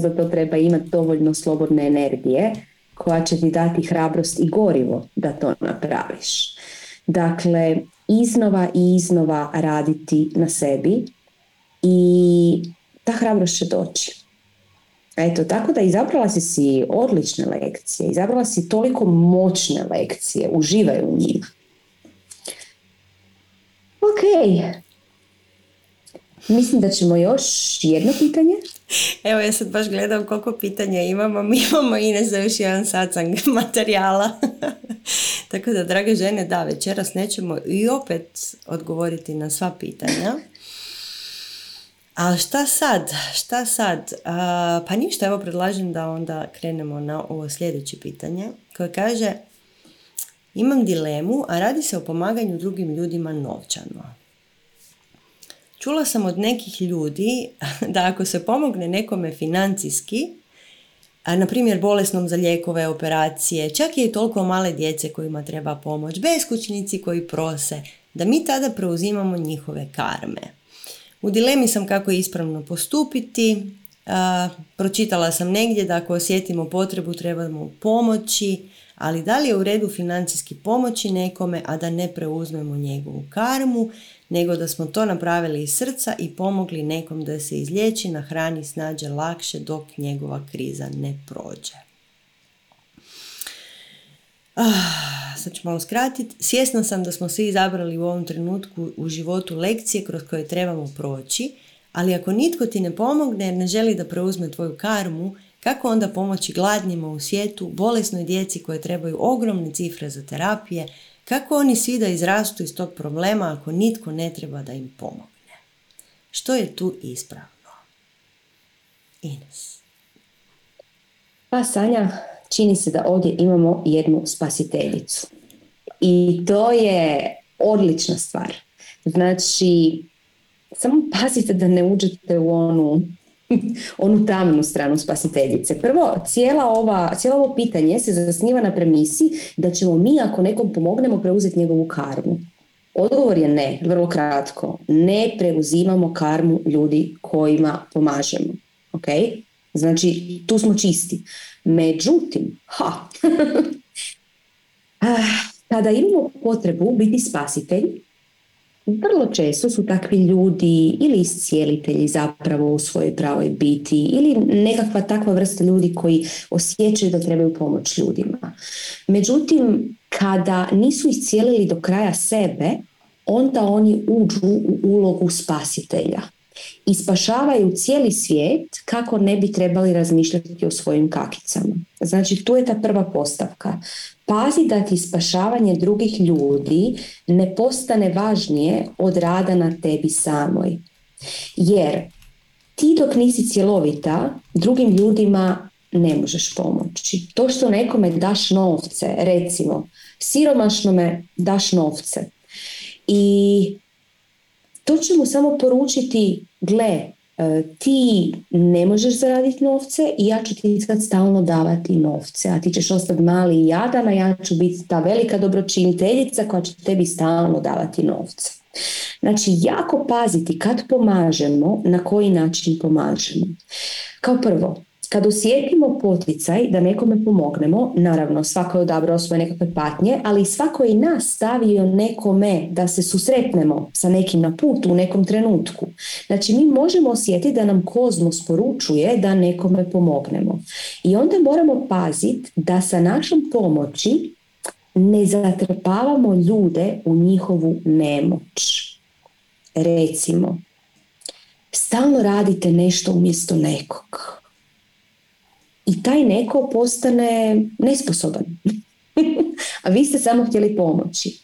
za, to treba imati dovoljno slobodne energije koja će ti dati hrabrost i gorivo da to napraviš. Dakle, iznova i iznova raditi na sebi i ta hrabrost će doći Eto, tako da izabrala si si odlične lekcije, izabrala si toliko moćne lekcije, uživaj u njima. Ok, mislim da ćemo još jedno pitanje. Evo ja sad baš gledam koliko pitanja imamo, mi imamo i ne za još jedan satsang materijala. Tako da, drage žene, da, večeras nećemo i opet odgovoriti na sva pitanja. A šta sad? Šta sad? pa ništa, evo predlažem da onda krenemo na ovo sljedeće pitanje koje kaže imam dilemu, a radi se o pomaganju drugim ljudima novčano. Čula sam od nekih ljudi da ako se pomogne nekome financijski, a na primjer bolesnom za lijekove, operacije, čak i toliko male djece kojima treba pomoć, beskućnici koji prose, da mi tada preuzimamo njihove karme. U dilemi sam kako ispravno postupiti, pročitala sam negdje da ako osjetimo potrebu trebamo pomoći, ali da li je u redu financijski pomoći nekome, a da ne preuzmemo njegovu karmu, nego da smo to napravili iz srca i pomogli nekom da se izliječi, na hrani snađe lakše dok njegova kriza ne prođe. Ah, sad ću malo skratiti. Svjesna sam da smo svi izabrali u ovom trenutku u životu lekcije kroz koje trebamo proći, ali ako nitko ti ne pomogne jer ne želi da preuzme tvoju karmu, kako onda pomoći gladnjima u svijetu, bolesnoj djeci koje trebaju ogromne cifre za terapije, kako oni svi da izrastu iz tog problema ako nitko ne treba da im pomogne? Što je tu ispravno? Ines. Pa Sanja, čini se da ovdje imamo jednu spasiteljicu. I to je odlična stvar. Znači, samo pazite da ne uđete u onu onu tamnu stranu spasiteljice. Prvo, cijela ova, cijelo ovo pitanje se zasniva na premisi da ćemo mi ako nekom pomognemo preuzeti njegovu karmu. Odgovor je ne, vrlo kratko. Ne preuzimamo karmu ljudi kojima pomažemo. Ok? Znači, tu smo čisti. Međutim, ha, ah, kada imamo potrebu biti spasitelj, vrlo često su takvi ljudi ili iscijelitelji zapravo u svojoj pravoj biti ili nekakva takva vrsta ljudi koji osjećaju da trebaju pomoć ljudima. Međutim, kada nisu iscijelili do kraja sebe, onda oni uđu u ulogu spasitelja i spašavaju cijeli svijet kako ne bi trebali razmišljati o svojim kakicama. Znači tu je ta prva postavka. Pazi da ti spašavanje drugih ljudi ne postane važnije od rada na tebi samoj. Jer ti dok nisi cjelovita, drugim ljudima ne možeš pomoći. To što nekome daš novce, recimo, siromašnome daš novce i to će mu samo poručiti, gle, E, ti ne možeš zaraditi novce i ja ću ti sad stalno davati novce, a ti ćeš ostati mali i jadan, a ja ću biti ta velika dobročiniteljica koja će tebi stalno davati novce. Znači, jako paziti kad pomažemo, na koji način pomažemo. Kao prvo, kad osjetimo poticaj da nekome pomognemo, naravno svako je odabrao svoje nekakve patnje, ali svako je i nas stavio nekome da se susretnemo sa nekim na putu u nekom trenutku. Znači mi možemo osjetiti da nam kozmos poručuje da nekome pomognemo. I onda moramo paziti da sa našom pomoći ne zatrpavamo ljude u njihovu nemoć. Recimo, stalno radite nešto umjesto nekog i taj neko postane nesposoban. A vi ste samo htjeli pomoći.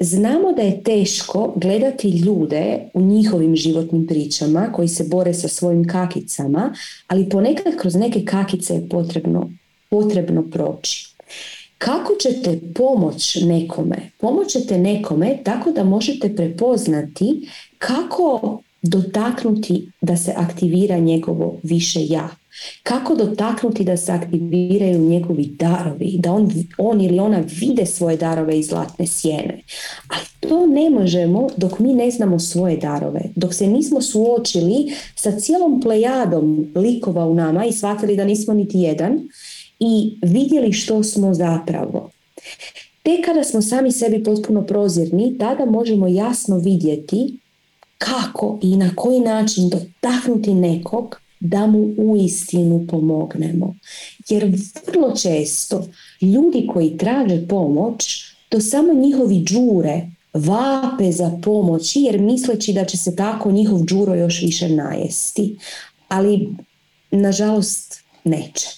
Znamo da je teško gledati ljude u njihovim životnim pričama koji se bore sa svojim kakicama, ali ponekad kroz neke kakice je potrebno, potrebno proći. Kako ćete pomoć nekome? Pomoć ćete nekome tako da možete prepoznati kako dotaknuti da se aktivira njegovo više ja. Kako dotaknuti da se aktiviraju njegovi darovi, da on, on ili ona vide svoje darove iz zlatne sjene. Ali to ne možemo dok mi ne znamo svoje darove, dok se nismo suočili sa cijelom plejadom likova u nama i shvatili da nismo niti jedan i vidjeli što smo zapravo. Te kada smo sami sebi potpuno prozirni, tada možemo jasno vidjeti kako i na koji način dotaknuti nekog da mu uistinu pomognemo. Jer vrlo često ljudi koji traže pomoć, to samo njihovi džure vape za pomoć jer misleći da će se tako njihov džuro još više najesti. Ali, nažalost, neće.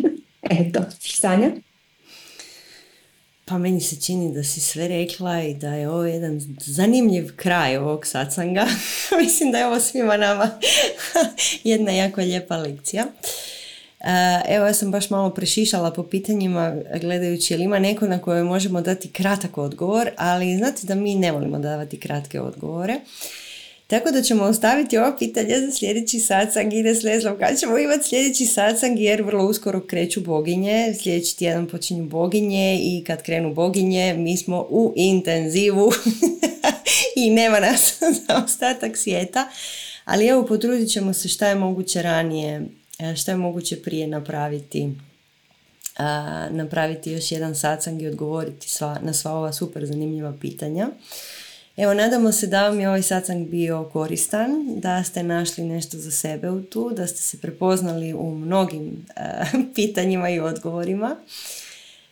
Eto, Sanja? Pa meni se čini da si sve rekla i da je ovo jedan zanimljiv kraj ovog satsanga. Mislim da je ovo svima nama jedna jako lijepa lekcija. Evo ja sam baš malo prešišala po pitanjima gledajući jel ima neko na koje možemo dati kratak odgovor, ali znate da mi ne volimo davati kratke odgovore. Tako da ćemo ostaviti ovo pitanje za sljedeći satsang i ne znam kad ćemo imati sljedeći satsang jer vrlo uskoro kreću boginje, sljedeći tjedan počinju boginje i kad krenu boginje mi smo u intenzivu i nema nas za ostatak svijeta. Ali evo potrudit ćemo se šta je moguće ranije, e, šta je moguće prije napraviti napraviti još jedan satsang i odgovoriti sva, na sva ova super zanimljiva pitanja. Evo, nadamo se da vam je ovaj satsang bio koristan, da ste našli nešto za sebe u tu, da ste se prepoznali u mnogim eh, pitanjima i odgovorima.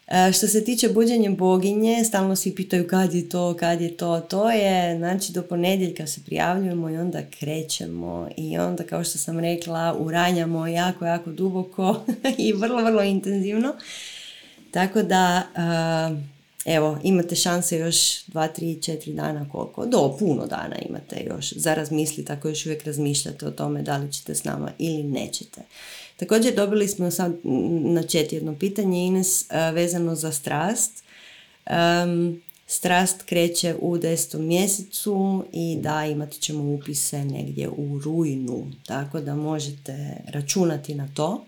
Eh, što se tiče buđenja boginje, stalno svi pitaju kad je to, kad je to. To je, znači, do ponedjeljka se prijavljujemo i onda krećemo i onda, kao što sam rekla, uranjamo jako, jako duboko i vrlo, vrlo intenzivno. Tako da, eh, evo, imate šanse još 2, 3, 4 dana koliko, do puno dana imate još za razmisliti ako još uvijek razmišljate o tome da li ćete s nama ili nećete. Također dobili smo sad na chat jedno pitanje Ines vezano za strast. strast kreće u desetom mjesecu i da imat ćemo upise negdje u rujnu, tako da možete računati na to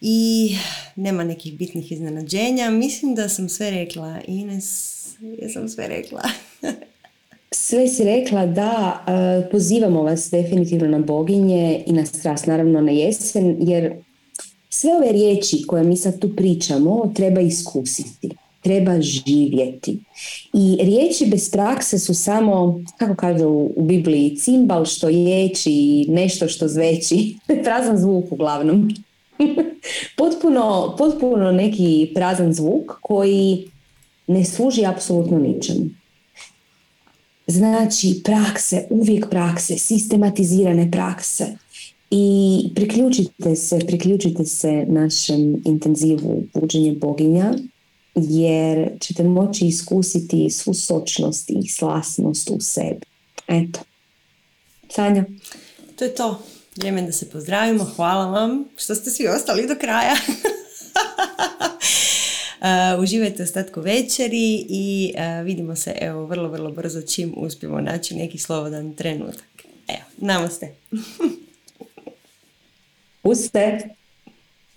i nema nekih bitnih iznenađenja. Mislim da sam sve rekla. Ines, jesam sve rekla. sve si rekla da e, pozivamo vas definitivno na boginje i na strast, naravno na jesen, jer sve ove riječi koje mi sad tu pričamo treba iskusiti, treba živjeti. I riječi bez prakse su samo, kako kaže u, Bibliji, cimbal što ječi, nešto što zveći, prazan zvuk uglavnom. potpuno, potpuno neki prazan zvuk koji ne služi apsolutno ničemu. Znači prakse, uvijek prakse, sistematizirane prakse. I priključite se, priključite se našem intenzivu buđenje boginja jer ćete moći iskusiti svu sočnost i slasnost u sebi. Eto. Sanja? To je to. Vrijeme da se pozdravimo. Hvala vam što ste svi ostali do kraja. Uh, uživajte ostatku večeri i uh, vidimo se evo vrlo, vrlo brzo čim uspijemo naći neki slobodan trenutak. Evo, namaste. Puste.